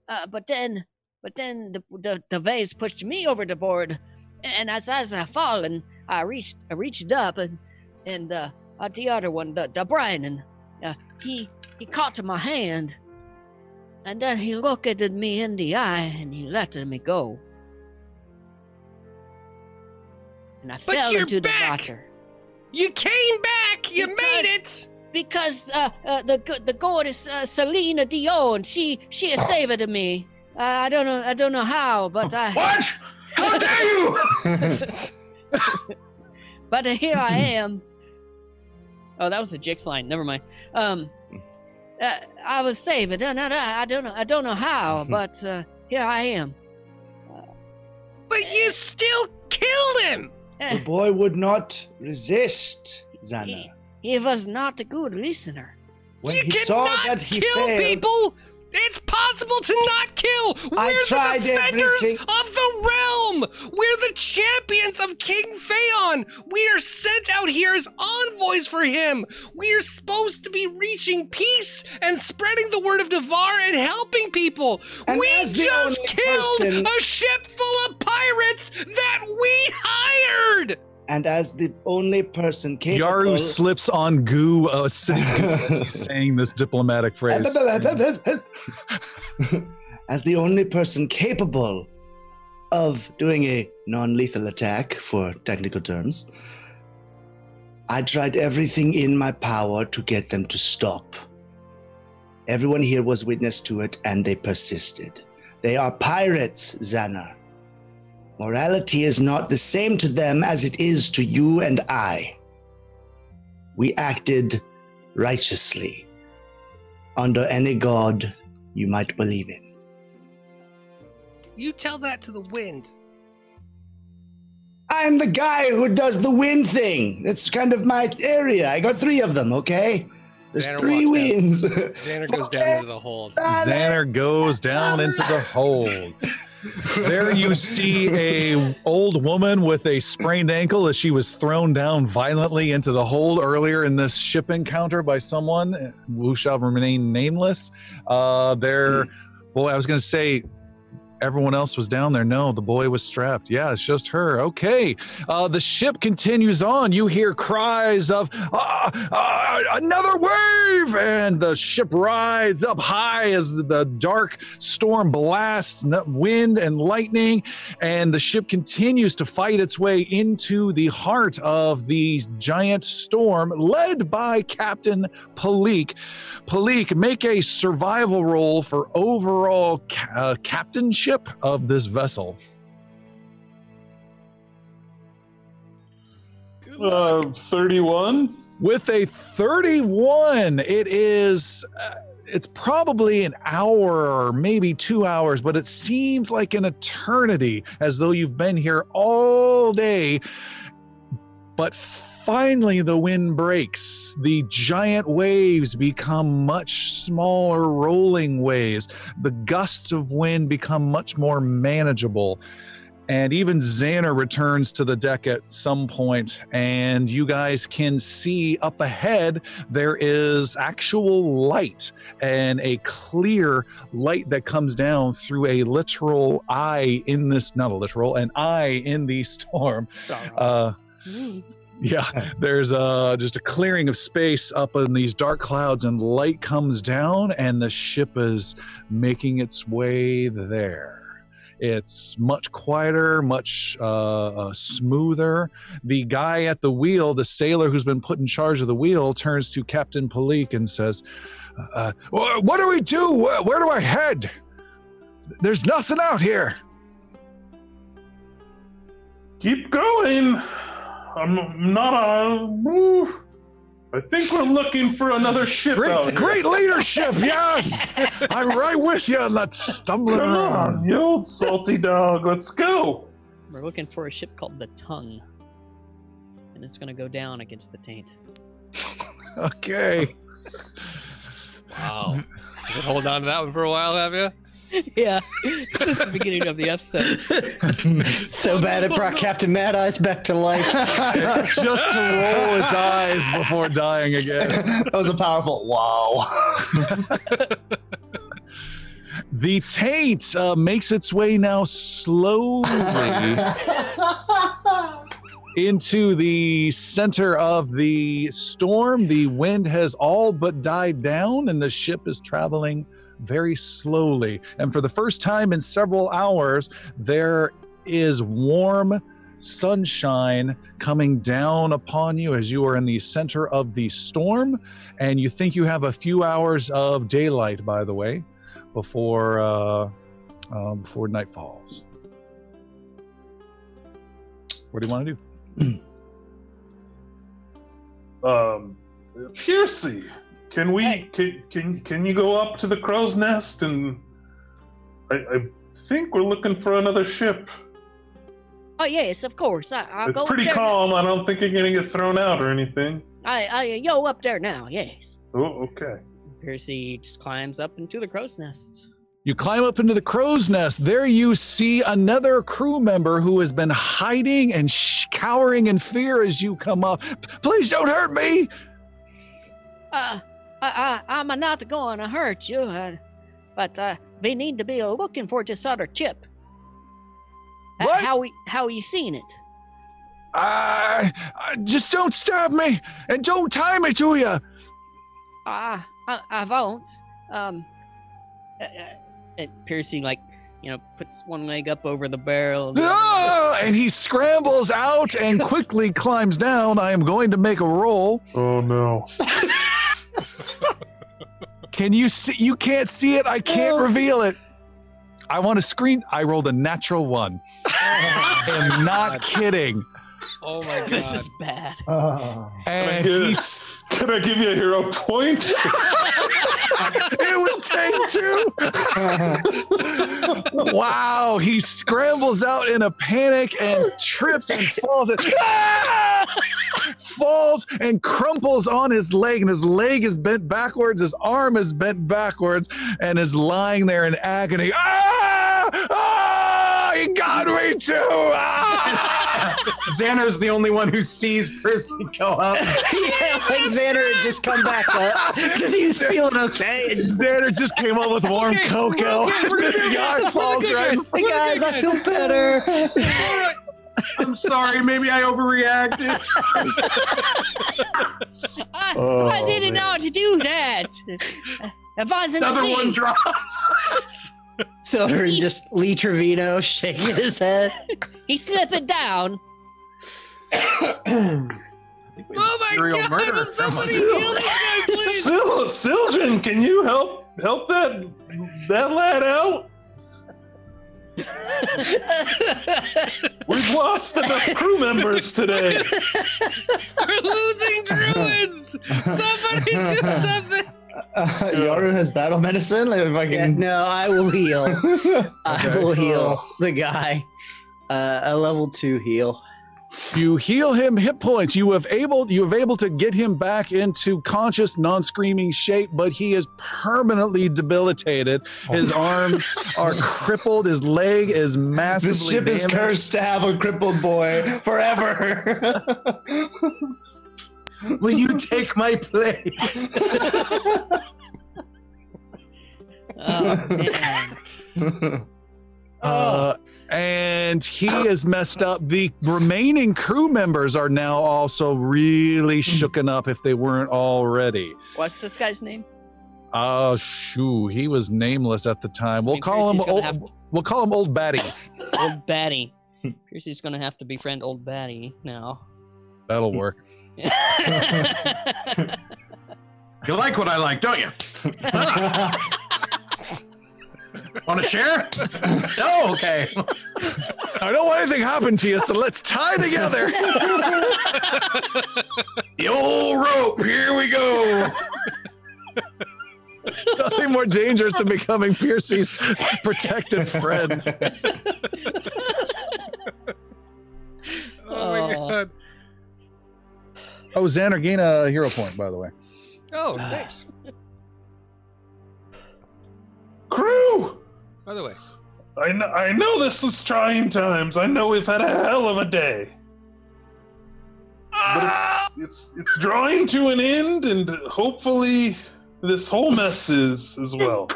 Uh, but then, but then the, the the waves pushed me over the board, and as as I fallen, I reached I reached up and and uh, uh, the other one, the the Brian, uh, he he caught my hand, and then he looked at me in the eye and he let me go. And I But fell into back! the water You came back. You made it. Because uh, uh, the go- the goddess uh, Selena Dion, she she has saved me. Uh, I don't know I don't know how, but I What? How dare you? but uh, here I am. Oh, that was a Jix line. Never mind. Um, uh, I was saved, and I, I don't know I don't know how, but uh, here I am. But you still killed him. The boy would not resist, Xana. He was not a good listener. When you he saw cannot that he kill failed, people. It's possible to not kill. We're the tried defenders everything. of the realm. We're the champions of King Phaon. We are sent out here as envoys for him. We are supposed to be reaching peace and spreading the word of Devar and helping people. And we just killed person- a ship full of pirates that we hired. And as the only person capable. Yaru slips on goo, uh, sitting as he's saying this diplomatic phrase. as the only person capable of doing a non-lethal attack, for technical terms, I tried everything in my power to get them to stop. Everyone here was witness to it, and they persisted. They are pirates, Xana. Morality is not the same to them as it is to you and I. We acted righteously under any god you might believe in. You tell that to the wind. I'm the guy who does the wind thing. That's kind of my area. I got three of them, okay? There's Xander three walks down. winds. Xander goes down into the hold. Xander goes down into the hold. There you see a old woman with a sprained ankle as she was thrown down violently into the hold earlier in this ship encounter by someone who shall remain nameless. Uh, there, boy, I was going to say everyone else was down there. No, the boy was strapped. Yeah, it's just her. Okay. Uh, the ship continues on. You hear cries of "Ah, ah, another wave, and the ship rides up high as the dark storm blasts wind and lightning, and the ship continues to fight its way into the heart of the giant storm, led by Captain Palik. Palik, make a survival roll for overall ca- uh, captainship of this vessel. Uh, 31. With a 31, it is. Uh, it's probably an hour or maybe two hours, but it seems like an eternity as though you've been here all day. But finally, the wind breaks. The giant waves become much smaller, rolling waves. The gusts of wind become much more manageable. And even Xander returns to the deck at some point, and you guys can see up ahead there is actual light and a clear light that comes down through a literal eye in this, not a literal, an eye in the storm. Sorry. Uh, yeah, there's uh, just a clearing of space up in these dark clouds, and light comes down, and the ship is making its way there. It's much quieter, much uh, uh, smoother. The guy at the wheel, the sailor who's been put in charge of the wheel, turns to Captain Palik and says, uh, "Wh- "What do we do? Where, where do I head? There's nothing out here." Keep going. I'm not a. woo. I think we're looking for another ship out Great, here. great leadership, yes. I'm right with you on that stumbling Come around. on, you old salty dog. Let's go. We're looking for a ship called the Tongue. And it's gonna go down against the taint. Okay. Wow. You've been on to that one for a while, have you? Yeah. Since the beginning of the episode. so bad it brought Captain Mad Eyes back to life. Just to roll his eyes before dying again. that was a powerful wow. The taint uh, makes its way now slowly into the center of the storm. The wind has all but died down, and the ship is traveling very slowly. And for the first time in several hours, there is warm sunshine coming down upon you as you are in the center of the storm. And you think you have a few hours of daylight, by the way, before uh, uh, before night falls. What do you want to do? Um, Piercy, can we can can can you go up to the crow's nest and I, I think we're looking for another ship. Oh yes, of course. I, I'll it's go pretty up there. calm. I don't think you're gonna get thrown out or anything. I, I yo up there now. Yes. Oh, okay. Percy just climbs up into the crow's nest. You climb up into the crow's nest. There you see another crew member who has been hiding and sh- cowering in fear as you come up. Please don't hurt me. Uh, I, I, I'm not going to hurt you, uh, but uh, we need to be looking for this other chip. Uh, What? how we how you seen it? Uh, uh, just don't stab me and don't tie me to you. Ah, I, I won't. Um, uh, uh, and Percy like you know puts one leg up over the barrel. the other Ah! And he scrambles out and quickly climbs down. I am going to make a roll. Oh no. Can you see? You can't see it. I can't reveal it. I want to screen. I rolled a natural one. I am not kidding. Oh my god. This is bad. Oh. And get it? he's. Can I give you a hero point? It would take two. wow. He scrambles out in a panic and trips and falls and Ah! Falls and crumples on his leg, and his leg is bent backwards, his arm is bent backwards, and is lying there in agony. Ah! Ah! He got me too! Ah! Xander's the only one who sees Percy go up. yeah, Xander had just come back up because he was feeling okay. Xander just came up with warm Okay, cocoa. we're okay, we're the guy falls right. hey guys, I feel better. I'm sorry, maybe I overreacted. I, Oh, I didn't man. know to do that. If I wasn't Another me, one drops. Silver and just Lee Trevino shaking his head. He's slipping down. I think we have Oh my serial god! murder somebody us. heal this guy, please? Sil- Sildren, can you help help that that lad out? We've lost enough crew members today. We're losing druids. Somebody do something. Uh, Yaru has battle medicine. Like if I Yeah, no, I will heal. I Okay. will heal the guy. Uh, a level two heal. You heal him hit points. You have able you have able to get him back into conscious, non-screaming shape, but he is permanently debilitated. His arms are crippled. His leg is massively This ship is cursed to have a crippled boy forever. Will you take my place? Oh man. Uh, and he is messed up. The remaining crew members are now also really hmm. shooken up if they weren't already. What's this guy's name? Oh, shoo. He was nameless at the time. We'll Means call him Percy's gonna old, have- we'll call him Old Batty. Old Batty. Percy's gonna have to befriend Old Batty now. That'll work. You like what I like, don't you? Want to share? no, okay. I don't want anything happen to you, so let's tie together. The old rope. Here we go. Nothing more dangerous than becoming Piercy's protected friend. Oh my Oh. god. Oh, Xander, gain a hero point, by the way. Oh, thanks. Crew, By the way, I know, I know this is trying times. I know we've had a hell of a day. But it's, it's it's drawing to an end, and hopefully this whole mess is as well.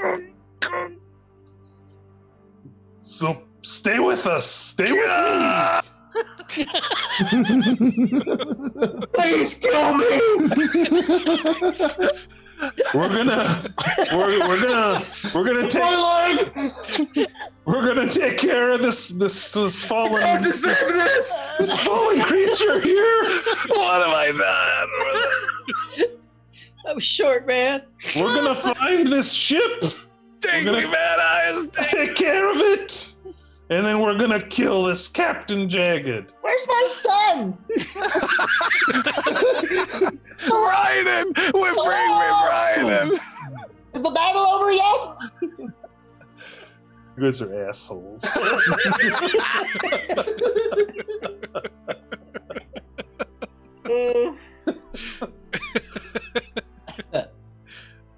So stay with us. Stay with me. Please kill me. We're gonna, we're, we're gonna, we're gonna take, My leg. we're gonna take care of this, this, this fallen, I deserve this, this. this fallen creature here. What have I done? That was short, man. We're gonna find this ship. Take gonna- me, Bad Eyes. take care of it, and then we're gonna kill this Captain Jagged. Where's my son? Brian, we're bring me Brian. Is the battle over yet? You guys are assholes.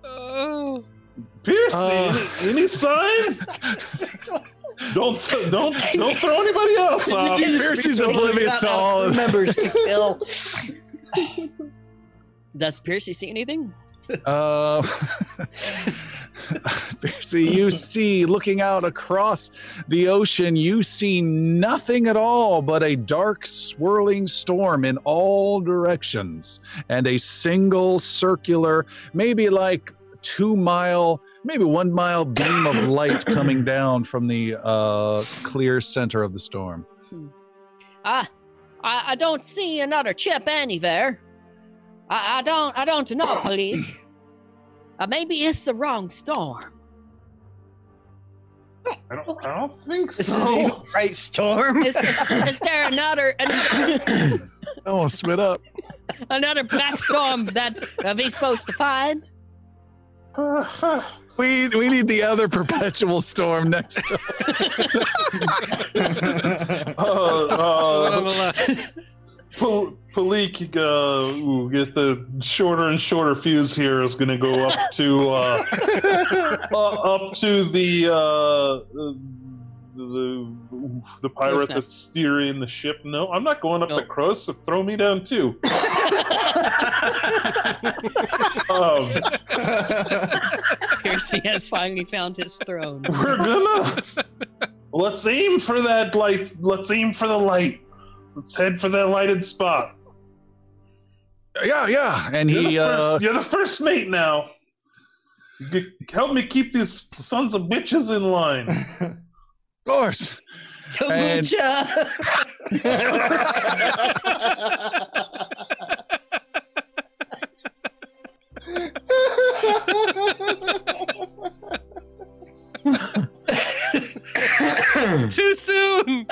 Oh. Piercy, Uh. any, any sign? don't don't don't throw anybody else off. Piercy's oblivious to all of Members to kill. Does Percy see anything? Uh, Piercy, you see, looking out across the ocean, you see nothing at all but a dark, swirling storm in all directions and a single circular, maybe like two mile, maybe one mile beam of light coming down from the uh, clear center of the storm. Ah, I, I don't see another chip anywhere. I, I don't I don't know, police. Uh, maybe it's the wrong storm. I don't, I don't think This is so. the right storm. Is, is, is there another another, Oh, split up. another black storm that uh, we supposed to find? We, we need the other perpetual storm next to Well, Pal- Palik, uh, ooh, get the shorter and shorter fuse here is going to go up to uh, uh, up to the uh, the the pirate that's steering the ship. No, I'm not going up No. the cross. So throw me down too. um, Percy has finally found his throne. we're gonna let's aim for that light. Let's aim for the light. Let's head for that lighted spot. Yeah, yeah. And You're, he the, uh you're the first mate now. Help me keep these sons of bitches in line. of course. Kombucha. Too soon.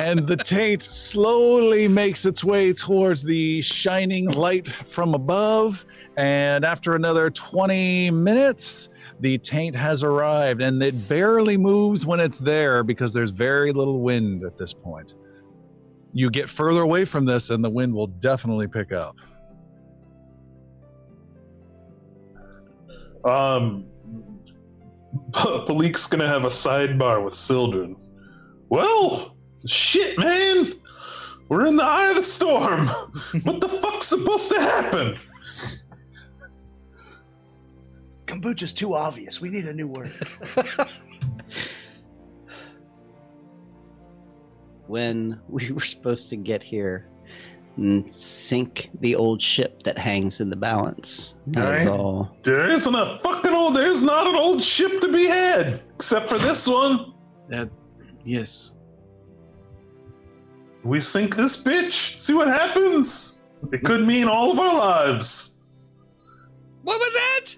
and the taint slowly makes its way towards the shining light from above. And after another 20 minutes, the taint has arrived and it barely moves when it's there because there's very little wind at this point. You get further away from this, and the wind will definitely pick up. um, Palik's gonna have a sidebar with Sildren. Well, shit, man. We're in the eye of the storm. what the fuck's supposed to happen? Kombucha's too obvious. We need a new word. when we were supposed to get here and sink the old ship that hangs in the balance. That is all. There isn't a fucking old. There's not an old ship to be had, except for this one. That, yes. We sink this bitch. See what happens. It could mean all of our lives. What was that?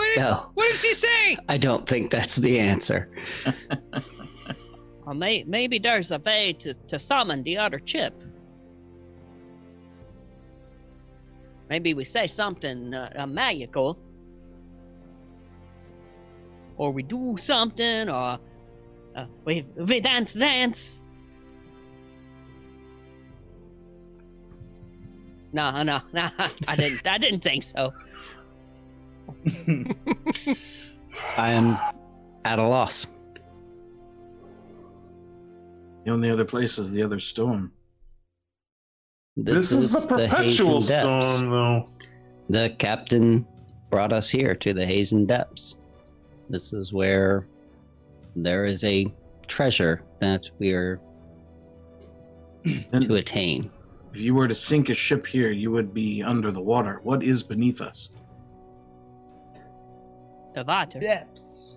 What did, No, what did she say? I don't think that's the answer. Or may, maybe there's a way to, to summon the other chip. Maybe we say something uh, uh, magical. Or we do something, or uh, we, we dance, dance. No, no, no, I didn't. I didn't think so. I am at a loss. The only other place is the other storm. This, is, the perpetual Hazen Depths. storm, though. The captain brought us here to the Hazen Depths. This is where there is a treasure that we are And to attain. if you were to sink a ship here, you would be under the water. What is beneath us? The water. Depths.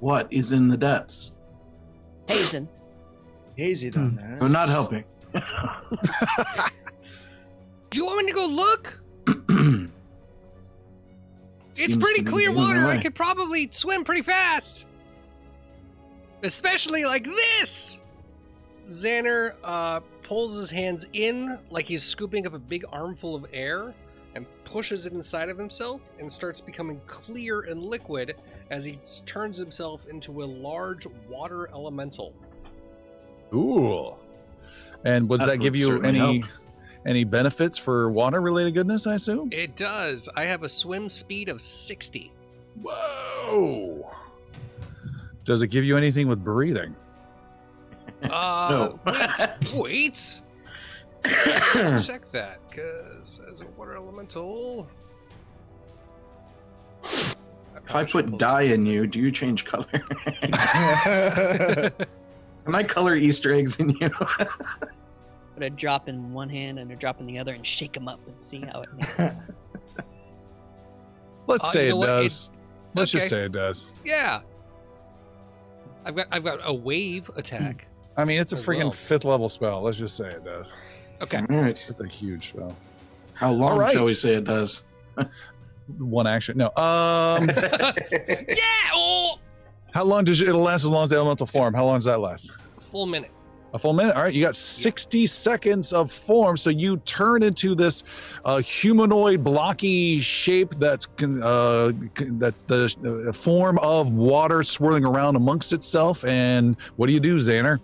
What is in the depths? Hazen. Hazy down there. We're not helping. Do you want me to go look? It's Seems pretty to be clear the water. I way. could probably swim pretty fast. Especially like this. Xander uh, pulls his hands in like he's scooping up a big armful of air and pushes it inside of himself and starts becoming clear and liquid as he turns himself into a large water elemental. Cool. And would That that, give you any help. any benefits for water related goodness? I assume. It does. I have a swim speed of 60. Whoa. Does it give you anything with breathing? Uh, No. wait, wait. Check that, because as a water elemental. If I put dye in you, do you change color? Can I color Easter eggs in you? Put a drop in one hand and a drop in the other and shake them up and see how it mixes. Let's Uh, say you it know what? It- does. Let's just say it does. Yeah. I've got I've got a wave attack. I mean, it's a As freaking well. fifth level spell. Let's just say it does. Okay. All right. It's a huge spell. How long All right. shall we say it does? One action. No. Um. Yeah. Oh, how long does it, it'll last? As long as the elemental form. How long does that last? A full minute. A full minute. All right, you got 60 seconds of form. So you turn into this uh, humanoid, blocky shape that's uh, that's the uh, form of water swirling around amongst itself. And what do you do, Xander?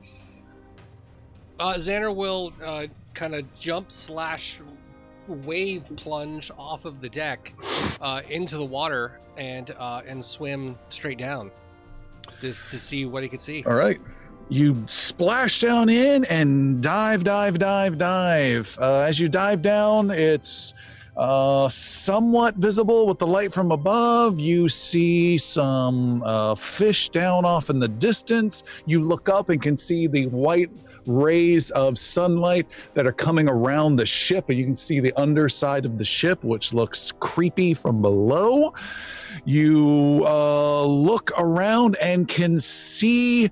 Uh, Xander will uh, kind of jump slash wave plunge off of the deck uh, into the water and uh, and swim straight down just to see what he could see. All right. You splash down in and dive, dive, dive, dive. Uh, as you dive down, it's uh, somewhat visible with the light from above. You see some uh, fish down off in the distance. You look up and can see the white rays of sunlight that are coming around the ship, and you can see the underside of the ship, which looks creepy from below. You uh, look around and can see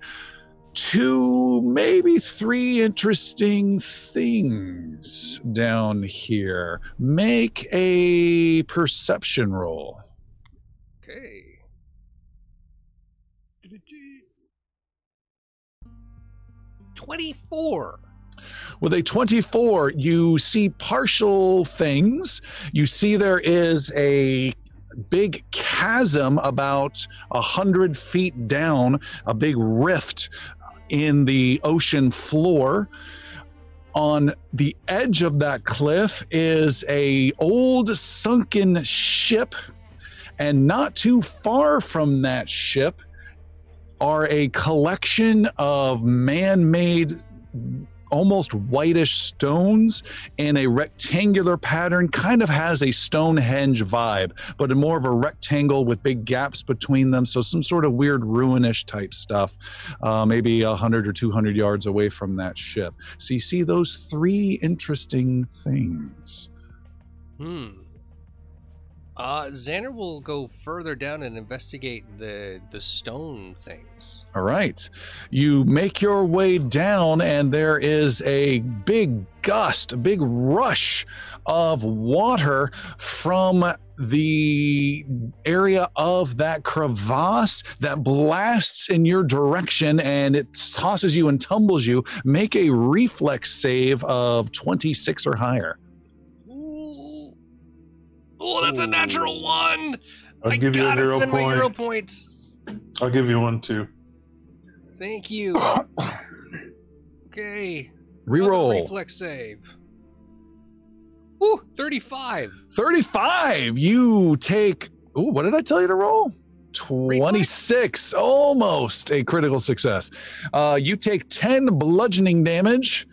two, maybe three interesting things down here. Make a perception roll. Okay. 24. With a 24, you see partial things. You see there is a big chasm about a hundred feet down, a big rift in the ocean floor. On the edge of that cliff is a old sunken ship, and not too far from that ship are a collection of man-made almost whitish stones in a rectangular pattern kind of has a stonehenge vibe but more of a rectangle with big gaps between them. So some sort of weird ruinish type stuff uh, maybe 100 or 200 yards away from that ship. So you see those three interesting things. Hmm. Uh, Xander will go further down and investigate the the stone things. All right. You make your way down, and there is a big gust, a big rush of water from the area of that crevasse that blasts in your direction and it tosses you and tumbles you. Make a reflex save of 26 or higher. Ooh. Oh, that's a natural one. I'll I give you a gotta hero spend my point. hero points. I'll give you one too. Thank you. Okay. another Reroll. Reflex save. Ooh, 35. 35. You take. Ooh, what did I tell you to roll? 26. Almost a critical success. Uh, you take 10 bludgeoning damage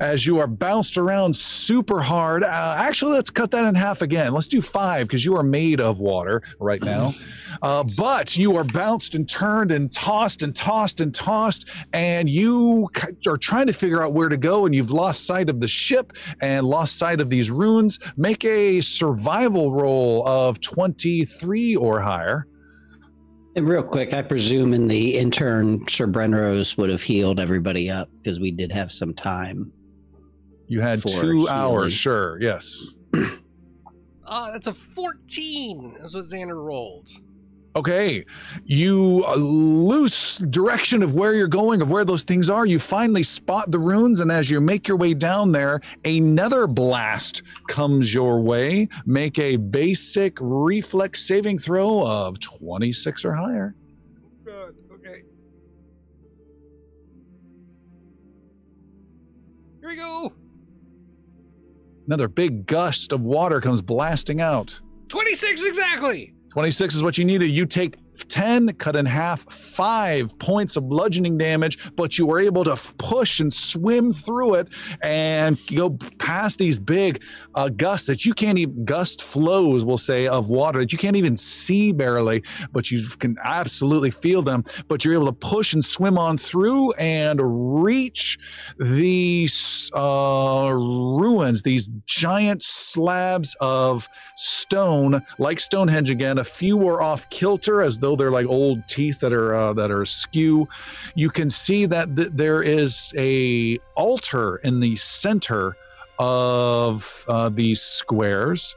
as you are bounced around super hard. Uh, actually, let's cut that in half again. Let's do five because you are made of water right now. Uh, but you are bounced and turned and tossed and tossed and tossed, and you are trying to figure out where to go, and you've lost sight of the ship and lost sight of these runes. Make a survival roll of 23 or higher. And real quick, I presume in the intern, Sir Brenros would have healed everybody up because we did have some time. You had For two hours, sure, yes. Uh, that's a 14. That's what Xander rolled. Okay, you uh, lose direction of where you're going, of where those things are. You finally spot the runes, and as you make your way down there, another blast comes your way. Make a basic reflex saving throw of 26 or higher. Good. Okay. Here we go. Another big gust of water comes blasting out. 26 exactly. 26 is what you needed. You take 10, cut in half, five points of bludgeoning damage, but you were able to push and swim through it and go past these big uh, gusts that you can't even, gust flows, we'll say, of water that you can't even see barely, but you can absolutely feel them. But you're able to push and swim on through and reach these uh, ruins, these giant slabs of stone, like Stonehenge again. A few were off kilter as though they're like old teeth that are uh, that are askew. You can see that th- there is a altar in the center of uh, these squares.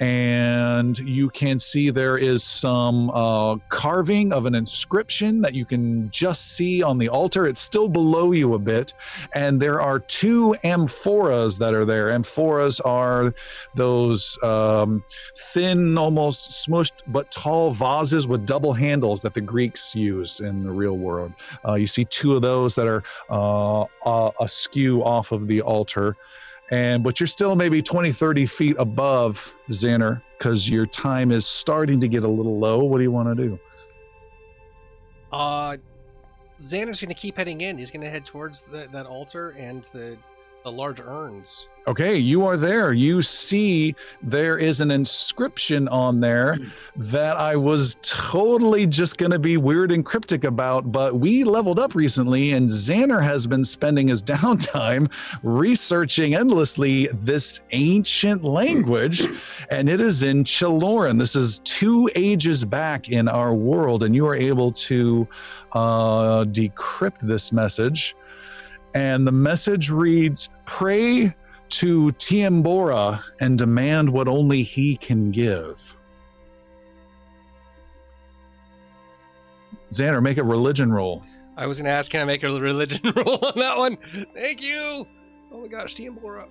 And you can see there is some uh, carving of an inscription that you can just see on the altar. It's still below you a bit. And there are two amphoras that are there. Amphoras are those um, thin, almost smushed, but tall vases with double handles that the Greeks used in the real world. Uh, you see two of those that are uh, uh, askew off of the altar. And but you're still maybe 20, 30 feet above Xander because your time is starting to get a little low. What do you want to do? Uh, Xander's to keep heading in. He's to head towards the, that altar and the the large urns. Okay, you are there. You see there is an inscription on there that I was totally just going to be weird and cryptic about, but we leveled up recently, and Xander has been spending his downtime researching endlessly this ancient language, and it is in Chiloran. This is two ages back in our world, and you are able to uh, decrypt this message. And the message reads Pray to Tiambora and demand what only he can give. Xander, make a religion roll. I was going to ask, can I make a religion roll on that one? Thank you. Oh my gosh, Tiambora.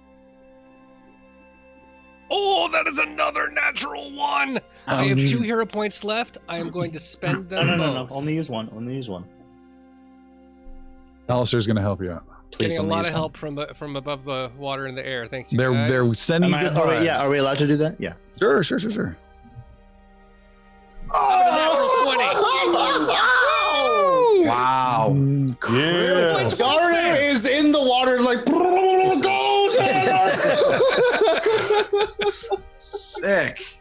Oh, that is another natural one. I have Um, two hero points left. I am going to spend No, them no, no, no. both. Only use one. Only use one. Alistair's going to help you out. Please Getting a lot of one. help from uh, from above the water and the air. Thanks. you They're guys. they're sending I, are we- yeah, are we allowed to do that? Yeah. Sure, sure, sure, sure. Oh! Wow. Yeah. Points, Daria is in the water like go Sick.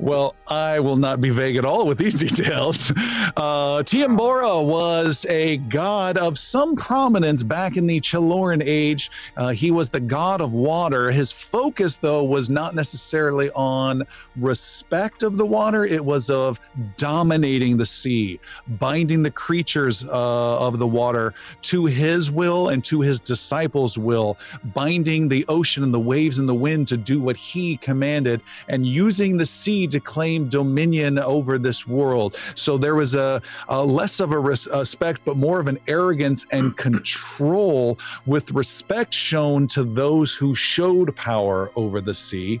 Well, I will not be vague at all with these details. Uh, Tiambora was a god of some prominence back in the Chiloran age. Uh, he was the god of water. His focus, though, was not necessarily on respect of the water, it was of dominating the sea, binding the creatures uh, of the water to his will and to his disciples' will, binding the ocean and the waves and the wind to do what he commanded and using the sea to claim dominion over this world. So there was a, a less of a respect, but more of an arrogance and control with respect shown to those who showed power over the sea.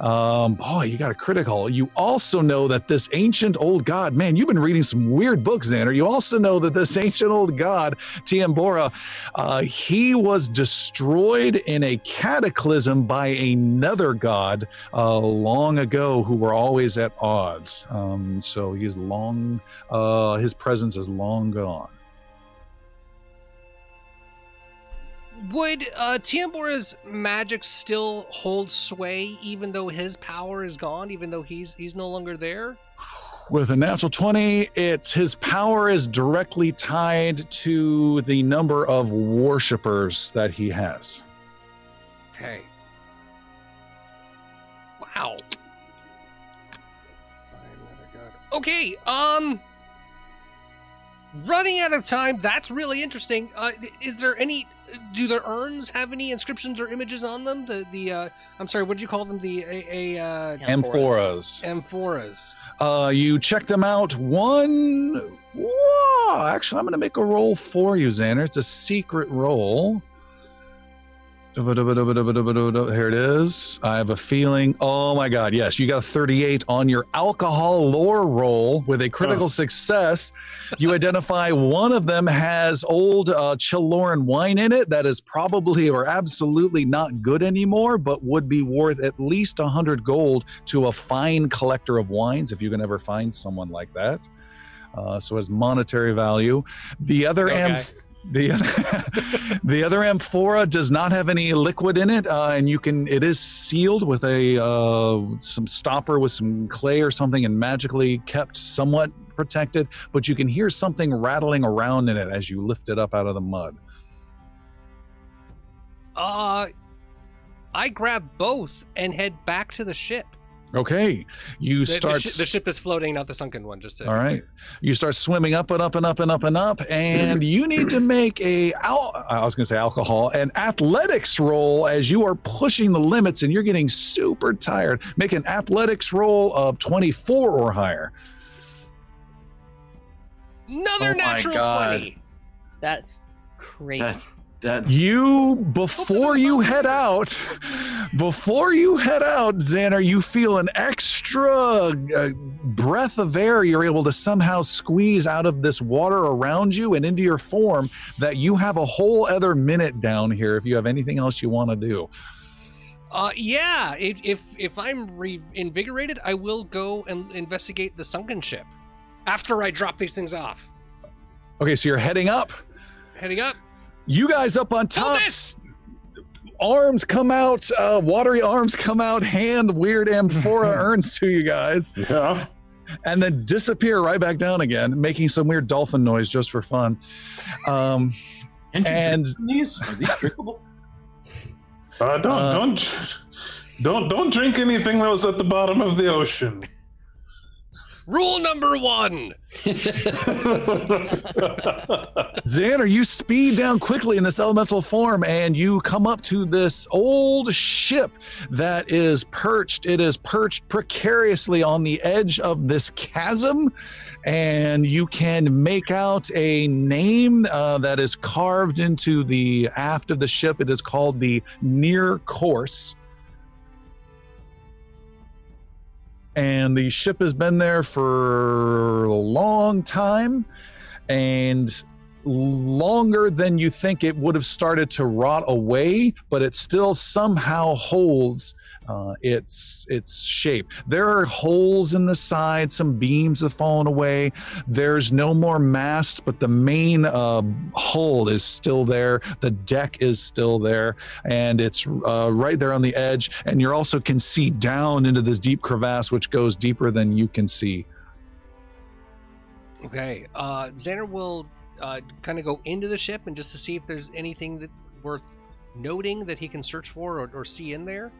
Um, boy, you got a critical. You also know that this ancient old god, man, you've been reading some weird books, Xander. You also know that this ancient old god, Tiambora, uh, he was destroyed in a cataclysm by another god uh, long ago who were always at odds. Um, so he is long, uh, his presence is long gone. Would uh, Tiambora's magic still hold sway even though his power is gone, even though he's he's no longer there? With a natural 20, it's his power is directly tied to the number of worshippers that he has. Okay. Wow. Okay, um running out of time, that's really interesting. Uh is there any do their urns have any inscriptions or images on them? The the uh I'm sorry, what did you call them? The a, a uh Amphoras. amphoras. Uh, you check them out. One. Whoa! Actually, I'm going to make a roll for you, Xander. It's a secret roll. Here it is. I have a feeling. Oh my God. Yes, you got a 38 on your alcohol lore roll with a critical success. You identify one of them has old uh, Chiloran wine in it that is probably or absolutely not good anymore, but would be worth at least 100 gold to a fine collector of wines if you can ever find someone like that. Uh, so has monetary value. The other Okay. amph- the other, the other amphora does not have any liquid in it, uh, and you can. It is sealed with a uh, some stopper with some clay or something, and magically kept somewhat protected. But you can hear something rattling around in it as you lift it up out of the mud. Uh I grab both and head back to the ship. Okay, you The, the start. the ship is floating, not the sunken one. Just to, All right. You start swimming up and up and up and up and up, and you need to make a al- I was going to say alcohol an athletics roll as you are pushing the limits and you're getting super tired. Make an athletics roll of 24 or higher. Another Oh natural twenty. That's crazy. That, that You before you head out, before you head out, Xander, you feel an extra uh, breath of air you're able to somehow squeeze out of this water around you and into your form that you have a whole other minute down here if you have anything else you want to do. Uh, yeah. If if, if I'm reinvigorated, I will go and investigate the sunken ship after I drop these things off. Okay, so you're heading up. Heading up. You guys up on top. Arms come out, uh, watery arms come out, hand weird amphora urns to you guys. Yeah. and then disappear right back down again, making some weird dolphin noise just for fun. Um, Can't and these? Are these drinkable? Uh, don't Uh, don't don't don't drink anything that was at the bottom of the ocean. Rule number one. Xander, you speed down quickly in this elemental form and you come up to this old ship that is perched. It is perched precariously on the edge of this chasm. And you can make out a name uh, that is carved into the aft of the ship. It is called the Near Course. And the ship has been there for a long time and longer than you think it would have started to rot away but it still somehow holds uh, its its shape. There are holes in the side. Some beams have fallen away. There's no more mast but the main uh, hull is still there. The deck is still there and it's uh, right there on the edge. And you also can see down into this deep crevasse which goes deeper than you can see. Okay. Uh, Xander will uh, kind of go into the ship and just to see if there's anything that worth noting that he can search for or, or see in there.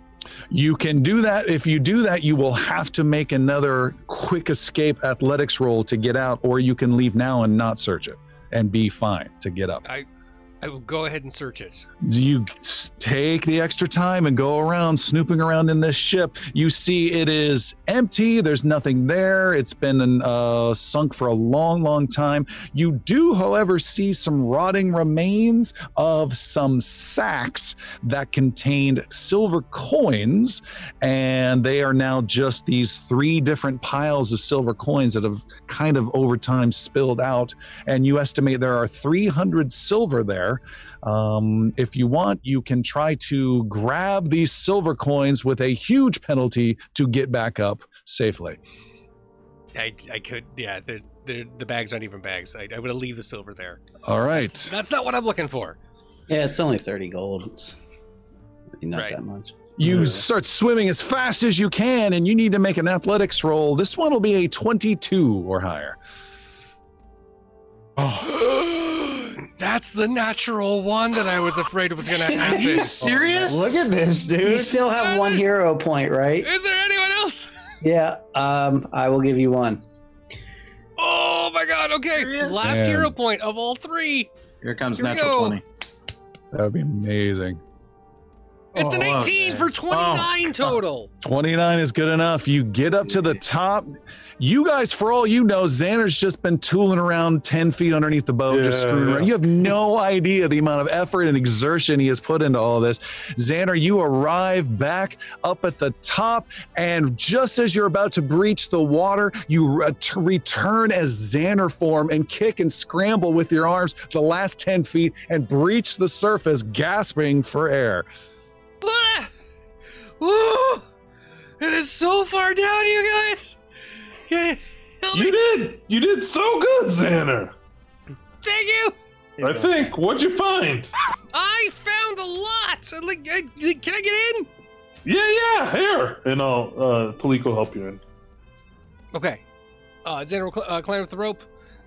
You can do that. If you do that you will have to make another quick escape athletics roll to get out or you can leave now and not search it and be fine to get up. I, I will go ahead and search it. you take the extra time and go around snooping around in this ship? You see it is empty. There's nothing there. It's been uh, sunk for a long long time. You do however see some rotting remains of some sacks that contained silver coins and they are now just these three different piles of silver coins that have kind of over time spilled out and you estimate there are 300 silver there um, if you want, you can try to grab these silver coins with a huge penalty to get back up safely. I, I could, yeah, they're, they're, the bags aren't even bags. I, I would have leave the silver there. All right. That's not what I'm looking for. Yeah, it's only 30 gold. It's not Right. that much. You start swimming as fast as you can, and you need to make an athletics roll. This one will be a 22 or higher. That's the natural one that I was afraid was going to happen. you serious? Look at this, dude. You still have one hero point, right? Is there anyone else? Yeah, um, I will give you one. Oh my god, okay. Last Man. hero point of all three. Here comes Here natural go. 20. That would be amazing. It's an Oh, 18 okay. for 29 total. 29 is good enough. You get up to the top. You guys, for all you know, Xander's just been tooling around 10 feet underneath the boat, just screwing yeah. around. You have no idea the amount of effort and exertion he has put into all this. Xander, you arrive back up at the top, and just as you're about to breach the water, you ret- return as Xander form and kick and scramble with your arms the last 10 feet and breach the surface, gasping for air. Ah! Woo! It is so far down, you guys. Can you help You me? did. You did so good, Xander. Thank you. I think. What'd you find? I found a lot. Like, uh, Can I get in? Yeah, yeah. Here, and I'll uh, Palico help you in. Okay. Uh, Xander will cl- uh, climb up the rope.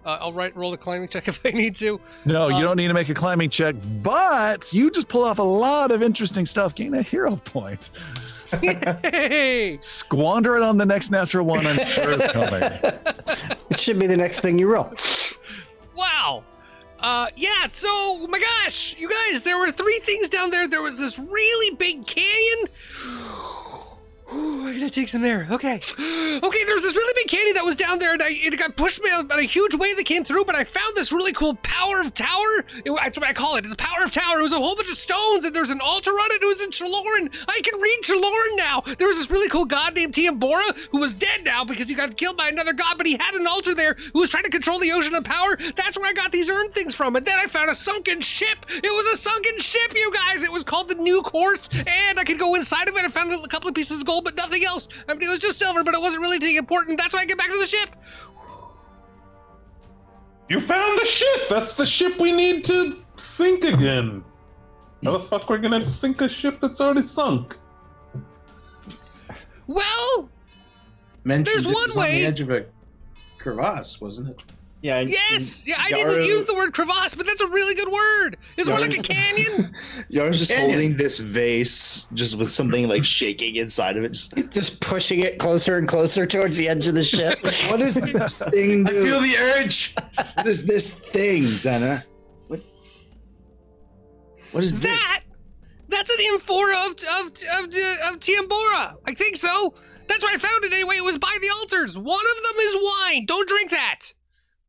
Uh, I'll write, roll a climbing check if I need to. No, you Um, don't need to make a climbing check, but you just pull off a lot of interesting stuff. Gain a hero point. Hey! Squander it on the next natural one, I'm sure is coming. It should be the next thing you roll. Wow. Uh, yeah, so, oh my gosh, you guys, there were three things down there. There was this really big canyon. Ooh, I gotta take some air. Okay. Okay, there was this really big candy that was down there, and I, it got pushed by a huge wave that came through, but I found this really cool Power of Tower. It, that's what I call it. It's a Power of Tower. It was a whole bunch of stones, and there's an altar on it. It was in Chaloran. I can read Chaloran now. There was this really cool god named Tiambora who was dead now because he got killed by another god, but he had an altar there who was trying to control the ocean of power. That's where I got these urn things from. And then I found a sunken ship. It was a sunken ship, you guys. It was called the New Course, and I could go inside of it. I found a couple of pieces of gold, but nothing else. I mean, it was just silver, but it wasn't really anything important. That's why I get back to the ship. You found a ship. That's the ship we need to sink again. How the fuck we're gonna sink a ship that's already sunk? Well, Mentioned There's it one was on the edge of a crevasse, wasn't it? Yeah. and- yes. and Yeah, I Yaru- didn't use the word crevasse, but that's a really good word. It's more like a Yaru's- canyon? Yaru's just Canyon. holding this vase, just with something like shaking inside of it. Just, Just pushing it closer and closer towards the edge of the ship. what is this thing I do? feel the urge. What is this thing, Xana? What? What is this? that that's an amphora of of of, of Tiambora. I think so. That's where I found it anyway. It was by the altars. One of them is wine. Don't drink that.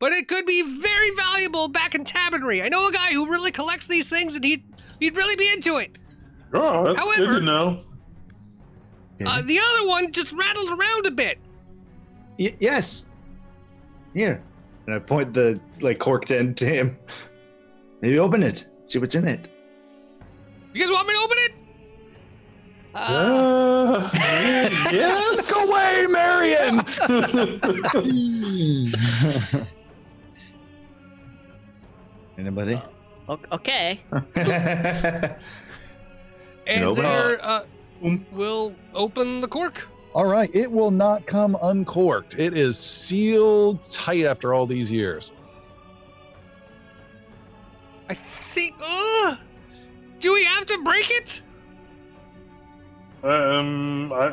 But it could be very valuable back in Tabernary. I know a guy who really collects these things, and he'd he'd really be into it. Oh, that's good to know. Uh, the other one just rattled around a bit. Y- yes. Here. And I point the like corked end to him. Maybe open it. See what's in it. You guys want me to open it? Uh, Uh, yes. Go away, Marion! Anybody? o- okay. And Nope. there, uh, will open the cork. All right, it will not come uncorked. It is sealed tight after all these years. I think. Uh, do we have to break it? Um, I,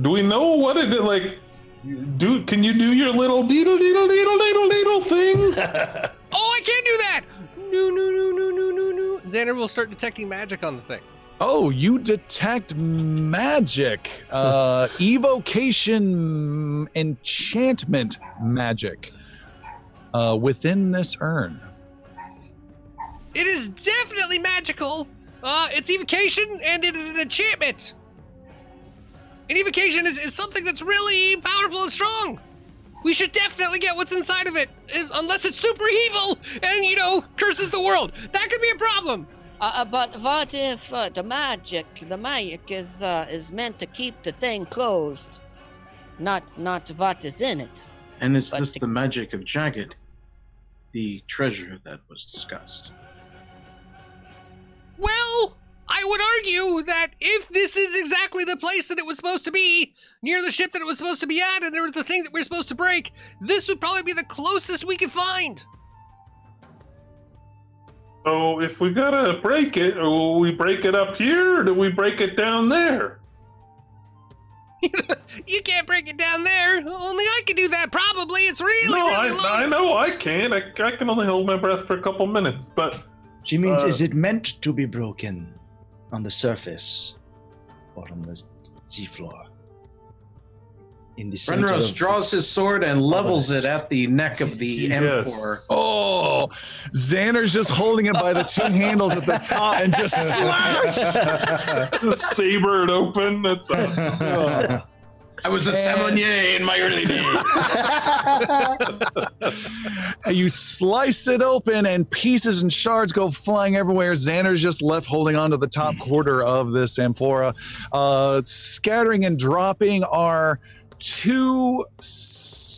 do we know what it like? Do can you do your little deedle deedle deedle deedle deedle thing? Oh, I can't do that! No, no, no, no, no, no, no. Xander will start detecting magic on the thing. Oh, you detect magic, uh, evocation, enchantment magic uh, within this urn. It is definitely magical. Uh, it's evocation and it is an enchantment. An evocation is, is something that's really powerful and strong. We should definitely get what's inside of it, unless it's super evil and, you know, curses the world. That could be a problem. Uh, uh, but what if uh, the magic, the magic is uh, is meant to keep the thing closed, not not what is in it? And is But this the- the magic of Jagged, the treasure that was discussed? I would argue that if this is exactly the place that it was supposed to be, near the ship that it was supposed to be at, and there was the thing that we're supposed to break, this would probably be the closest we could find. So if we gotta break it, will we break it up here or do we break it down there? You can't break it down there. Only I can do that. Probably. It's really, no, really I, long. I know I can't. I, I can only hold my breath for a couple minutes, but She means, Uh, is it meant to be broken on the surface or on the seafloor? In the Brenros draws his sword and levels it at the neck of the Yes. amphora. Oh, Xander's just holding it by the two handles at the top and just slash. saber it open. That's awesome. Oh. I was a sommelier in my early days. You slice it open, and pieces and shards go flying everywhere. Xander's just left holding onto the top quarter of this amphora. Uh, scattering and dropping are two s-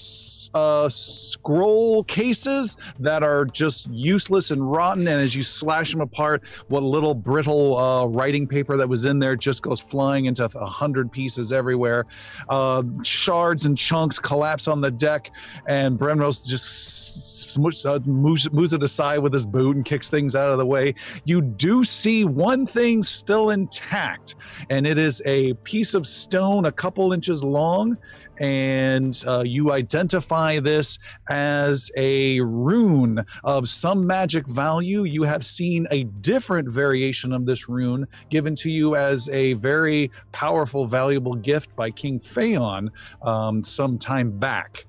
uh, scroll cases that are just useless and rotten. And as you slash them apart, what little brittle uh, writing paper that was in there just goes flying into a hundred pieces everywhere. Uh, shards and chunks collapse on the deck, and Brenros just uh, moves, moves it aside with his boot and kicks things out of the way. You do see one thing still intact, and it is a piece of stone a couple inches long, and uh, you identify this as a rune of some magic value. You have seen a different variation of this rune given to you as a very powerful, valuable gift by King Phaon um, some time back.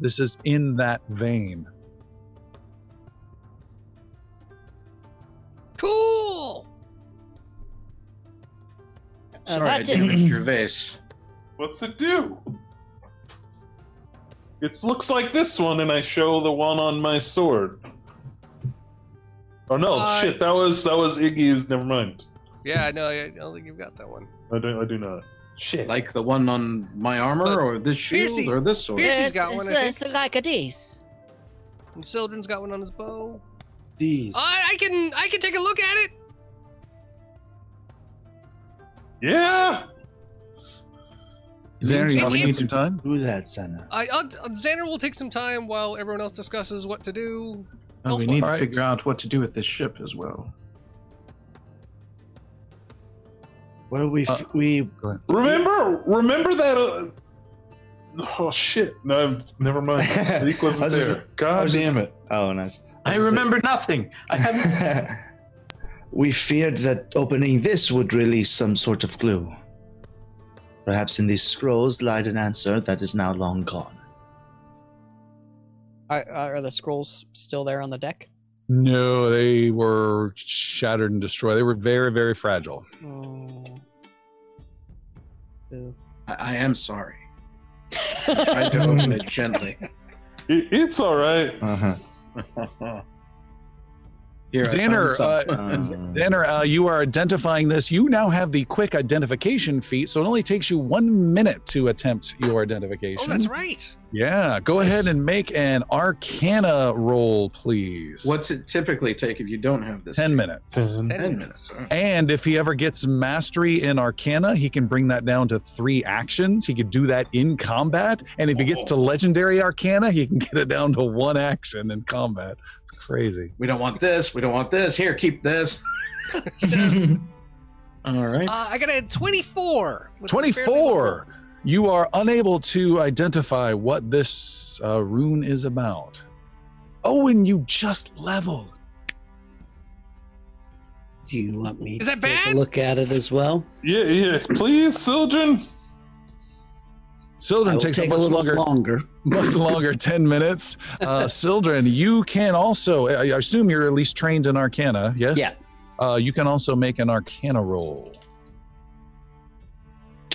This is in that vein. Cool. Sorry, I didn't is- your vase. What's it do? It looks like this one, and I show the one on my sword. Oh no! Uh, shit, that was that was Iggy's. Never mind. Yeah, no, I don't think you've got that one. I do. I do not. Shit. Like the one on my armor, Uh, or this shield, Piercy- or this sword. Piercy's It's, got it's, one, I it's like a this. And Sildren's got one on his bow. These. I, I can, I can take a look at it. yeah. Xander, you want to need some time? Do that, Sana. I, I'll, Xander will take some time while everyone else discusses what to do. Oh, we elsewhere. need to Alright. figure out what to do with this ship as well. Well, we Uh, f- we Remember, remember that. Uh, oh shit! No, never mind. Reek I wasn't was there. I God was just- damn it! Oh, nice. I remember nothing. I haven't. we feared that opening this would release some sort of clue. Perhaps in these scrolls lied an answer that is now long gone. Are, are the scrolls still there on the deck? No, they were shattered and destroyed. They were very, very fragile. Oh. Boo. I, I am sorry. I tried to open it gently. It, it's all right. Uh-huh. Here, Xander, uh, some. Xander, uh, you are identifying this. You now have the quick identification feat, so it only takes you one minute to attempt your identification. Oh, that's right. Yeah, go ahead and make an Arcana roll, please. What's it typically take if you don't have this? Ten feat? minutes. Ten Ten minutes. minutes. And if he ever gets mastery in Arcana, he can bring that down to three actions. He could do that in combat. And if he gets to Legendary Arcana, he can get it down to one action in combat. It's crazy. We don't want this. We don't want this. Here, keep this. All right. Uh, I got a 24. which is fairly low. 24. You are unable to identify what this uh, rune is about. Oh, and you just leveled. Do you want me Is to that take bad? a look at it as well? Yeah, yeah. Please, Sildren. I Sildren takes take a much little longer, longer. much longer 10 minutes. Uh, Sildren, you can also, I I assume you're at least trained in Arcana, yes? Yeah. Uh, you can also make an Arcana roll.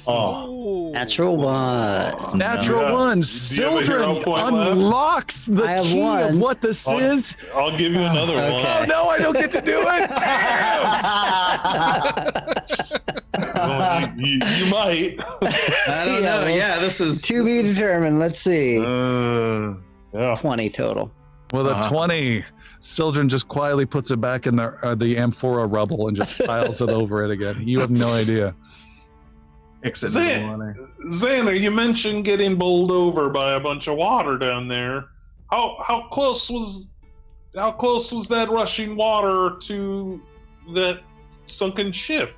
Oh, Natural one. Natural Yeah. one. Do you have a hero Sildren point left? unlocks the I have key of what this Oh. is. I'll give you another Oh okay. no, I don't get to do it. Well, you, you, you might. I don't Yeah, know. yeah, this is to be determined. Let's see. Uh, yeah. 20 total. With a Uh-huh. 20, Sildren just quietly puts it back in the uh, the amphora rubble and just piles it over it again. You have no idea. Exit Zan- water. Xander, you mentioned getting bowled over by a bunch of water down there. How how close was how close was that rushing water to that sunken ship?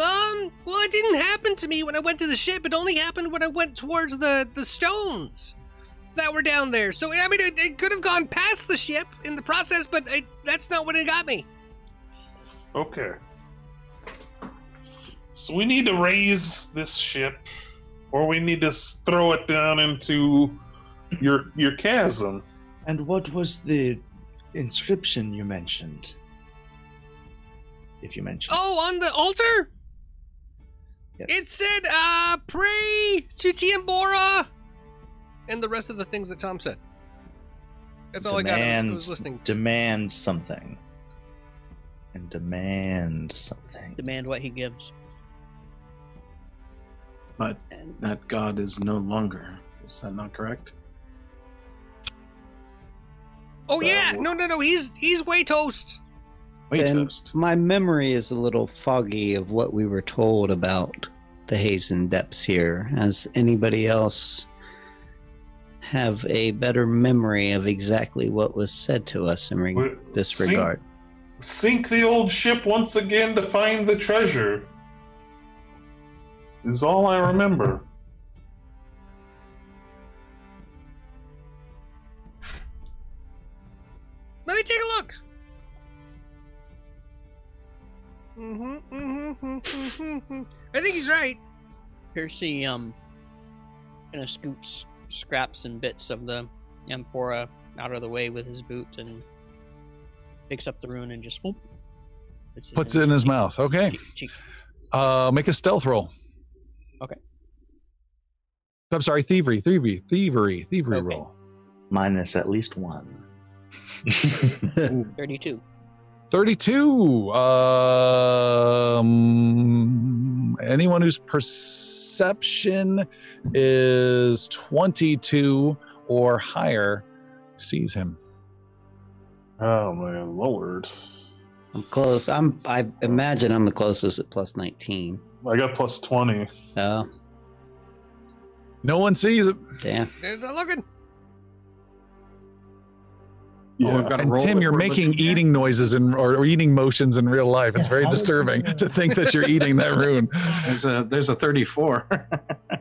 Um, well, it didn't happen to me when I went to the ship. It only happened when I went towards the the stones that were down there. So I mean, it, it could have gone past the ship in the process, but it, that's not what it got me. Okay. So we need to raise this ship, or we need to throw it down into your your chasm. And what was the inscription you mentioned? If you mentioned. Oh, on the altar, Yes. it said, "Uh, pray to Tiambora," and the rest of the things that Tom said. That's all I got. I was, I was listening. Demand something. And demand something. Demand what he gives. But that god is no longer. Is that not correct? Oh yeah, no, no, no. He's he's way toast. Wait, And toast. my memory is a little foggy of what we were told about the Hazen depths here. Has anybody else have a better memory of exactly what was said to us in re- this sink- regard? Sink the old ship once again to find the treasure. Is all I remember. Let me take a look. Mm-hmm, mm-hmm, mm-hmm, mm-hmm. I think he's right. Percy um kind of scoots scraps and bits of the amphora out of the way with his boot and picks up the rune and just whoop, puts Puts it in his mouth. Okay. cheek- cheek. Uh, make a stealth roll. Okay. I'm sorry, thievery, thievery, thievery, thievery Okay. roll. Minus at least one. 32. 32. Um, anyone whose perception is 22 or higher sees him. Oh my lord. I'm close. I'm. I imagine I'm the closest at plus 19. I got plus 20. Oh, No one sees it. damn. There's not looking. Oh, we've got to And roll Tim, you're making looking at- eating noises and or, or eating motions in real life. It's Yeah, very disturbing to think that you're eating that rune. There's a there's a 34.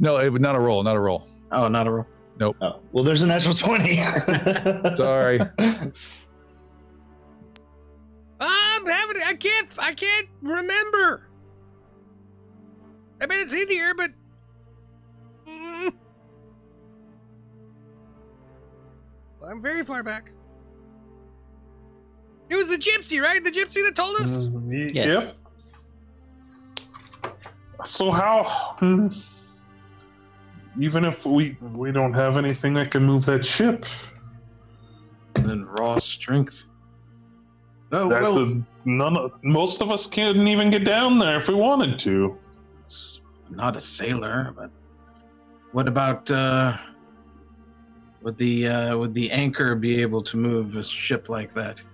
No, it, not a roll, not a roll. oh, not a roll. Oh, well, there's an extra 20. Sorry. I'm having. I can't. I can't remember. I mean, it's in here, but. Mm. I'm very far back. It was the gypsy, right? The gypsy that told us. Mm, y- Yes. Yep. So how? hmm, Even if we we don't have anything that can move that ship, then raw strength. Oh that's well, a, none. Of, most of us couldn't even get down there if we wanted to. It's not a sailor, but what about uh would the uh would the anchor be able to move a ship like that?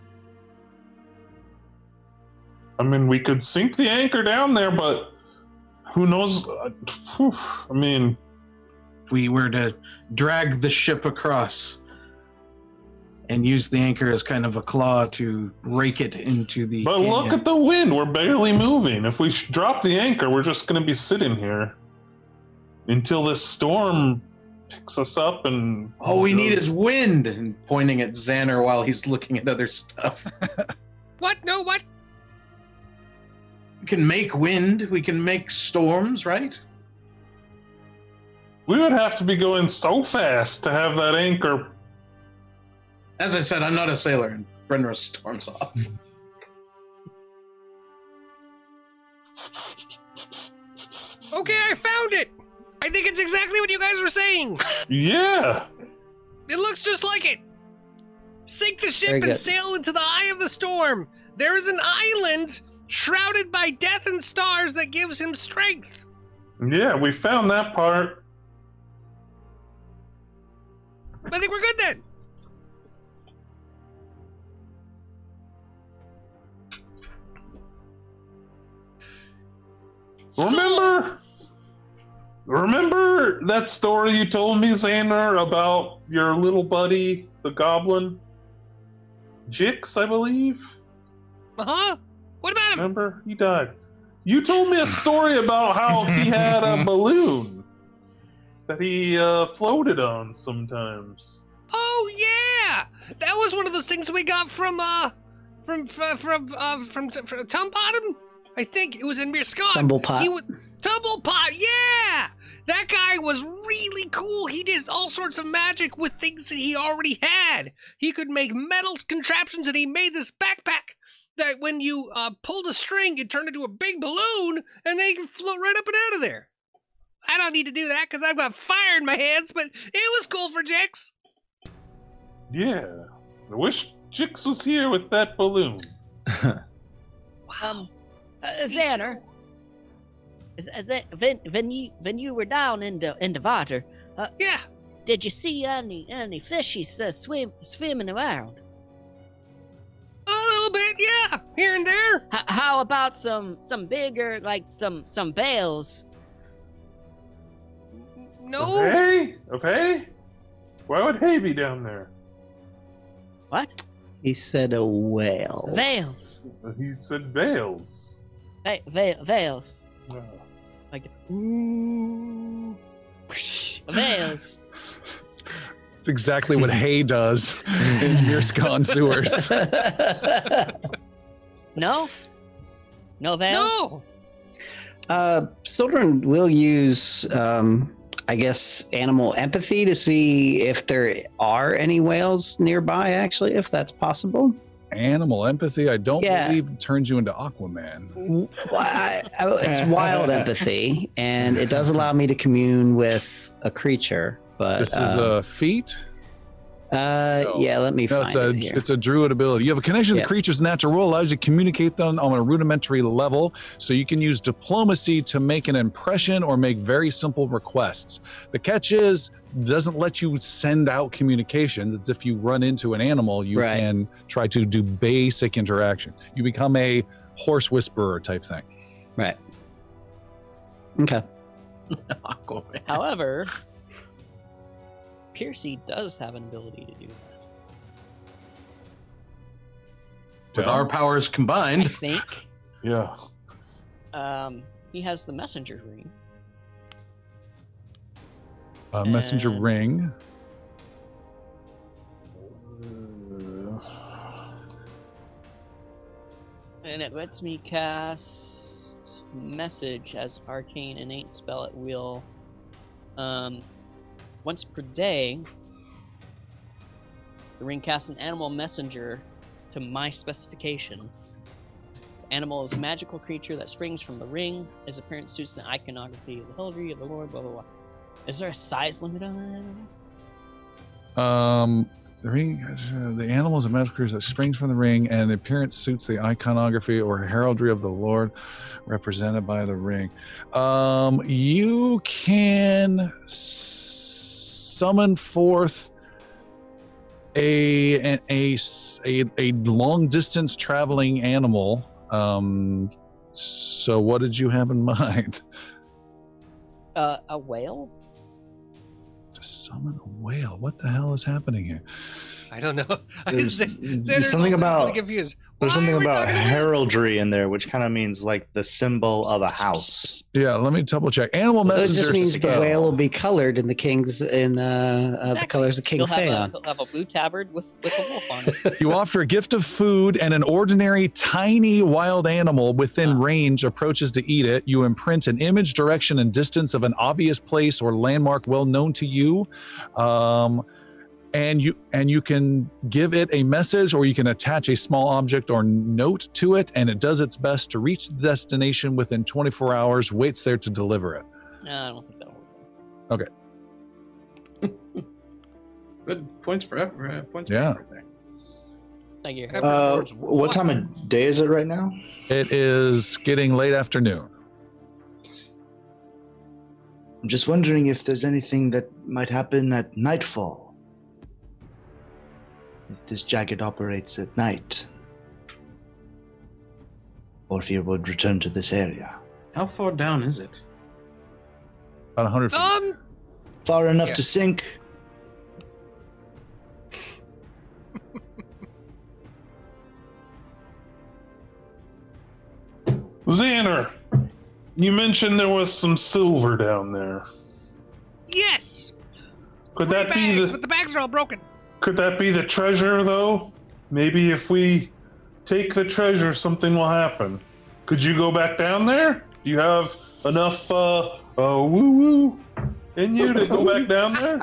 I mean, we could sink the anchor down there, but who knows? uh, I mean, If we were to drag the ship across and use the anchor as kind of a claw to rake it into the but look at the wind. We're barely moving. If we drop the anchor, we're just going to be sitting here until this storm picks us up and. All we need is wind and pointing at Xander while he's looking at other stuff. What? No, what? We can make wind, we can make storms, right? We would have to be going so fast to have that anchor. As I said, I'm not a sailor, and Brenros storms off. Okay, I found it. I think it's exactly what you guys were saying. Yeah. It looks just like it. Sink the ship Very and good. sail into the eye of the storm. There is an island shrouded by death and stars that gives him strength. Yeah, we found that part. I think we're good then. Remember? Remember that story you told me, Xander, about your little buddy, the goblin? Jix, I believe? Uh huh. What about him? Remember? He died. You told me a story about how he had a balloon that he uh, floated on sometimes. Oh yeah, that was one of those things we got from uh from from from uh, from, from Tom Bottom. I think it was in Mir Scott. Tumblepot. He was Tumblepot. Yeah, that guy was really cool. He did all sorts of magic with things that he already had. He could make metal contraptions, and he made this backpack that when you uh, pulled a string, it turned into a big balloon, and then you can float right up and out of there. I don't need to do that because I've got fire in my hands, but it was cool for Jix. Yeah. I wish Jix was here with that balloon. Um, uh, Xander, is, is that, when, when you when you were down in the in the water, uh, Yeah. did you see any any fishies uh, swim swimming around? A little bit, yeah, here and there. H- how about some some bigger like some some whales? No, Hey? Of hay? Why would hay be down there? What He said a whale. whales? He said bales. Va- va- whales Uh, like ooh, whales. It's exactly what hay does in Mirskan sewers. No, no whales. no. Uh, Sildren will use, um, I guess, animal empathy to see if there are any whales nearby. Actually, if that's possible. Animal empathy, I don't Yeah. believe turns you into Aquaman. W- I- I- it's wild empathy, and it does allow me to commune with a creature. But This is um, a feat. uh, no. yeah. Let me No, find it's a it here. it's a druid ability. You have a connection Yeah. to creatures' natural world, allows you to communicate them on a rudimentary level. So you can use diplomacy to make an impression or make very simple requests. The catch is doesn't let you send out communications. It's if you run into an animal, you Right. can try to do basic interaction. You become a horse whisperer type thing. right. Okay. However, Piercy does have an ability to do that. With our powers combined, I combined, think yeah. um, he has the messenger ring. Uh, messenger And- ring. And it lets me cast message as arcane innate spell at will. Um, once per day, the ring casts an animal messenger to my specification. The animal is a magical creature that springs from the ring. His appearance suits the iconography of the heraldry of the Lord. Blah blah blah. Is there a size limit on that? Um, the ring, uh, the animal is a magical creature that springs from the ring, and the appearance suits the iconography or heraldry of the Lord, represented by the ring. Um, you can summon forth a a a long distance traveling animal. Um, so what did you have in mind? Uh, a whale? Summon a whale? What the hell is happening here? I don't know. There's, Xander's there's something about really confused. there's Why something are we about heraldry in there, which kind of means like the symbol of a house. Yeah, let me double check. Animal Well, it just means the whale will be colored in the king's in uh, uh, the colors of King He'll have, a, Theon. he'll have a blue tabard with, with a wolf on it. You offer a gift of food, and an ordinary tiny wild animal within Ah. range approaches to eat it. You imprint an image, direction, and distance of an obvious place or landmark well known to you. Um, and you and you can give it a message or you can attach a small object or note to it and it does its best to reach the destination within 24 hours waits there to deliver it No, I don't think that'll work. Okay. Good points for effort. uh, Points Yeah. effort there. Thank you. Uh, what time of day is it right now? it is getting late afternoon I'm just wondering if there's anything that might happen at nightfall. If this jacket operates at night. Or if he would return to this area. How far down is it? About 100 feet. Um, Far enough Yeah. to sink. Xander, you mentioned there was some silver down there. yes. Could Three that be bags, the but the bags are all broken. Could that be the treasure though? Maybe if we take the treasure something will happen. Could you go back down there? Do you have enough uh uh woo woo in you to go back down there?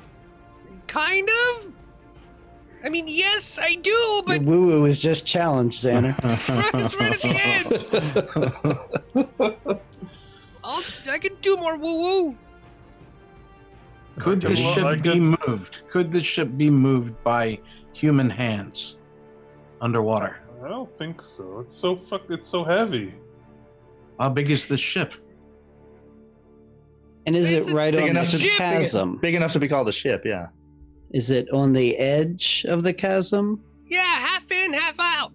Kind of. I mean, yes, I do, Your but woo woo is just challenged, Xander. it's right at the end. I'll, I can do more woo woo. Could the ship I be get- moved? Could the ship be moved by human hands underwater? I don't think so. It's so fuck it's so heavy. How big is the ship? And is It's it a right big on the enough to- big- chasm? Big enough to be called a ship, yeah. Is it on the edge of the chasm? Yeah, half in, half out.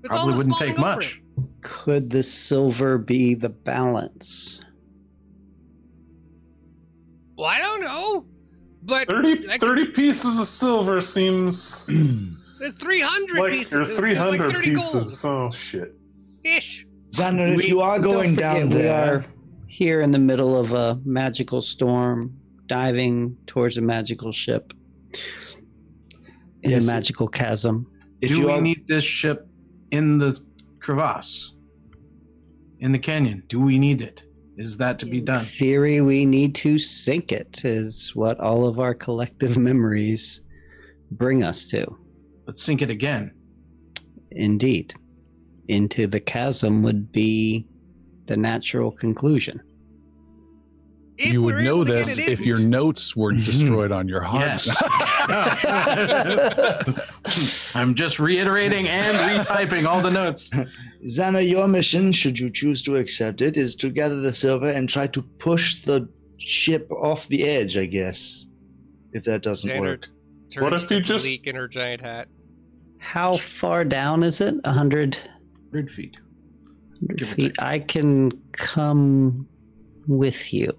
It's Probably wouldn't take much. it. Could the silver be the balance? Well, I don't know, but 30, I 30 pieces of silver seems there's 300 like pieces. or There's- there's 300 like 30 pieces. Oh shit. gold ish. Xander, if We- you are don't going forget, down we there, are here in the middle of a magical storm, diving towards a magical ship in Yes. a magical chasm. if Do you we are, need this ship in the crevasse? In the canyon? Do we need it? Is that to be done? Theory, we need to sink it. Is what all of our collective mm-hmm. memories bring us to. Let's sink it again. Indeed, into the chasm would be the natural conclusion. If you would know able to get this if your notes were mm-hmm. destroyed on your hard Yes. drive. I'm just reiterating and retyping all the notes. Xana, your mission, should you choose to accept it, is to gather the silver and try to push the ship off the edge, I guess. If that doesn't Xander work. What if to you just- Bleak in her giant hat? How far down is it? A hundred 100 feet. 100 feet. I can come with you.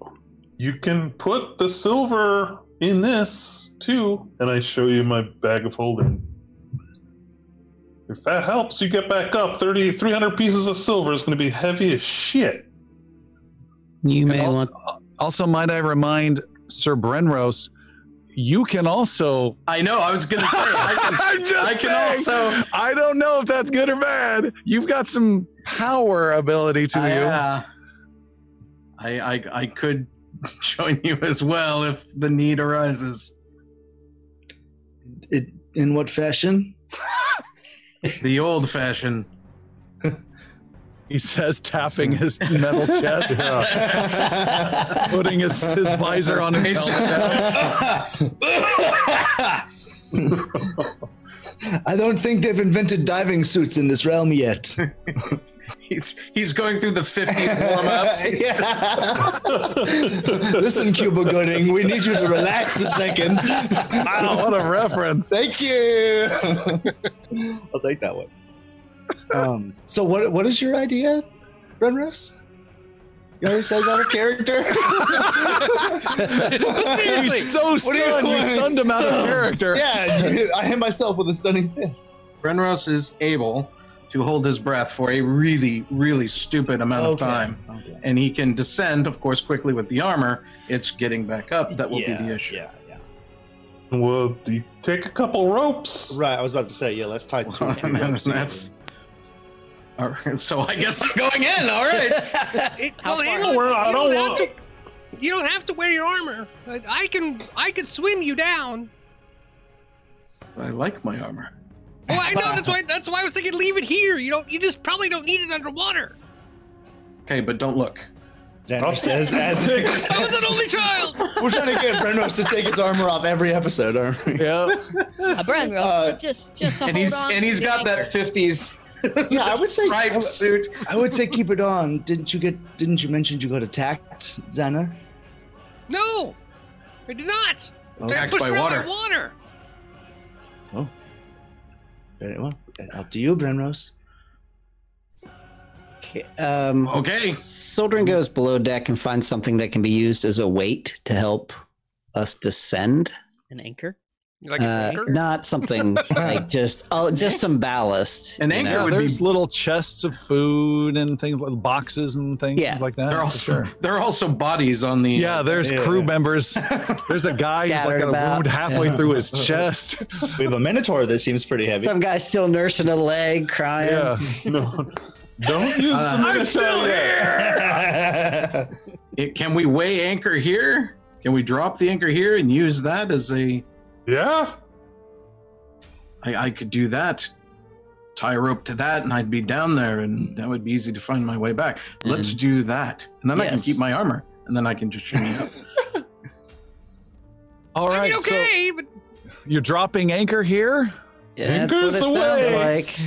You can put the silver in this too, and I show you my bag of holding. If that helps you get back up, 30, 300 pieces of silver is going to be heavy as shit. You may also, want. also, might I remind Sir Brenros, you can also. I know, I was going to say. I can, I'm just I can also. I don't know if that's good or bad. You've got some power ability to you. Uh, I, I, I could join you as well if the need arises. It, in what fashion? The old fashioned. He says, tapping his metal chest, putting his, his visor on his helmet. I don't think they've invented diving suits in this realm yet. He's he's going through the 50 warm ups. Listen, Cuba Gooding, we need you to relax a second. Wow, what a reference. Thank you. I'll take that one. Um, so what what is your idea, Brenros? You always says out of character. Seriously, He's so What are you stunned, you doing? stunned him out of character. yeah, you- I hit myself with a stunning fist. Brenros is able to hold his breath for a really, really stupid amount of time. Okay. And he can descend, of course, quickly with the armor. It's getting back up that will be the issue. Yeah, yeah. Well, you take a couple ropes. Right, I was about to say, yeah, let's tie two And then that's. All right, so I guess I'm going in. All right. It, How well, far? Angela, Well, I you don't don't have to. You don't have to wear your armor. Like, I can. I can swim you down. I like my armor. Oh, I know. That's why. That's why I was thinking leave it here. You don't. You just probably don't need it underwater. Okay, but don't look. Xander says as I was an only child. We're trying to get Brenros to take his armor off every episode, aren't we? Yeah. Uh, Brenros, Uh, just just And hold he's on and to he's the got that 50s Yeah, I would say- I would- suit. I would say keep it on. Didn't you get? Didn't you mention you got attacked, Xana? No, I did not. I Attacked by water. by water. Very well. Up to you, Brenros. Um, Okay. Sildren goes below deck and finds something that can be used as a weight to help us descend. An anchor. Like Uh, anchor? not something like just oh, just some ballast. An anchor know? Yeah, would be- there's little chests of food and things like boxes and things Yeah. like that. There are also sure. there are also bodies on the. Yeah, there's Yeah. crew members. There's a guy who's like Scattered got a wound halfway Yeah. through his chest. We have a minotaur that seems pretty heavy. Some guy still nursing a leg, crying. yeah. No, don't use Uh, the I'm still yet. It- can we weigh anchor here? Can we drop the anchor here and use that as a? Yeah, I, I could do that. Tie a rope to that, and I'd be down there, and that would be easy to find my way back. Let's mm-hmm. do that, and then I can keep my armor, and then I can just shimmy up. All right, I right. mean, okay, but So you're dropping anchor here. Yeah, that's what Anchor's it away. sounds like.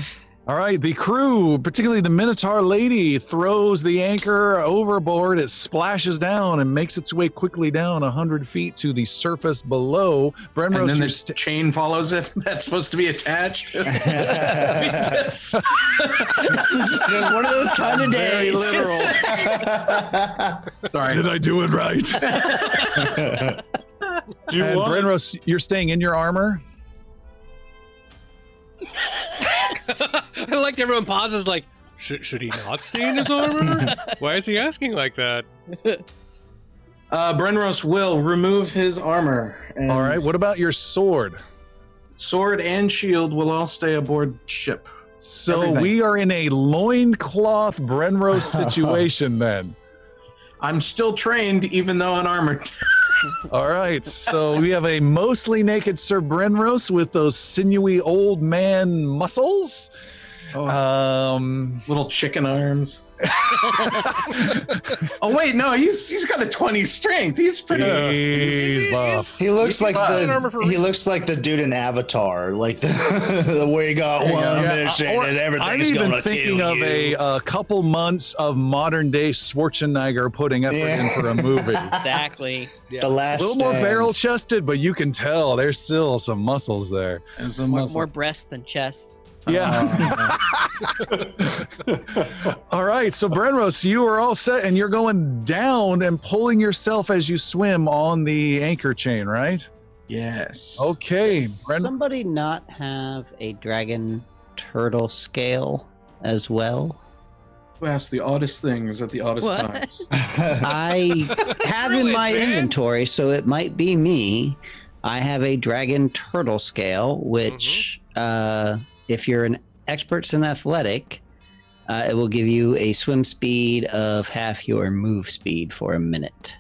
All right. The crew, particularly the Minotaur lady, throws the anchor overboard. It splashes down and makes its way quickly down 100 feet to the surface below. and Brenros, then the st- chain follows it. That's supposed to be attached. This is just one of those kind of Very days. literal. Sorry. Did I do it right? do you and want? Brenros, you're staying in your armor. I like everyone pauses like, should, should he not stay in his armor? Why is he asking like that? Uh, Brenros will remove his armor. And All right. What about your sword? sword and shield will all stay aboard ship. So Everything. we are in a loincloth Brenros situation then. I'm still trained, even though unarmored. All right. So we have a mostly naked Sir Brenros with those sinewy old man muscles. Um, Little chicken arms. oh wait, no, he's he's got a 20 strength. He's pretty. he's buff. He looks like Fine the he looks like the dude in Avatar, like the, the we got one Yeah, mission or- and everything's I'm even thinking of you. a, uh couple months of modern day Schwarzenegger putting effort Yeah. in for a movie. Exactly. the A last little more barrel chested, but you can tell there's still some muscles there. As a More, muscle. more breast than chest. Yeah. all right. So, Brenros, you are all set and you're going down and pulling yourself as you swim on the anchor chain, right? yes. Okay. Does Bren- somebody not have a dragon turtle scale as well? Who asked the oddest things at the oddest What? times? I have in my man? inventory, so it might be me. I have a dragon turtle scale, which, uh, if you're an expert in athletic, uh, it will give you a swim speed of half your move speed for a minute.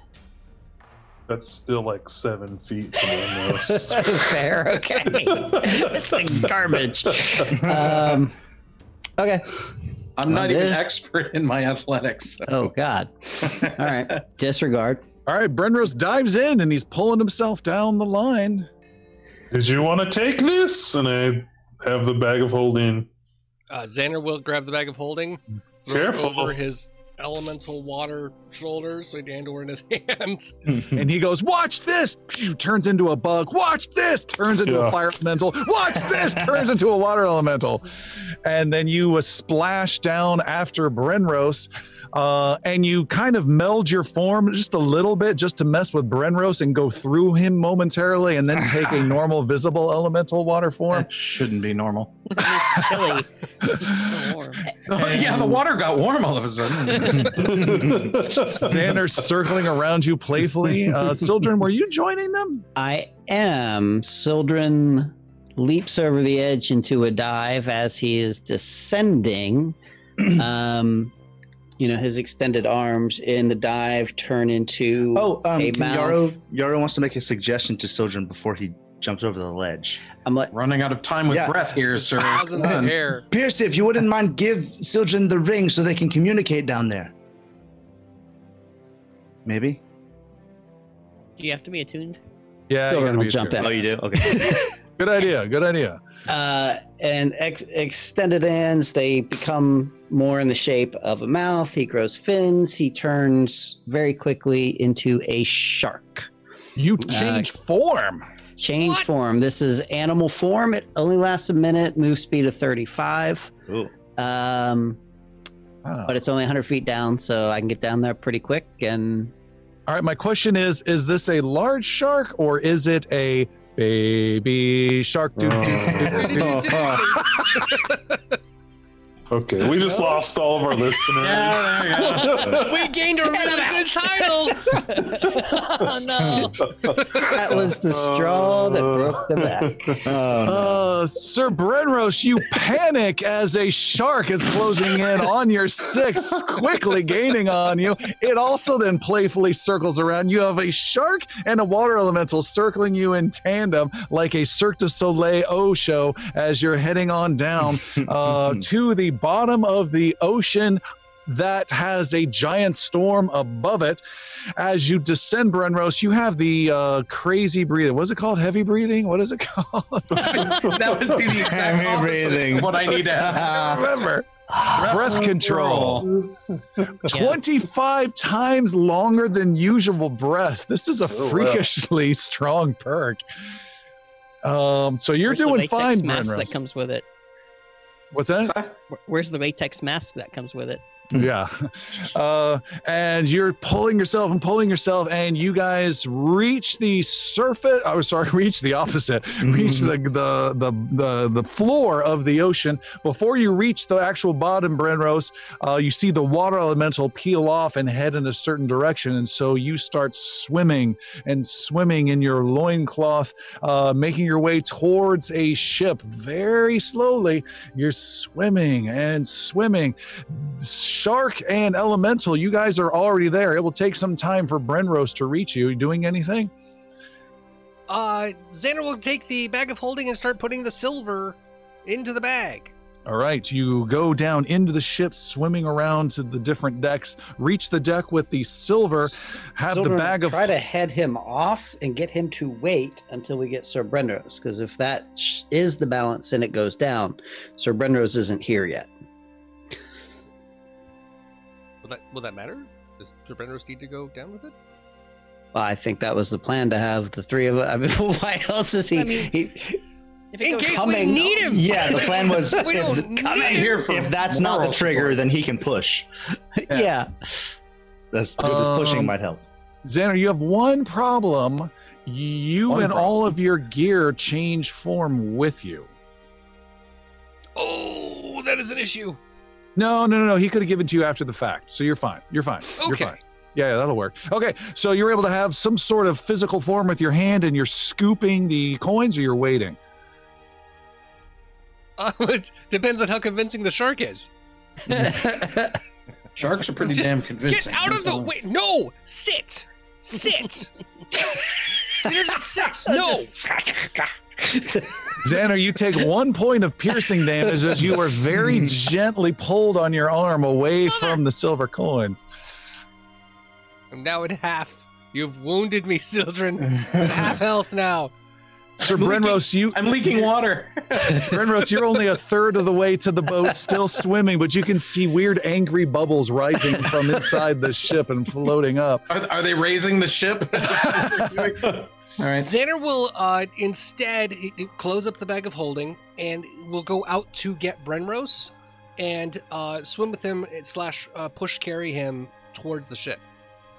That's still like seven feet from my. Fair, okay. this thing's garbage. Um, okay. I'm not even This- expert in my athletics. so- Oh God. All right. Disregard. all right. Brenros dives in and he's pulling himself down the line. Did you want to take this? And I have the bag of holding. Uh, Xander will grab the bag of holding, throw it Careful. over his elemental water shoulders, and hand over in his hands. And he goes, Watch this! Turns into a bug. Watch this! Turns into a fire elemental. Watch this! Turns into a water elemental. And then you uh, splash down after Brenros. Uh, and you kind of meld your form just a little bit just to mess with Brenros and go through him momentarily and then take a normal visible elemental water form. That shouldn't be normal. It's chilly. So warm. Oh, yeah, the water got warm all of a sudden. Xander's circling around you playfully. Uh, Sildren, were you joining them? I am. Sildren leaps over the edge into a dive as he is descending. um, you know, his extended arms in the dive turn into Oh, um, a can mouth. Yaru, Yaru wants to make a suggestion to Sojourn before he jumps over the ledge. I'm like, Running out of time with Yeah. breath here, sir. Paws in the Come on. air. Pierce, if you wouldn't mind, give Sildren the ring so they can communicate down there. Maybe. Do you have to be attuned? Yeah, Sildren will jump sure. in. Oh, you do? Okay. Good idea. Good idea. Uh, and ex- extended ends, they become more in the shape of a mouth. He grows fins. He turns very quickly into a shark. You Uh, change form. Change What? form. This is animal form. It only lasts a minute. Move speed of 35. Ooh. Um, Ah. but it's only 100 feet down, so I can get down there pretty quick. And All right, my question is is this a large shark or is it a baby shark? Doo- doo- doo- doo- Okay, we just lost all of our listeners. we gained a really good title. oh no. that was the straw that broke the back. Oh, no. Uh, Sir Brenros, you panic as a shark is closing in on your six, quickly gaining on you. It also then playfully circles around. You have a shark and a water elemental circling you in tandem like a Cirque du Soleil O show as you're heading on down uh, to the bottom of the ocean that has a giant storm above it. As you descend, Brenros, you have the uh, crazy breathing. What's it called? Heavy breathing? What is it called? that would be the exact Heavy breathing. what I need to have. Remember, breath control. 25 times longer than usual breath. This is a Oh, freakishly strong perk. Um, so you're Where's doing latex fine, mask that comes with it? What's that? Where's the latex mask that comes with it? Yeah. Uh and you're pulling yourself and pulling yourself and you guys reach the surface i was sorry reach the opposite reach the, the the the the floor of the ocean. Before you reach the actual bottom Brenros, uh you see the water elemental peel off and head in a certain direction and so you start swimming and swimming in your loincloth uh making your way towards a ship. Very slowly you're swimming and swimming Shark and Elemental, you guys are already there. It will take some time for Brenros to reach you. You doing anything? Uh, Xander will take the bag of holding and start putting the silver into the bag. All right, you go down into the ship, swimming around to the different decks, reach the deck with the silver, have Silver, the bag of. try to head him off and get him to wait until we get Sir Brenros, because if that sh- is the balance and it goes down, Sir Brenros isn't here yet. Will that will that matter? Does Drabendros need to go down with it? Well, I think that was the plan to have the three of us. I mean, why else is he? I mean- he If In case coming- we need him. Yeah, the plan was We if, don't the- need here for if that's not the trigger, support. then he can push. yeah. That's his pushing Um, might help. Xander, you have one problem. You One and problem. all of your gear change form with you. Oh, that is an issue. No, no, no, no. He could have given to you after the fact. So you're fine. You're fine. You're Okay. fine. Yeah, yeah, that'll work. Okay, so you're able to have some sort of physical form with your hand and you're scooping the coins or you're waiting? Uh, it depends on how convincing the shark is. Sharks are pretty Just damn convincing. Get convincing. out of the way! No, sit, sit. Dinner's at six. No. Xander, you take one point of piercing damage as you are very gently pulled on your arm away from the silver coins. I'm now at half. You've wounded me, Sildren. At half health now. Sir I'm Brenros, you I'm leaking water. Brenros, you're only a third of the way to the boat, still swimming, but you can see weird angry bubbles rising from inside the ship and floating up. Are, are they raising the ship? All right. Xander will uh, instead he- he close up the bag of holding and will go out to get Brenros and uh, swim with him slash uh, push carry him towards the ship.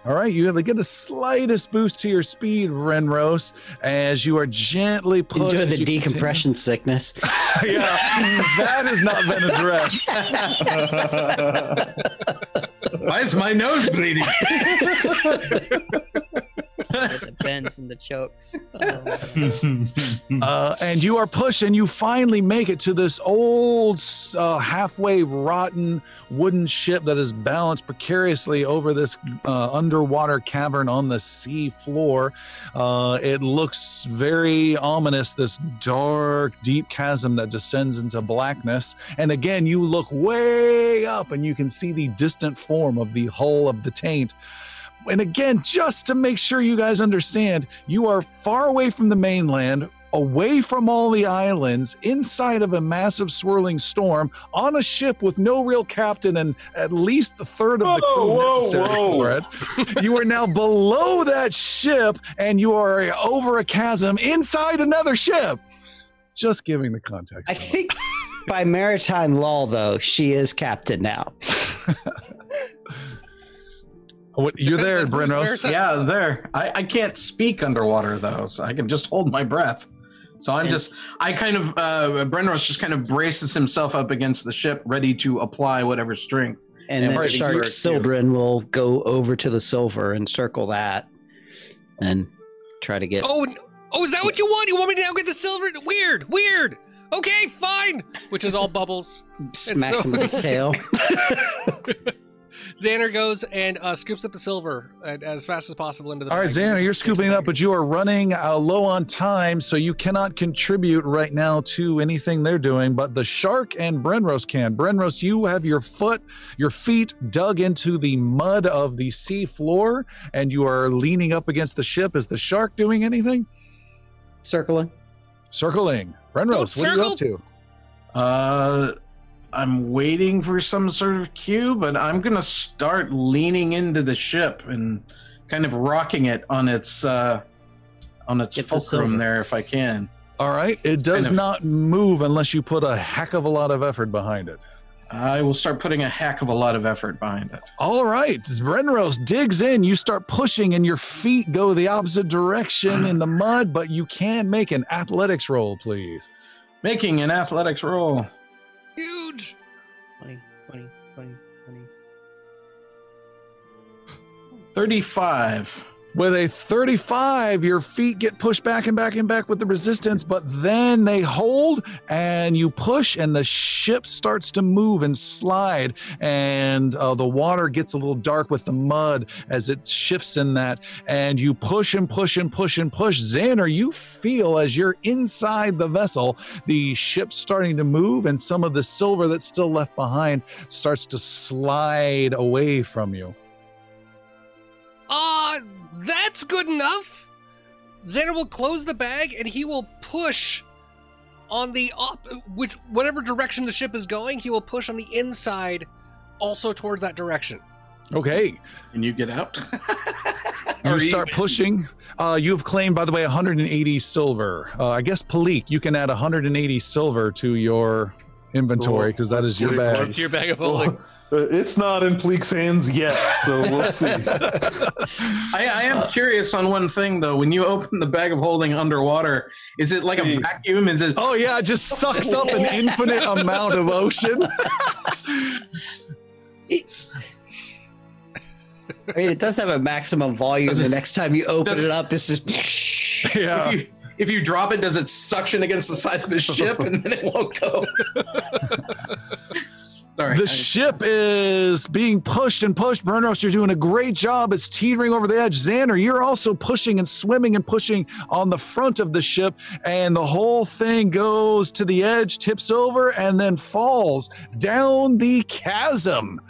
All right, you have to get the slightest boost to your speed, Brenros, as you are gently pushed. Enjoy the you continue- decompression sickness. yeah, that has not been addressed. Why is my nose bleeding? the bends and the chokes. Oh, Uh, and you are pushed, and you finally make it to this old, uh, halfway rotten wooden ship that is balanced precariously over this uh, underwater cavern on the sea floor. Uh, it looks very ominous, this dark, deep chasm that descends into blackness. And again, you look way up, and you can see the distant form of the hull of the taint. And again, just to make sure you guys understand, you are far away from the mainland, away from all the islands, inside of a massive swirling storm, on a ship with no real captain and at least a third of the crew Whoa, whoa, necessary whoa. for it. You are now below that ship, and you are over a chasm inside another ship. Just giving the context. I think by maritime law, though, she is captain now. What, you're there, on who's Brenros. there. Yeah, there. I, I can't speak underwater though, so I can just hold my breath. So I'm And- just, I kind of, uh, Brenros just kind of braces himself up against the ship, ready to apply whatever strength. And And then right, Shark Shark, Sildren will go over to the silver and circle that and try to get. Oh, oh, is that what you want? You want me to now get the silver? Weird, weird. Okay, fine. Which is all bubbles. smacks so- him with his tail. Xander goes and uh, scoops up the silver uh, as fast as possible into the. All right, bag. Xander, you're scooping it up, but you are running uh, low on time, so you cannot contribute right now to anything they're doing. But the shark and Brenros can. Brenros, you have your foot, your feet dug into the mud of the sea floor, and you are leaning up against the ship. Is the shark doing anything? Circling. Circling. Brenros, what are you up to? Uh, I'm waiting for some sort of cue, but I'm gonna start leaning into the ship and kind of rocking it on its uh, on its Get the fulcrum silver. there if I can. All right, it does Kind of- not move unless you put a heck of a lot of effort behind it. I will start putting a heck of a lot of effort behind it. All right, Brenros digs in. You start pushing, and your feet go the opposite direction in the mud, but you can make an athletics roll, please. Making an athletics roll. Huge. 20, 20, 20, 20. 35. With a 35, your feet get pushed back and back and back with the resistance, but then they hold and you push, and the ship starts to move and slide. And uh, the water gets a little dark with the mud as it shifts in that. And you push and push and push and push. Xander, you feel as you're inside the vessel, the ship starting to move, and some of the silver that's still left behind starts to slide away from you. Uh, that's good enough. Xander will close the bag and he will push on the op, which whatever direction the ship is going, he will push on the inside, also towards that direction. Okay. Can you get out? You Or start pushing. Uh, you have claimed, by the way, 180 silver. Uh, I guess Palik, you can add 180 silver to your inventory because that is your bag. what's- your bag of holding. Uh, it's not in Pleek's hands yet, so we'll see. I, I am curious on one thing though. When you open the bag of holding underwater, is it like a vacuum? Is it? Oh yeah, it just sucks up an infinite amount of ocean. I mean, it does have a maximum volume. Does The it- next time you open does- it up, it's just. Yeah. If you, if you drop it, does it suction against the side of the ship and then it won't go? Sorry. The ship is being pushed and pushed. Brenros, you're doing a great job. It's teetering over the edge. Xander, you're also pushing and swimming and pushing on the front of the ship, and the whole thing goes to the edge, tips over, and then falls down the chasm.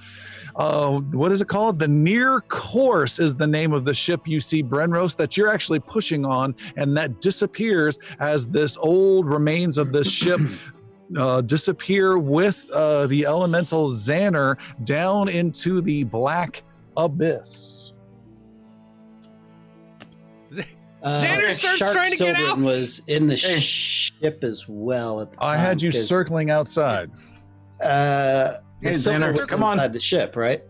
Uh, what is it called? The near course is the name of the ship you see, Brenros, that you're actually pushing on, and that disappears as this old remains of this ship uh, disappear with uh, the elemental Xander down into the black abyss. Uh, Xander starts Shark trying to get Sildren out. was in the Hey. ship as well. At the I had you circling outside. Uh, Hey, Xander, was come on. inside the ship, right?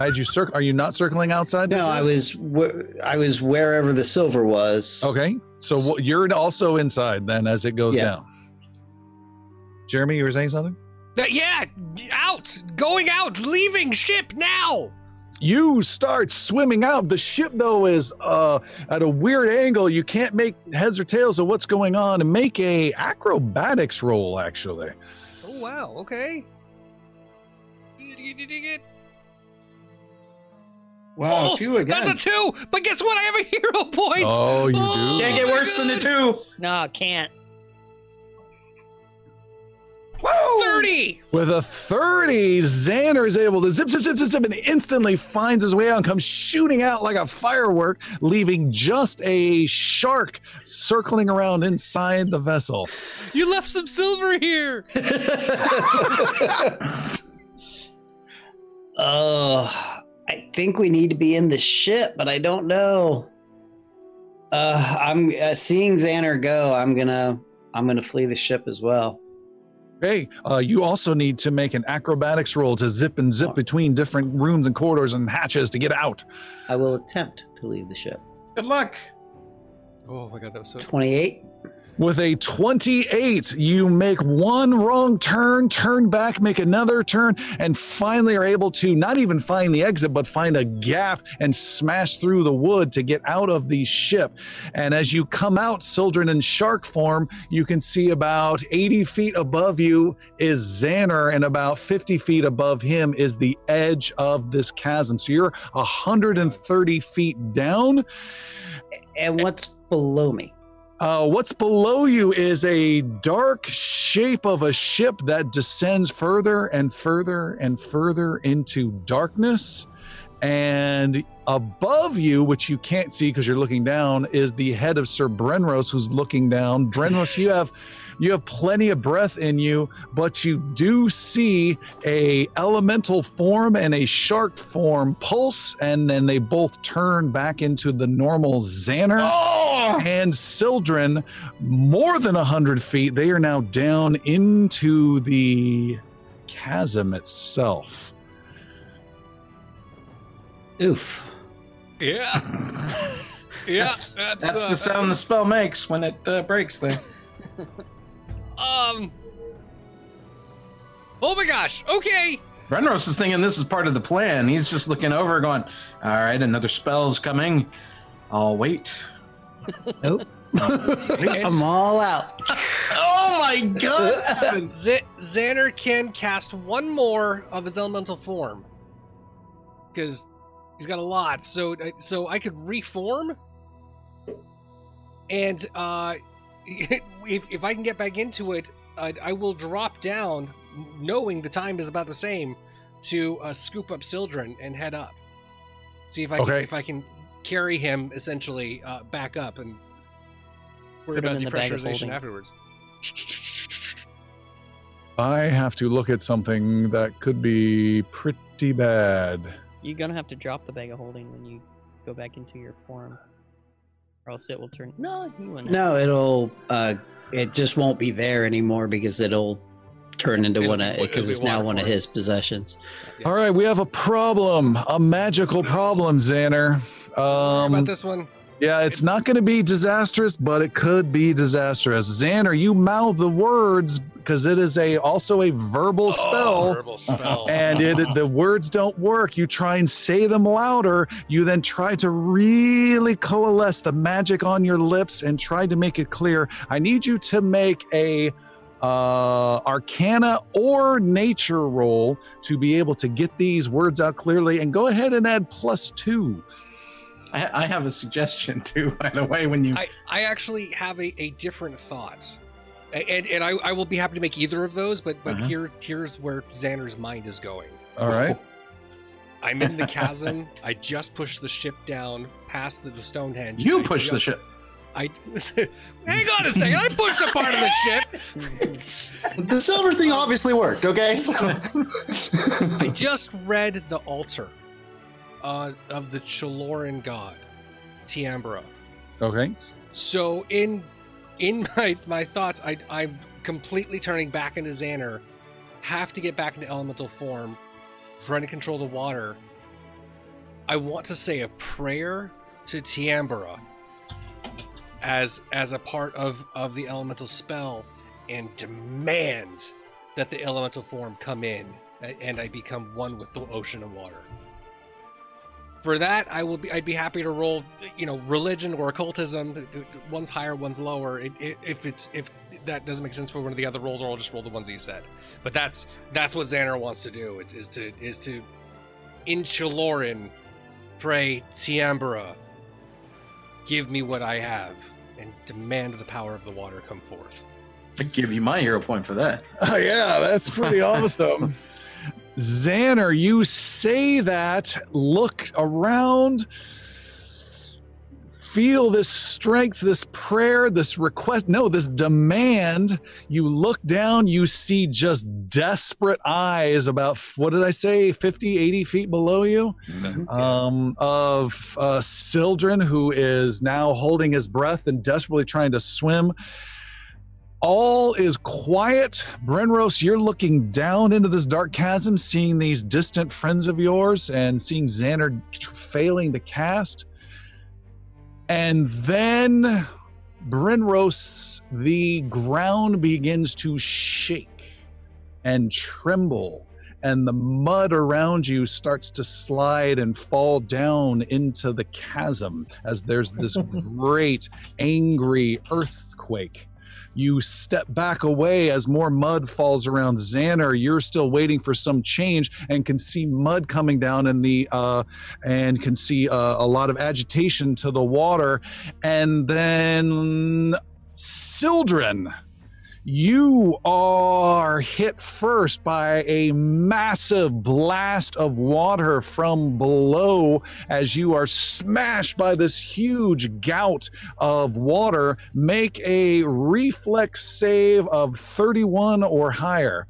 I had you circ. Are you not circling outside? No. I was wh- I was wherever the silver was. Okay, so what, you're also inside then as it goes Yeah. down. Jeremy, you were saying something? Uh, yeah, out, going out, leaving ship now. You start swimming out. The ship, though, is uh, at a weird angle. You can't make heads or tails of what's going on. And make a acrobatics roll, actually. Oh wow, okay. wow, Oh, two again. That's a two, but guess what? I have a hero point. Oh, you Oh, do. Can't get my worse than a two. No, can't. Woo! Thirty. With a 30, Xander is able to zip, zip, zip, zip, zip, and instantly finds his way out and comes shooting out like a firework, leaving just a shark circling around inside the vessel. You left some silver here. Oh, I think we need to be in the ship, but I don't know. Uh, I'm uh, seeing Xander go. I'm gonna I'm gonna flee the ship as well. Okay, uh, you also need to make an acrobatics roll to zip and zip between different rooms and corridors and hatches to get out. I will attempt to leave the ship. Good luck. Oh my god, that was so. 28. With a 28, you make one wrong turn, turn back, make another turn, and finally are able to not even find the exit, but find a gap and smash through the wood to get out of the ship. And as you come out, Sildren in shark form, you can see about 80 feet above you is Xander, and about 50 feet above him is the edge of this chasm. So you're 130 feet down. And what's below me? Uh, what's below you is a dark shape of a ship that descends further and further and further into darkness. And above you, which you can't see because you're looking down, is the head of Sir Brenros, who's looking down. Brenros, you have you have plenty of breath in you, but you do see a elemental form and a shark form pulse, and then they both turn back into the normal Xander and Sildren. More than a hundred feet, they are now down into the chasm itself. Oof. Yeah. yeah. That's- That's, That's uh, the sound the spell makes when it uh, breaks there. Um. Oh my gosh. Okay. Brenros is thinking this is part of the plan. He's just looking over, going, "All right, another spell's coming. I'll wait." Nope. I'm all out. oh my god! Z- Xander can cast one more of his elemental form because he's got a lot. So, so I could reform, and uh, if if I can get back into it, uh, I will drop down, knowing the time is about the same, to uh, scoop up Sildren and head up. See if I can, if I can carry him essentially uh, back up and worry Put him about in the bag of depressurization afterwards. I have to look at something that could be pretty bad. You're gonna have to drop the bag of holding when you go back into your form, or else it will turn. No, you wouldn't. No, it'll. Uh, it just won't be there anymore because it'll turn into It'll one of because it's now one of his possessions. Yeah. All right, we have a problem, a magical problem, Xander. Worry Um, about this one. Yeah, it's, it's- not going to be disastrous, but it could be disastrous. Xander, you mouth the words because it is a also a verbal spell. Verbal spell. and it the words don't work you try and say them louder you then try to really coalesce the magic on your lips and try to make it clear i need you to make a uh, arcana or nature roll to be able to get these words out clearly and go ahead and add plus two I, I have a suggestion too, by the way. When you I, I actually have a, a different thought. And and I, I will be happy to make either of those, but but Uh-huh. here here's where Xander's mind is going. all right I'm in the chasm. I just pushed the ship down past the, the Stonehenge. you I push the ship, I hang on a second. I pushed a part of the ship. The silver thing obviously worked, okay? So I just read the altar uh, of the Chaloran god, Tiambra. okay So in in my my thoughts, I I'm completely turning back into Xander. Have to get back into elemental form, trying to control the water. I want to say a prayer to Tiambra as as a part of of the elemental spell, and demand that the elemental form come in and I become one with the ocean and water. For that, I will be. I'd be happy to roll, you know, religion or occultism. Uh, uh, one's higher, one's lower. It, it, if it's if that doesn't make sense for one of the other rolls, or I'll just roll the ones you said. But that's that's what Xander wants to do. Is, is to is to in Chiloran pray Tiambra, give me what I have, and demand the power of the water come forth. I give you my hero point for that. Oh yeah, that's pretty awesome. Xander, you say that, look around, feel this strength, this prayer, this request, no, this demand. You look down, you see just desperate eyes about, what did I say, 50, 80 feet below you? um, of uh, Sildren, who is now holding his breath and desperately trying to swim. All is quiet. Brenros, you're looking down into this dark chasm, seeing these distant friends of yours and seeing Xander failing to cast. And then, Brenros, the ground begins to shake and tremble, and the mud around you starts to slide and fall down into the chasm as there's this great, angry earthquake. You step back away as more mud falls around Xander. You're still waiting for some change and can see mud coming down in the uh, and can see uh, a lot of agitation to the water. And then Sildren, you are hit first by a massive blast of water from below as you are smashed by this huge gout of water. Make a reflex save of 31 or higher.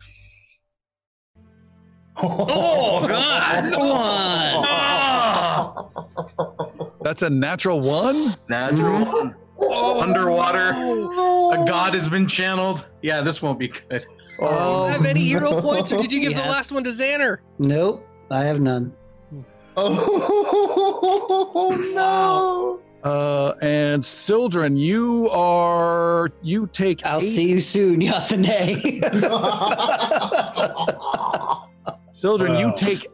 Oh, God. Come on. Ah. That's a natural one. Natural mm-hmm. one. Underwater. A god has been channeled. Yeah, this won't be good. Oh, Do you have any hero points, or did you give the last one to Xander? Nope, I have none. Oh no! Uh, and Sildren, you are you take. I'll eight- see you soon, Yathane. Sildren, you take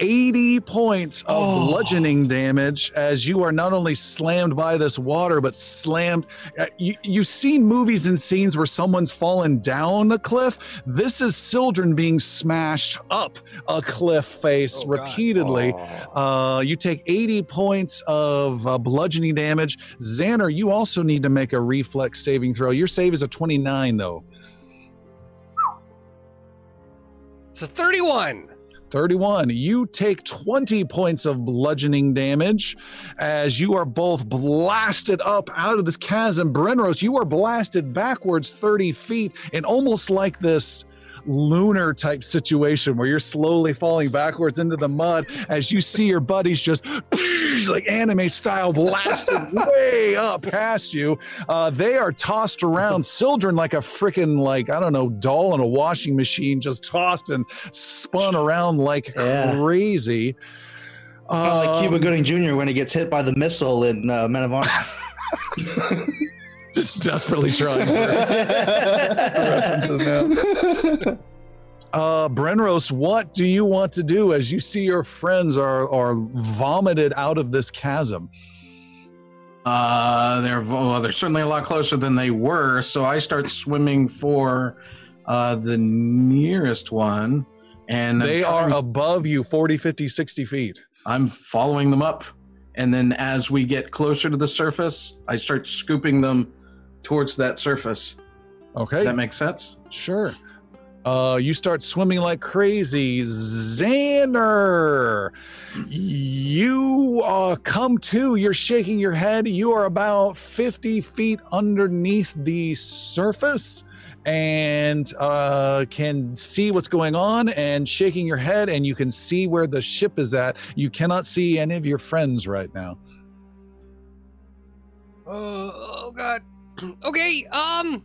80 points of Oh. bludgeoning damage as you are not only slammed by this water, but slammed. uh, You, you've seen movies and scenes where someone's fallen down a cliff. This is Sildren being smashed up a cliff face Oh, repeatedly. Uh, you take 80 points of uh, bludgeoning damage. Xander, you also need to make a reflex saving throw. Your save is a 29, though. It's a 31. 31. You take 20 points of bludgeoning damage as you are both blasted up out of this chasm. Brenros, you are blasted backwards 30 feet and almost like this lunar type situation where you're slowly falling backwards into the mud as you see your buddies just like anime style blasted way up past you. Uh, they are tossed around, Sildren like a freaking like I don't know doll in a washing machine, just tossed and spun around like Yeah. crazy. Kinda like Cuba Um, Gooding Jr. when he gets hit by the missile in uh, Men of Honor. Just desperately trying for references now. Uh, Brenros, what do you want to do as you see your friends are are vomited out of this chasm? Uh, they're well, they're certainly a lot closer than they were. So I start swimming for uh, the nearest one, and They are above you 40, 50, 60 feet. I'm following them up, and then as we get closer to the surface, I start scooping them towards that surface. Okay. Does that make sense? Sure. Uh, you start swimming like crazy. Xander, you uh, come to, you're shaking your head. You are about 50 feet underneath the surface and uh, can see what's going on and shaking your head, and you can see where the ship is at. You cannot see any of your friends right now. Oh, oh god. Okay, um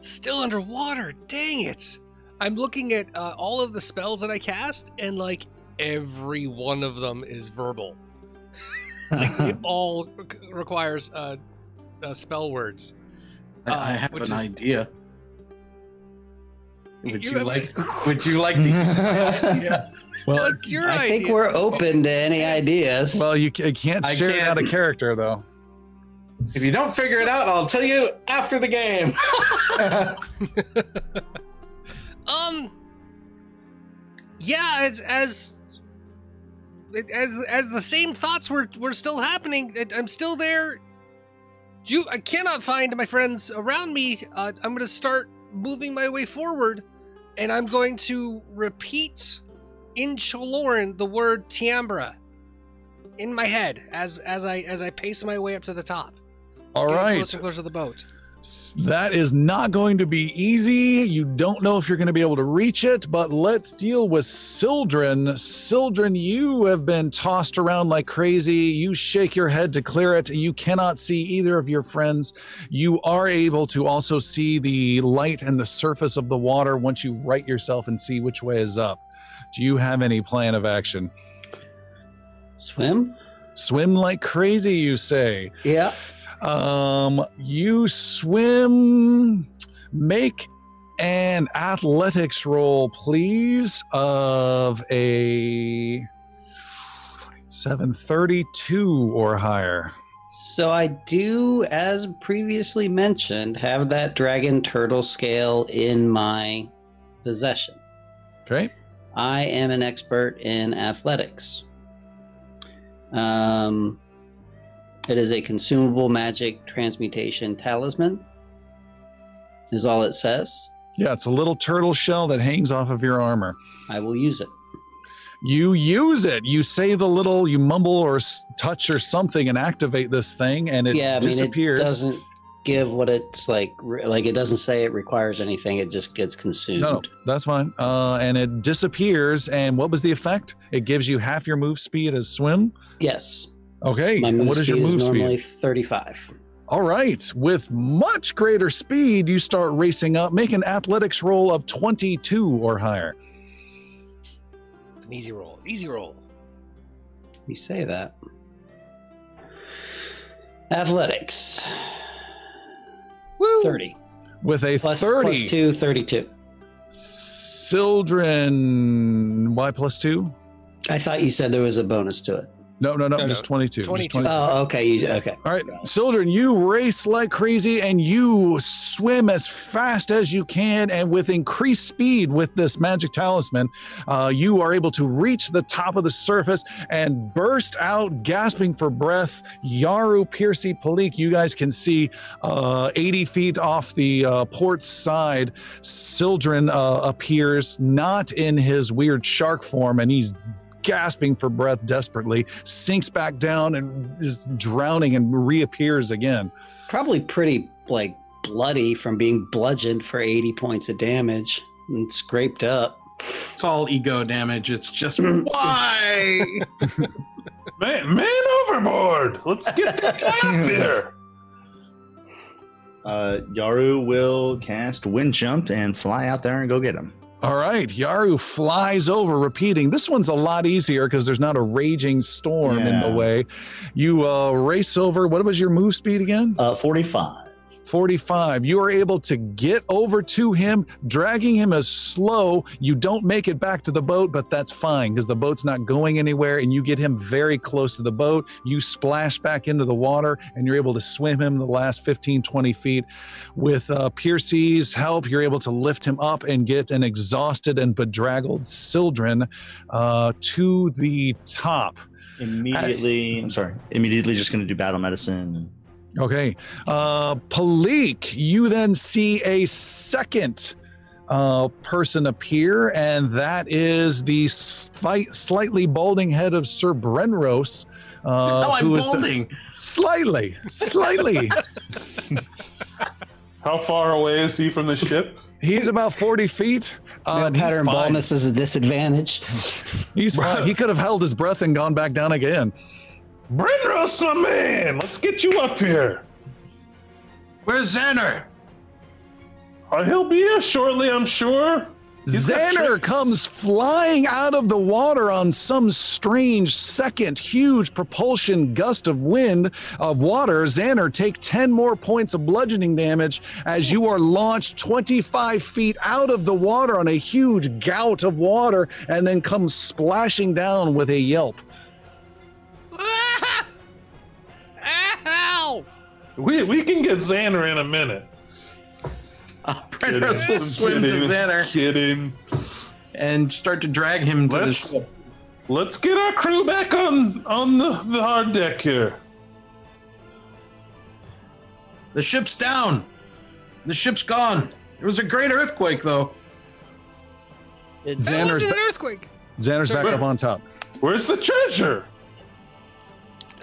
still underwater. Dang it. I'm looking at uh, all of the spells that I cast and like every one of them is verbal. like it all re- requires uh, uh spell words. I, I Uh, have an is- idea. Would You you, have- like? Would you like to? yeah. Well, What's your I think we're open to any ideas. well, you ca- can't share out of character though. If you don't figure it out, I'll tell you after the game. Um. Yeah, as as as as the same thoughts were were still happening. I'm still there. You, I cannot find my friends around me. Uh, I'm going to start moving my way forward, and I'm going to repeat in Choloran the word Tiambra in my head as as I as I pace my way up to the top. All Getting right. closer and closer to the boat. S- That is not going to be easy. You don't know if you're going to be able to reach it, but let's deal with Sildren. Sildren, you have been tossed around like crazy. You shake your head to clear it. You cannot see either of your friends. You are able to also see the light and the surface of the water once you right yourself and see which way is up. Do you have any plan of action? Swim? Swim like crazy, you say. Yeah. Um, you swim. Make an athletics roll, please, of a 732 or higher. So I do, as previously mentioned, have that dragon turtle scale in my possession. Okay. I am an expert in athletics. Um, it is a consumable magic transmutation talisman. Is all it says. Yeah, it's a little turtle shell that hangs off of your armor. I will use it. You use it. You say the little, you mumble or s- touch or something and activate this thing, and it yeah, I mean, disappears. it doesn't give what it's like. re- Like it doesn't say it requires anything. It just gets consumed. No, no, that's fine. Uh, and it disappears. And what was the effect? It gives you half your move speed as swim. Yes. Okay. My move what is speed your move is speed? normally 35. All right. With much greater speed, you start racing up. Make an athletics roll of 22 or higher. It's an easy roll. Easy roll. We say that. Athletics. Woo! 30. With a Plus, 30. plus 2, 32. Sildren, why plus two? I thought you said there was a bonus to it. No, no, no, No, just no. 22. just 22. 22. Oh, okay. You, okay. All right, Sildren, you race like crazy and you swim as fast as you can. And with increased speed with this magic talisman, uh, you are able to reach the top of the surface and burst out, gasping for breath. Yaru, Piercy, Palik, you guys can see uh, 80 feet off the uh, port side. Sildren uh, appears not in his weird shark form, and he's gasping for breath desperately, sinks back down and is drowning and reappears again. Probably pretty, like, bloody from being bludgeoned for 80 points of damage and scraped up. It's all ego damage. It's just why? Man, man overboard! Let's get that guy up here. Uh, Yaru will cast wind jump and fly out there and go get him. All right, Yaru flies over, repeating. This one's a lot easier because there's not a raging storm in the way. You uh, race over. What was your move speed again? Uh, 45. 45. You are able to get over to him, dragging him as slow. You don't make it back to the boat, but that's fine because the boat's not going anywhere and you get him very close to the boat. You splash back into the water and you're able to swim him the last 15, 20 feet. With uh, Piercy's help, you're able to lift him up and get an exhausted and bedraggled Sildren uh, to the top. Immediately, I'm sorry. Immediately, just going to do battle medicine. Okay. Uh, Palik, you then see a second uh, person appear, and that is the slight, slightly balding head of Sir Brenros. Uh, oh, I'm who is- balding. Slightly, slightly. How far away is he from the ship? he's about 40 feet. Uh, No pattern baldness is a disadvantage. He's fine. He could have held his breath and gone back down again. Brenros, my man, let's get you up here. Where's Xander? Uh, he'll be here shortly, I'm sure. He's Xander comes flying out of the water on some strange second huge propulsion gust of wind of water. Xander, take 10 more points of bludgeoning damage as you are launched 25 feet out of the water on a huge gout of water and then comes splashing down with a yelp. Ow! We, we can get Xander in a minute. Uh, Brenros will I'm swim to kidding, Xander Kidding. and start to drag him to the Let's ship. let's get our crew back on on the, the hard deck here. The ship's down. The ship's gone. It was a great earthquake, though. That Xander's, wasn't an earthquake. Xander's back Sorry. up on top. Where's the treasure?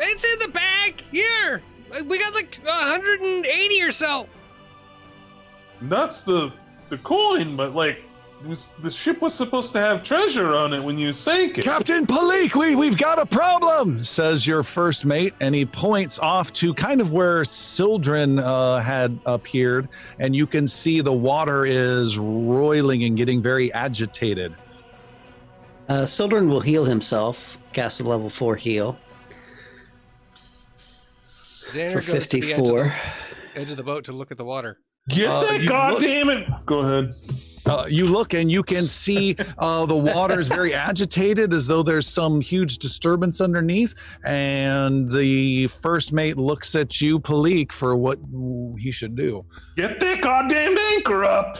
It's in the bag here. We got like 180 or so. That's the the coin, but like was, the ship was supposed to have treasure on it when you sank it. Captain Palik, we, we've got a problem, says your first mate, and he points off to kind of where Sildren uh, had appeared, and you can see the water is roiling and getting very agitated. Uh, Sildren will heal himself, cast a level four heal Xander for goes to the edge of, 54. the, edge of the boat to look at the water. Get Uh, that goddamn it! Go ahead. Uh, you look and you can see uh, the water is very agitated as though there's some huge disturbance underneath. And the first mate looks at you, Palik, for what he should do. Get that goddamn anchor up!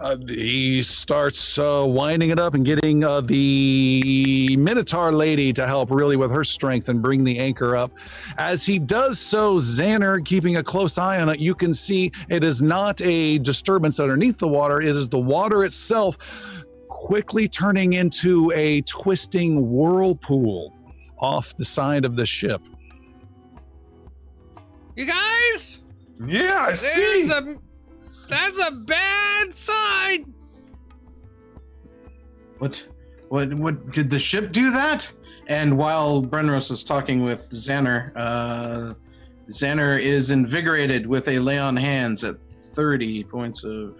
Uh, he starts uh, winding it up and getting uh, the Minotaur lady to help really with her strength and bring the anchor up. As he does so, Xander, keeping a close eye on it, you can see it is not a disturbance underneath the water, it is the water itself quickly turning into a twisting whirlpool off the side of the ship. You guys, Yeah, I there's see. a that's a bad sign. What? What? What? Did the ship do that? And while Brenros is talking with Xander, uh, Xander is invigorated with a lay on hands at 30 points of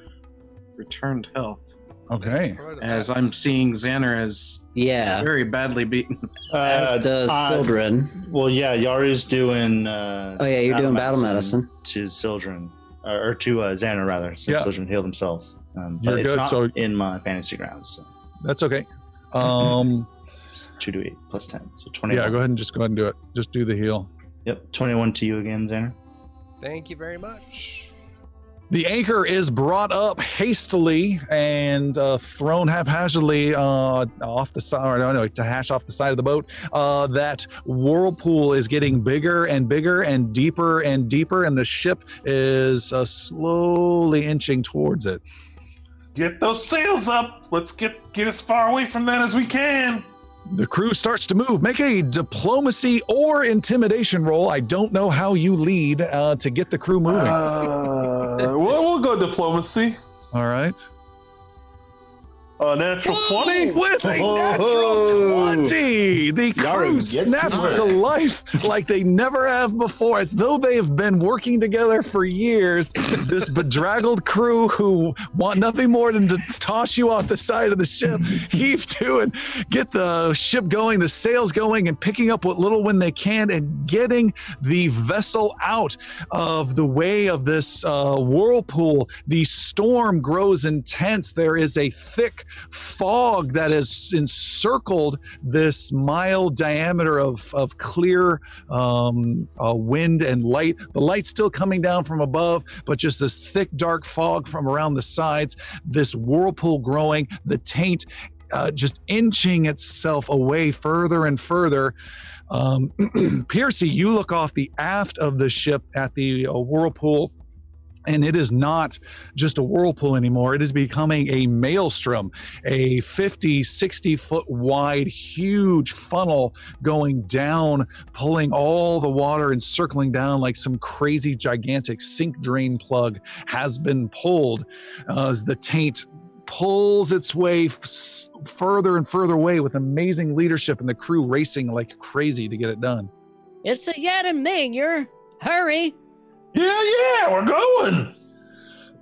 returned health. Okay. As I'm seeing Xander as Yeah, very badly beaten. Uh, as does uh, Sildren. Well, yeah, Yaru's doing. Uh, Oh, yeah, you're doing battle medicine. to Sildren, or, or to uh, Xander rather. So Yeah. Sildren healed himself. Um, but You're it's good, not so- in my fantasy grounds. So That's okay. Um, two to eight plus ten, so twenty. yeah, go ahead and just go ahead and do it. Just do the heal. Yep, twenty-one to you again, Xander. Thank you very much. The anchor is brought up hastily and uh, thrown haphazardly uh, off the side, or no, no, to hash off the side of the boat. Uh, that whirlpool is getting bigger and bigger and deeper and deeper, and the ship is uh, slowly inching towards it. Get those sails up. Let's get get as far away from that as we can. The crew starts to move. Make a diplomacy or intimidation roll. I don't know how you lead uh, to get the crew moving. Uh, well, we'll go diplomacy. All right. Uh, natural twenty. With a natural 20, the crew snaps to to life like they never have before, as though they have been working together for years. This bedraggled crew who want nothing more than to toss you off the side of the ship, heave to and get the ship going, the sails going, and picking up what little wind they can and getting the vessel out of the way of this uh, whirlpool. The storm grows intense. There is a thick fog that has encircled this mile diameter of, of clear um, uh, wind and light. The light's still coming down from above, but just this thick, dark fog from around the sides, this whirlpool growing, the taint uh, just inching itself away further and further. Um, Piercy, you look off the aft of the ship at the uh, whirlpool and it is not just a whirlpool anymore. It is becoming a maelstrom, a 50, 60 foot wide, huge funnel going down, pulling all the water and circling down like some crazy, gigantic sink drain plug has been pulled uh, as the taint pulls its way f- further and further away with amazing leadership and the crew racing like crazy to get it done. It's a Yad and Mayor. Hurry! Yeah, yeah, we're going.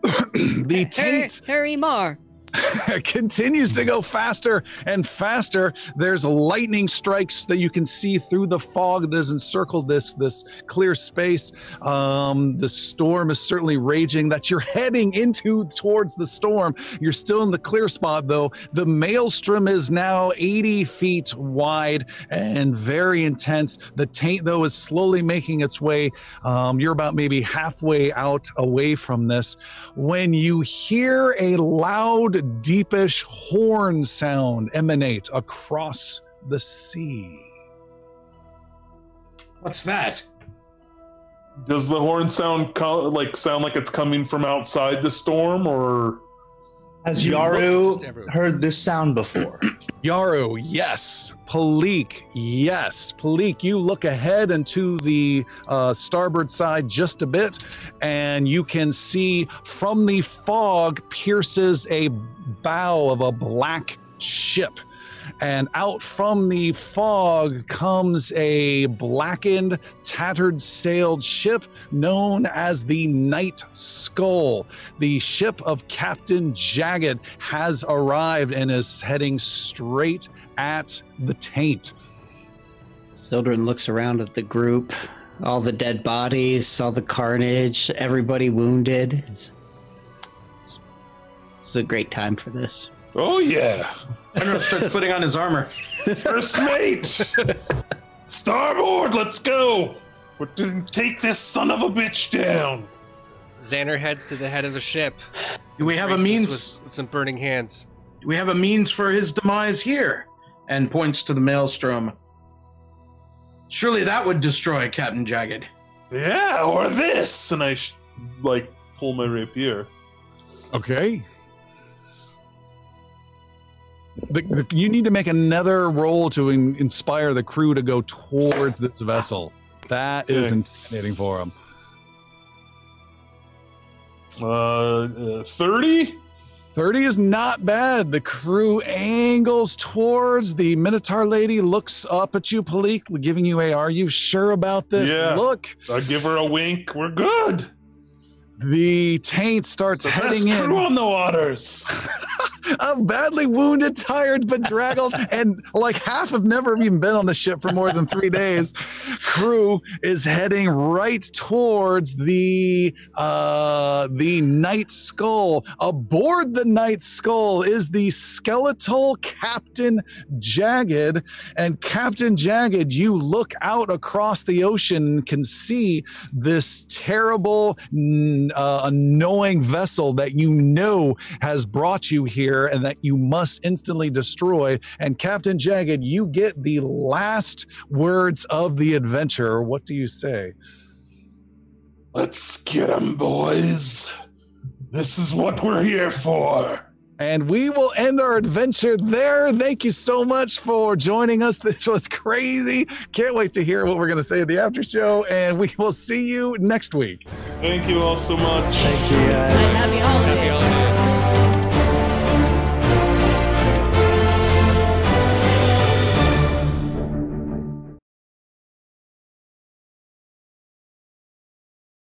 the Hurry, taint hurry, Mar. continues to go faster and faster. There's lightning strikes that you can see through the fog that has encircled this this clear space. Um, the storm is certainly raging. That you're heading into towards the storm. You're still in the clear spot though. The maelstrom is now 80 feet wide and very intense. The taint though is slowly making its way. Um, you're about maybe halfway out away from this when you hear a loud, deepish horn sound emanate across the sea. What's that? Does the horn sound co- like sound like it's coming from outside the storm, or Has Yaru heard this sound before? Yaru, yes. Palik, yes. Palik, you look ahead and to the uh, starboard side just a bit, and you can see from the fog pierces a bow of a black ship. And out from the fog comes a blackened, tattered sailed ship known as the Night Skull. The ship of Captain Jagged has arrived and is heading straight at the taint. Sildren looks around at the group, all the dead bodies, all the carnage, everybody wounded. It's, it's, it's a great time for this. Oh yeah, Benro starts putting on his armor. first mate. Starboard, let's go. We're to take this son of a bitch down. Xander heads to the head of the ship. Do we have a means? with, with some burning hands. Do we have a means for his demise here? And points to the maelstrom. Surely that would destroy Captain Jagged. Yeah, or this, and I sh- like pull my rapier. Okay. The, the, you need to make another roll to in, inspire the crew to go towards this vessel. That is Okay. intimidating for them. Uh, thirty. 30 is not bad. The crew angles towards the Minotaur lady, looks up at you, Palik, giving you a, are you sure about this? Yeah. Look, I give her a wink. We're good. the taint starts heading crew in. on the waters. I'm badly wounded, tired, bedraggled, and like half have never even been on the ship for more than three days. Crew is heading right towards the uh, the Night Skull. Aboard the Night Skull is the skeletal Captain Jagged, and Captain Jagged, you look out across the ocean, and can see this terrible, uh, annoying vessel that you know has brought you here and that you must instantly destroy. And Captain Jagged, you get the last words of the adventure. What do you say? Let's get 'em, boys. This is what we're here for. And we will end our adventure there. Thank you so much for joining us. This was crazy. Can't wait to hear what we're going to say at the after show. And we will see you next week. Thank you all so much. Thank you guys. Happy holidays. Happy holidays.